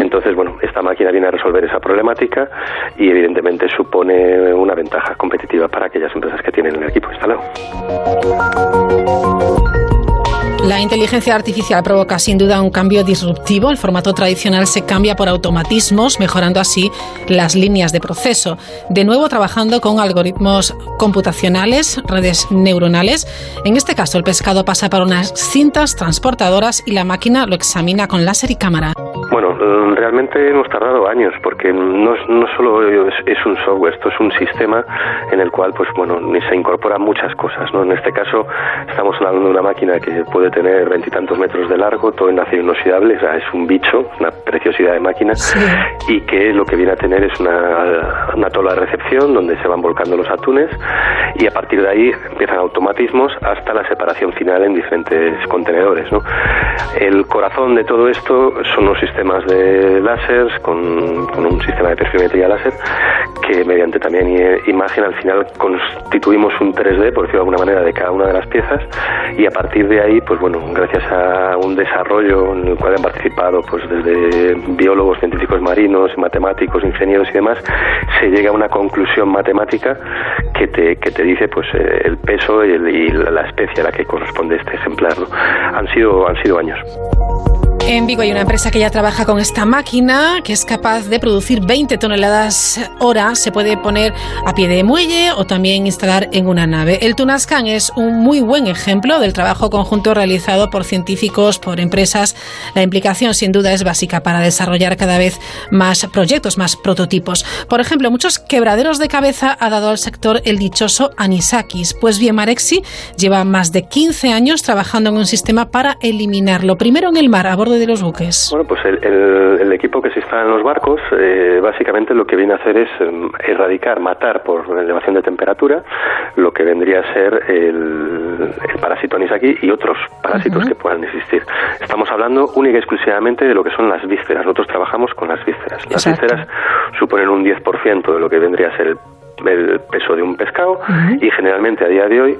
Entonces, bueno, esta máquina viene a resolver esa problemática y evidentemente supone una ventaja competitiva para aquellas empresas que tienen el equipo instalado. La inteligencia artificial provoca sin duda un cambio disruptivo. El formato tradicional se cambia por automatismos, mejorando así las líneas de proceso. De nuevo trabajando con algoritmos computacionales, redes neuronales. En este caso, el pescado pasa por unas cintas transportadoras y la máquina lo examina con láser y cámara. Bueno, realmente hemos tardado años porque no, no solo es, es, un software, esto es un sistema en el cual pues bueno se incorporan muchas cosas. ¿no? En este caso estamos hablando de una máquina que puede tener veintitantos metros de largo, todo en acero inoxidable, o sea, es un bicho, una preciosidad de máquina y que lo que viene a tener es una, una tola de recepción donde se van volcando los atunes y a partir de ahí empiezan automatismos hasta la separación final en diferentes contenedores. ¿no? El corazón de todo esto son los sistemas de láseres con, un sistema de perfilometría láser que mediante también imagen al final constituimos un 3D, por decirlo de alguna manera, de cada una de las piezas y a partir de ahí, pues bueno, gracias a un desarrollo en el cual han participado pues desde biólogos, científicos marinos, matemáticos, ingenieros y demás, se llega a una conclusión matemática que te, que te dice pues eh, el peso y, la especie a la que corresponde este ejemplar. Han sido han sido años. En Vigo hay una empresa que ya trabaja con esta máquina que es capaz de producir 20 toneladas hora. Se puede poner a pie de muelle o también instalar en una nave. El Tunascan es un muy buen ejemplo del trabajo conjunto realizado por científicos, por empresas. La implicación sin duda es básica para desarrollar cada vez más proyectos, más prototipos. Por ejemplo, muchos quebraderos de cabeza ha dado al sector el dichoso anisakis. Pues bien, Marexi lleva más de 15 años trabajando en un sistema para eliminarlo. Primero en el mar, a bordo de los buques? Bueno, pues el, equipo que se instala en los barcos eh, básicamente lo que viene a hacer es em, erradicar, matar por elevación de temperatura lo que vendría a ser el, parásito anisaki y otros parásitos que puedan existir. Estamos hablando única y exclusivamente de lo que son las vísceras. Nosotros trabajamos con las vísceras. Las vísceras suponen un 10% de lo que vendría a ser el peso de un pescado y generalmente a día de hoy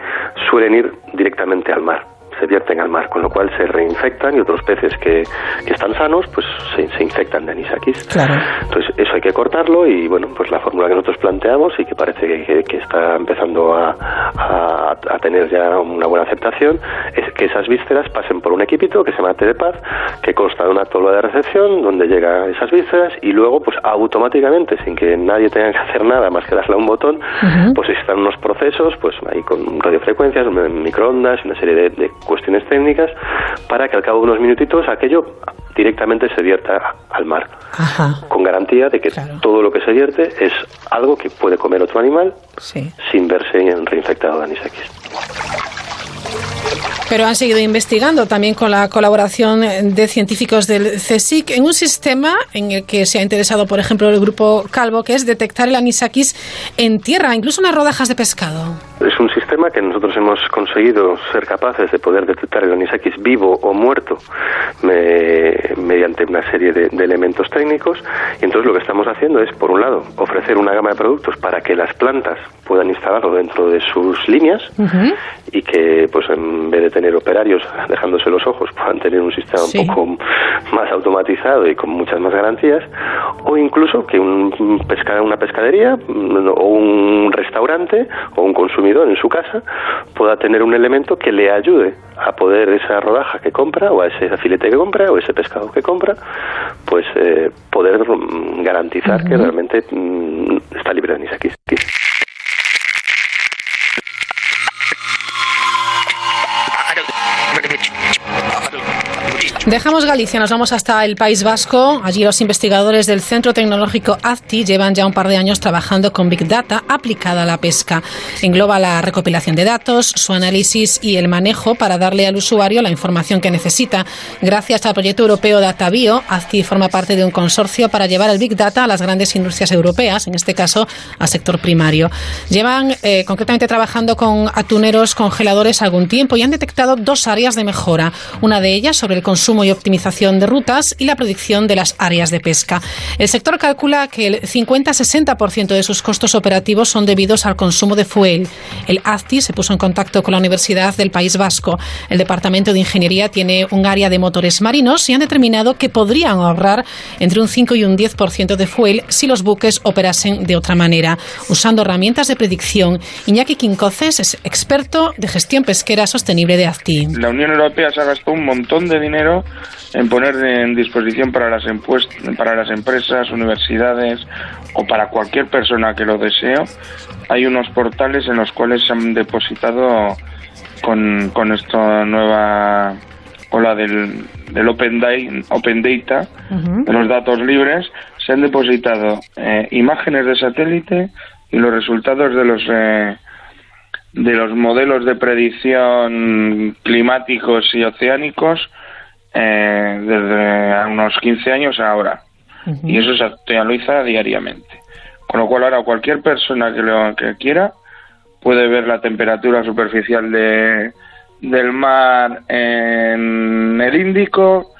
suelen ir directamente al mar se vierten al mar, con lo cual se reinfectan y otros peces que, que están sanos pues se, se, infectan de anisakis. Claro. Entonces eso hay que cortarlo y bueno, pues la fórmula que nosotros planteamos y que parece que, que, está empezando a, a, a, tener ya una buena aceptación es que esas vísceras pasen por un equipito que se llama Paz, que consta de una tolva de recepción donde llega esas vísceras y luego pues automáticamente, sin que nadie tenga que hacer nada más que darle a un botón, pues están unos procesos pues ahí con radiofrecuencias, microondas, una serie de, de cuestiones técnicas para que al cabo de unos minutitos aquello directamente se vierta al mar. Con garantía de que todo lo que se vierte es algo que puede comer otro animal sin verse reinfectado de anisakis. Pero han seguido investigando también con la colaboración de científicos del CSIC en un sistema en el que se ha interesado, por ejemplo, el grupo Calvo, que es detectar el anisakis en tierra, incluso en las rodajas de pescado. Es un sistema que nosotros hemos conseguido ser capaces de poder detectar el anisakis vivo o muerto mediante una serie de, elementos técnicos. Y entonces lo que estamos haciendo es, por un lado, ofrecer una gama de productos para que las plantas puedan instalarlo dentro de sus líneas y que, pues, en vez de tener operarios dejándose los ojos, puedan tener un sistema un poco más automatizado y con muchas más garantías, o incluso que un pesca, una pescadería o un restaurante o un consumidor en su casa pueda tener un elemento que le ayude a poder esa rodaja que compra o a ese filete que compra o ese pescado que compra, pues eh, poder mm, garantizar que realmente mm, está libre de anisakis. Dejamos Galicia, nos vamos hasta el País Vasco. Allí los investigadores del Centro Tecnológico ACTI llevan ya un par de años trabajando con Big Data aplicada a la pesca. Engloba la recopilación de datos, su análisis y el manejo para darle al usuario la información que necesita. Gracias al proyecto europeo DataBio, ACTI forma parte de un consorcio para llevar el Big Data a las grandes industrias europeas, en este caso al sector primario. Llevan eh, concretamente trabajando con atuneros congeladores algún tiempo y han detectado dos áreas de mejora. Una de ellas sobre el consumo y optimización de rutas y la predicción de las áreas de pesca. El sector calcula que el 50-60% de sus costos operativos son debidos al consumo de fuel. El ACTI se puso en contacto con la Universidad del País Vasco. El Departamento de Ingeniería tiene un área de motores marinos y han determinado que podrían ahorrar entre un 5 y un 10% de fuel si los buques operasen de otra manera, usando herramientas de predicción. Iñaki Quincoces es experto de gestión pesquera sostenible de ACTI. La Unión Europea se ha gastado un montón de dinero en poner en disposición para las, para las empresas, universidades o para cualquier persona que lo desee, hay unos portales en los cuales se han depositado con, con esta nueva o la del, del Open, Open Data, de los datos libres, se han depositado eh, imágenes de satélite y los resultados de los eh, de los modelos de predicción climáticos y oceánicos eh, desde unos 15 años a ahora. Y eso se actualiza diariamente. Con lo cual ahora cualquier persona que lo que quiera puede ver la temperatura superficial de, del mar en el Índico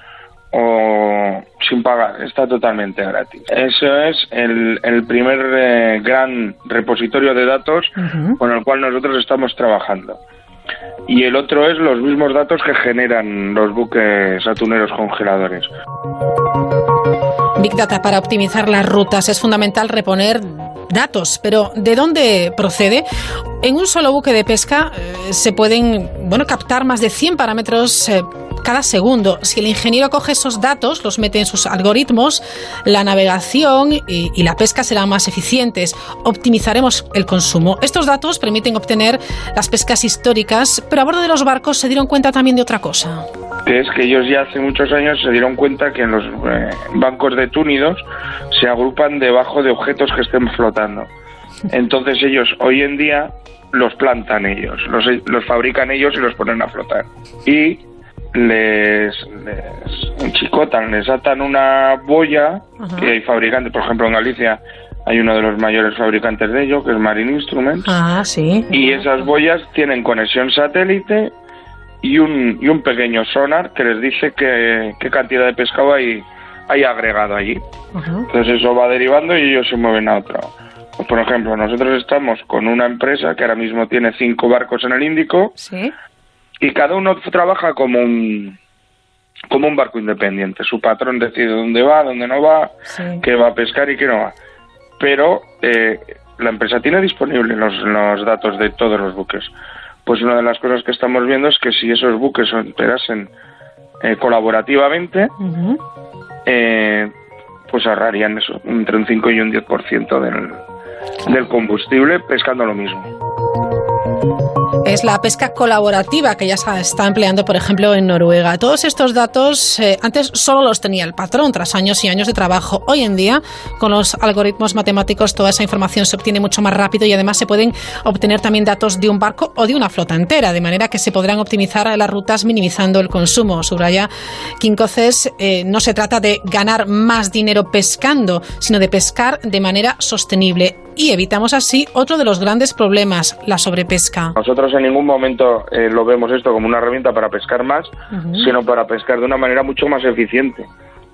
o sin pagar, está totalmente gratis. Eso es el, el primer eh, gran repositorio de datos con el cual nosotros estamos trabajando. Y el otro es los mismos datos que generan los buques atuneros congeladores. Big Data para optimizar las rutas es fundamental reponer datos, pero ¿de dónde procede? En un solo buque de pesca eh, se pueden bueno, captar más de 100 parámetros eh, cada segundo. Si el ingeniero coge esos datos, los mete en sus algoritmos, la navegación y, la pesca serán más eficientes. Optimizaremos el consumo. Estos datos permiten obtener las pescas históricas, pero a bordo de los barcos se dieron cuenta también de otra cosa. Es que ellos ya hace muchos años se dieron cuenta que en los eh, bancos de túnidos se agrupan debajo de objetos que estén flotando. Entonces ellos hoy en día los plantan ellos, los, los fabrican ellos y los ponen a flotar. Y les, les enchicotan, les atan una boya que hay fabricantes, por ejemplo en Galicia hay uno de los mayores fabricantes de ello, que es Marine Instruments. Ah, sí. Y esas boyas tienen conexión satélite y un, y un pequeño sonar que les dice que, qué cantidad de pescado hay, hay agregado allí. Entonces eso va derivando y ellos se mueven a otro. Pues, por ejemplo, nosotros estamos con una empresa que ahora mismo tiene cinco barcos en el Índico ¿Sí? Y cada uno trabaja como un como un barco independiente. Su patrón decide dónde va, dónde no va, Sí. qué va a pescar y qué no va. Pero eh, la empresa tiene disponibles los, los datos de todos los buques. Pues una de las cosas que estamos viendo es que si esos buques operasen eh, colaborativamente, eh, pues ahorrarían eso, entre un 5 y un 10% del, del combustible pescando lo mismo. Es la pesca colaborativa que ya se está empleando, por ejemplo, en Noruega. Todos estos datos eh, antes solo los tenía el patrón tras años y años de trabajo. Hoy en día, con los algoritmos matemáticos, toda esa información se obtiene mucho más rápido y además se pueden obtener también datos de un barco o de una flota entera, de manera que se podrán optimizar las rutas minimizando el consumo. Subraya Quincoces, eh, no se trata de ganar más dinero pescando, sino de pescar de manera sostenible. Y evitamos así otro de los grandes problemas, la sobrepesca. Nosotros en ningún momento eh, lo vemos esto como una herramienta para pescar más, sino para pescar de una manera mucho más eficiente.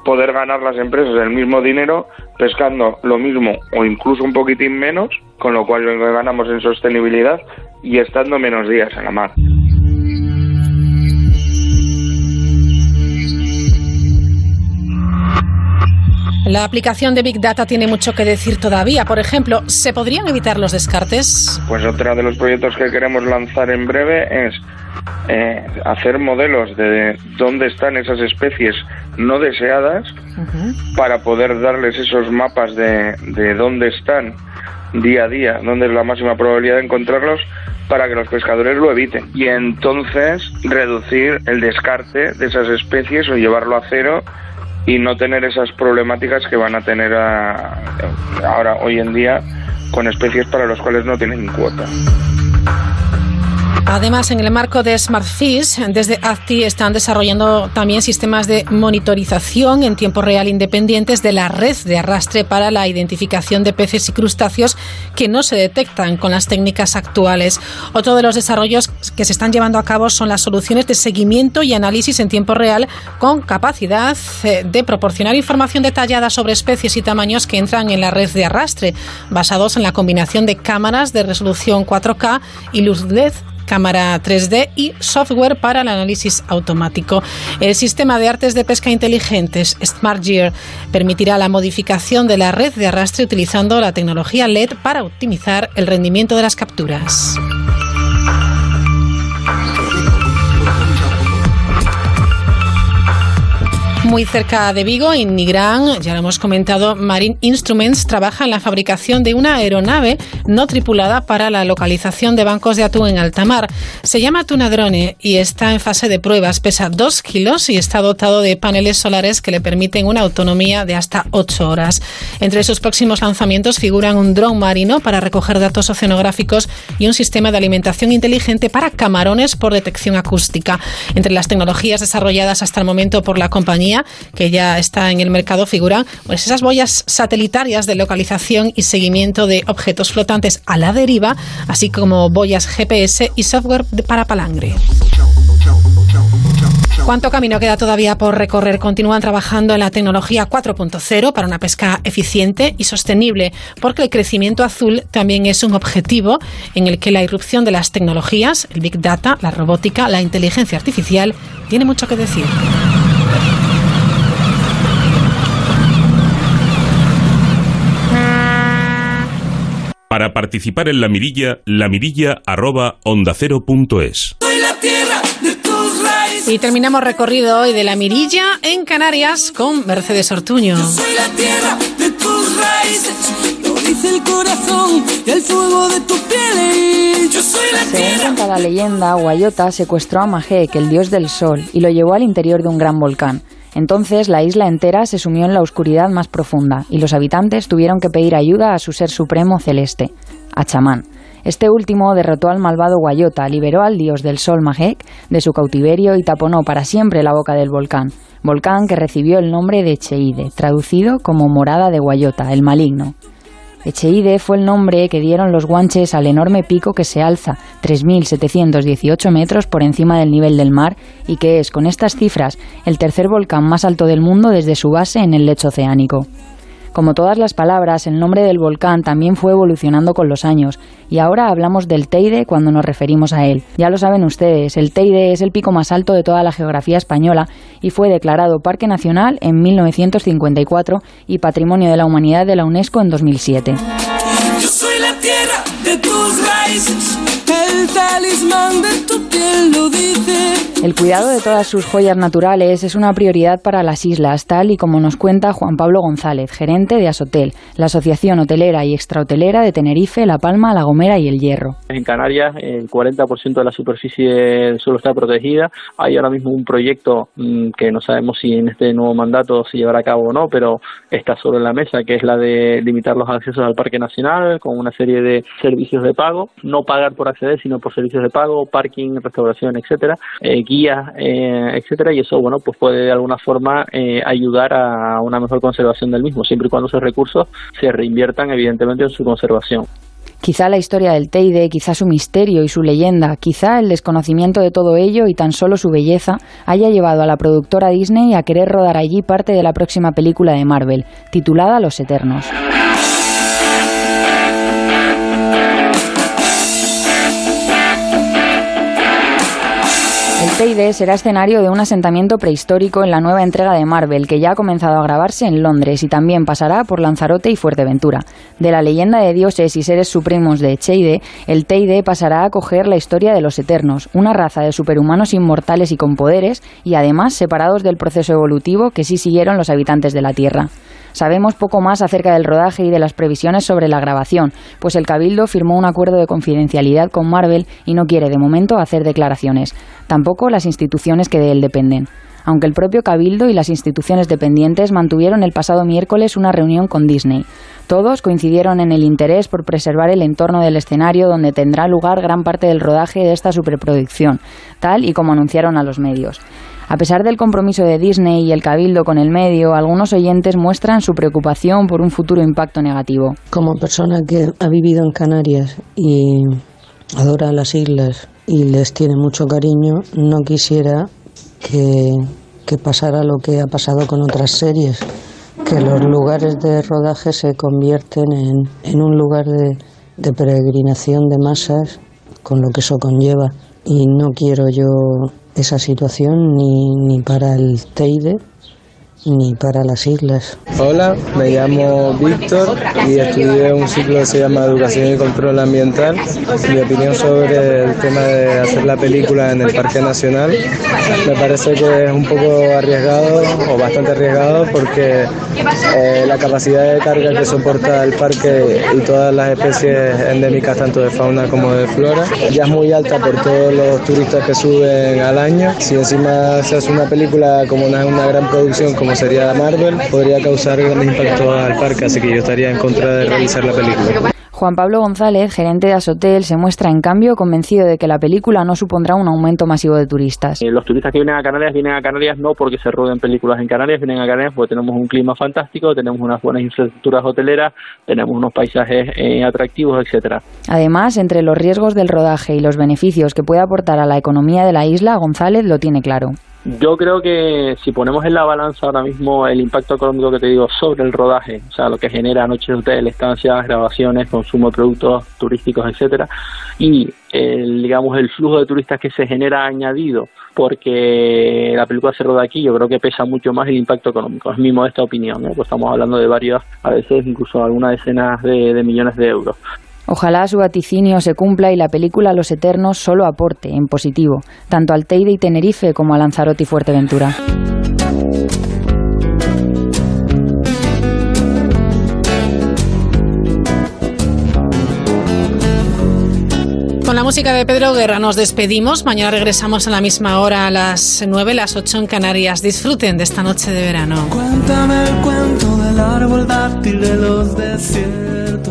Poder ganar las empresas el mismo dinero pescando lo mismo o incluso un poquitín menos, con lo cual ganamos en sostenibilidad y estando menos días en la mar. La aplicación de Big Data tiene mucho que decir todavía. Por ejemplo, ¿se podrían evitar los descartes? Pues otro de los proyectos que queremos lanzar en breve es eh, hacer modelos de dónde están esas especies no deseadas para poder darles esos mapas de, de dónde están día a día, dónde es la máxima probabilidad de encontrarlos para que los pescadores lo eviten y entonces reducir el descarte de esas especies o llevarlo a cero y no tener esas problemáticas que van a tener a- ahora hoy en día con especies para las cuales no tienen cuota. Además, en el marco de SmartFish, desde ACTI están desarrollando también sistemas de monitorización en tiempo real independientes de la red de arrastre para la identificación de peces y crustáceos que no se detectan con las técnicas actuales. Otro de los desarrollos que se están llevando a cabo son las soluciones de seguimiento y análisis en tiempo real con capacidad eh, de proporcionar información detallada sobre especies y tamaños que entran en la red de arrastre, basados en la combinación de cámaras de resolución 4K y luz LED cámara 3D y software para el análisis automático. El sistema de artes de pesca inteligentes SmartGear permitirá la modificación de la red de arrastre utilizando la tecnología LED para optimizar el rendimiento de las capturas. Muy cerca de Vigo, en Nigrán, ya lo hemos comentado, Marine Instruments trabaja en la fabricación de una aeronave no tripulada para la localización de bancos de atún en alta mar. Se llama Tunadrone y está en fase de pruebas. Pesa dos kilos y está dotado de paneles solares que le permiten una autonomía de hasta ocho horas. Entre sus próximos lanzamientos figuran un dron marino para recoger datos oceanográficos y un sistema de alimentación inteligente para camarones por detección acústica. Entre las tecnologías desarrolladas hasta el momento por la compañía, que ya está en el mercado, figuran pues esas boyas satelitarias de localización y seguimiento de objetos flotantes a la deriva, así como boyas GPS y software para palangre. ¿Cuánto camino queda todavía por recorrer? Continúan trabajando en la tecnología 4.0 para una pesca eficiente y sostenible, porque el crecimiento azul también es un objetivo en el que la irrupción de las tecnologías, el Big Data, la robótica, la inteligencia artificial, tiene mucho que decir. Para participar en la mirilla, la mirilla arroba onda cero punto es. Y terminamos recorrido hoy de la Mirilla en Canarias con Mercedes Ortuño. Soy la tierra de tus raíces, lo dice el corazón y el fuego de tu piel. Y yo soy la Según tierra. cuenta la leyenda, Guayota secuestró a Mahek, el dios del sol, y lo llevó al interior de un gran volcán. Entonces la isla entera se sumió en la oscuridad más profunda y los habitantes tuvieron que pedir ayuda a su ser supremo celeste, a Chamán. Este último derrotó al malvado Guayota, liberó al dios del sol Mahek de su cautiverio y taponó para siempre la boca del volcán, volcán que recibió el nombre de Echeide, traducido como morada de Guayota, el maligno. Echeide fue el nombre que dieron los guanches al enorme pico que se alza 3.718 metros por encima del nivel del mar y que es, con estas cifras, el tercer volcán más alto del mundo desde su base en el lecho oceánico. Como todas las palabras, el nombre del volcán también fue evolucionando con los años, y ahora hablamos del Teide cuando nos referimos a él. Ya lo saben ustedes, el Teide es el pico más alto de toda la geografía española y fue declarado Parque Nacional en 1954 y Patrimonio de la Humanidad de la UNESCO en 2007. Yo soy la tierra de tus raíces, el talismán de tu piel lo dice. El cuidado de todas sus joyas naturales es una prioridad para las islas, tal y como nos cuenta Juan Pablo González, gerente de Asotel, la Asociación Hotelera y Extrahotelera de Tenerife, La Palma, La Gomera y El Hierro. En Canarias el 40% de la superficie del suelo está protegida. Hay ahora mismo un proyecto mm, que no sabemos si en este nuevo mandato se llevará a cabo o no, pero está sobre la mesa, que es la de limitar los accesos al Parque Nacional con una serie de servicios de pago. No pagar por acceder, sino por servicios de pago, parking, restauración, etcétera, eh, guías, eh, etcétera. Y eso, bueno, pues puede de alguna forma eh, ayudar a una mejor conservación del mismo, siempre y cuando esos recursos se reinviertan, evidentemente, en su conservación. Quizá la historia del Teide, quizá su misterio y su leyenda, quizá el desconocimiento de todo ello y tan solo su belleza haya llevado a la productora Disney a querer rodar allí parte de la próxima película de Marvel, titulada Los Eternos. Será escenario de un asentamiento prehistórico en la nueva entrega de Marvel, que ya ha comenzado a grabarse en Londres y también pasará por Lanzarote y Fuerteventura. De la leyenda de dioses y seres supremos de Echeide, el Teide pasará a coger la historia de los Eternos, una raza de superhumanos inmortales y con poderes, y además separados del proceso evolutivo que sí siguieron los habitantes de la Tierra. Sabemos poco más acerca del rodaje y de las previsiones sobre la grabación, pues el Cabildo firmó un acuerdo de confidencialidad con Marvel y no quiere de momento hacer declaraciones, tampoco las instituciones que de él dependen. Aunque el propio Cabildo y las instituciones dependientes mantuvieron el pasado miércoles una reunión con Disney. Todos coincidieron en el interés por preservar el entorno del escenario donde tendrá lugar gran parte del rodaje de esta superproducción, tal y como anunciaron a los medios. A pesar del compromiso de Disney y el Cabildo con el medio, algunos oyentes muestran su preocupación por un futuro impacto negativo. Como persona que ha vivido en Canarias y adora las islas y les tiene mucho cariño, no quisiera que, que pasara lo que ha pasado con otras series, que los lugares de rodaje se convierten en, en un lugar de, de peregrinación de masas, con lo que eso conlleva. Y no quiero yo esa situación ni, ni para el Teide ni para las islas. Hola, me llamo Víctor y estudié un ciclo que se llama Educación y Control Ambiental. Mi opinión sobre el tema de hacer la película en el Parque Nacional me parece que es un poco arriesgado o bastante arriesgado porque eh, la capacidad de carga que soporta el parque y todas las especies endémicas tanto de fauna como de flora ya es muy alta por todos los turistas que suben al año. Si encima se hace una película como una, una gran producción como sería Marvel, podría causar grandes impactos al parque, así que yo estaría en contra de realizar la película. Juan Pablo González, gerente de Asotel, se muestra en cambio convencido de que la película no supondrá un aumento masivo de turistas. Eh, los turistas que vienen a Canarias vienen a Canarias no porque se roden películas en Canarias, vienen a Canarias porque tenemos un clima fantástico, tenemos unas buenas infraestructuras hoteleras, tenemos unos paisajes eh, atractivos, etcétera. Además, entre los riesgos del rodaje y los beneficios que puede aportar a la economía de la isla, González lo tiene claro. Yo creo que si ponemos en la balanza ahora mismo el impacto económico que te digo sobre el rodaje, o sea, lo que genera noches de hotel, estancias, grabaciones, consumo de productos turísticos, etcétera, y el, digamos el flujo de turistas que se genera añadido porque la película se roda aquí, yo creo que pesa mucho más el impacto económico. Es mi modesta opinión, pues estamos hablando de varias, a veces incluso algunas decenas de, de millones de euros. Ojalá su vaticinio se cumpla y la película Los Eternos solo aporte, en positivo, tanto al Teide y Tenerife como a Lanzarote y Fuerteventura. Con la música de Pedro Guerra nos despedimos. Mañana regresamos a la misma hora, a las 9, las 8 en Canarias. Disfruten de esta noche de verano. Cuéntame el cuento del árbol dátil de los desiertos.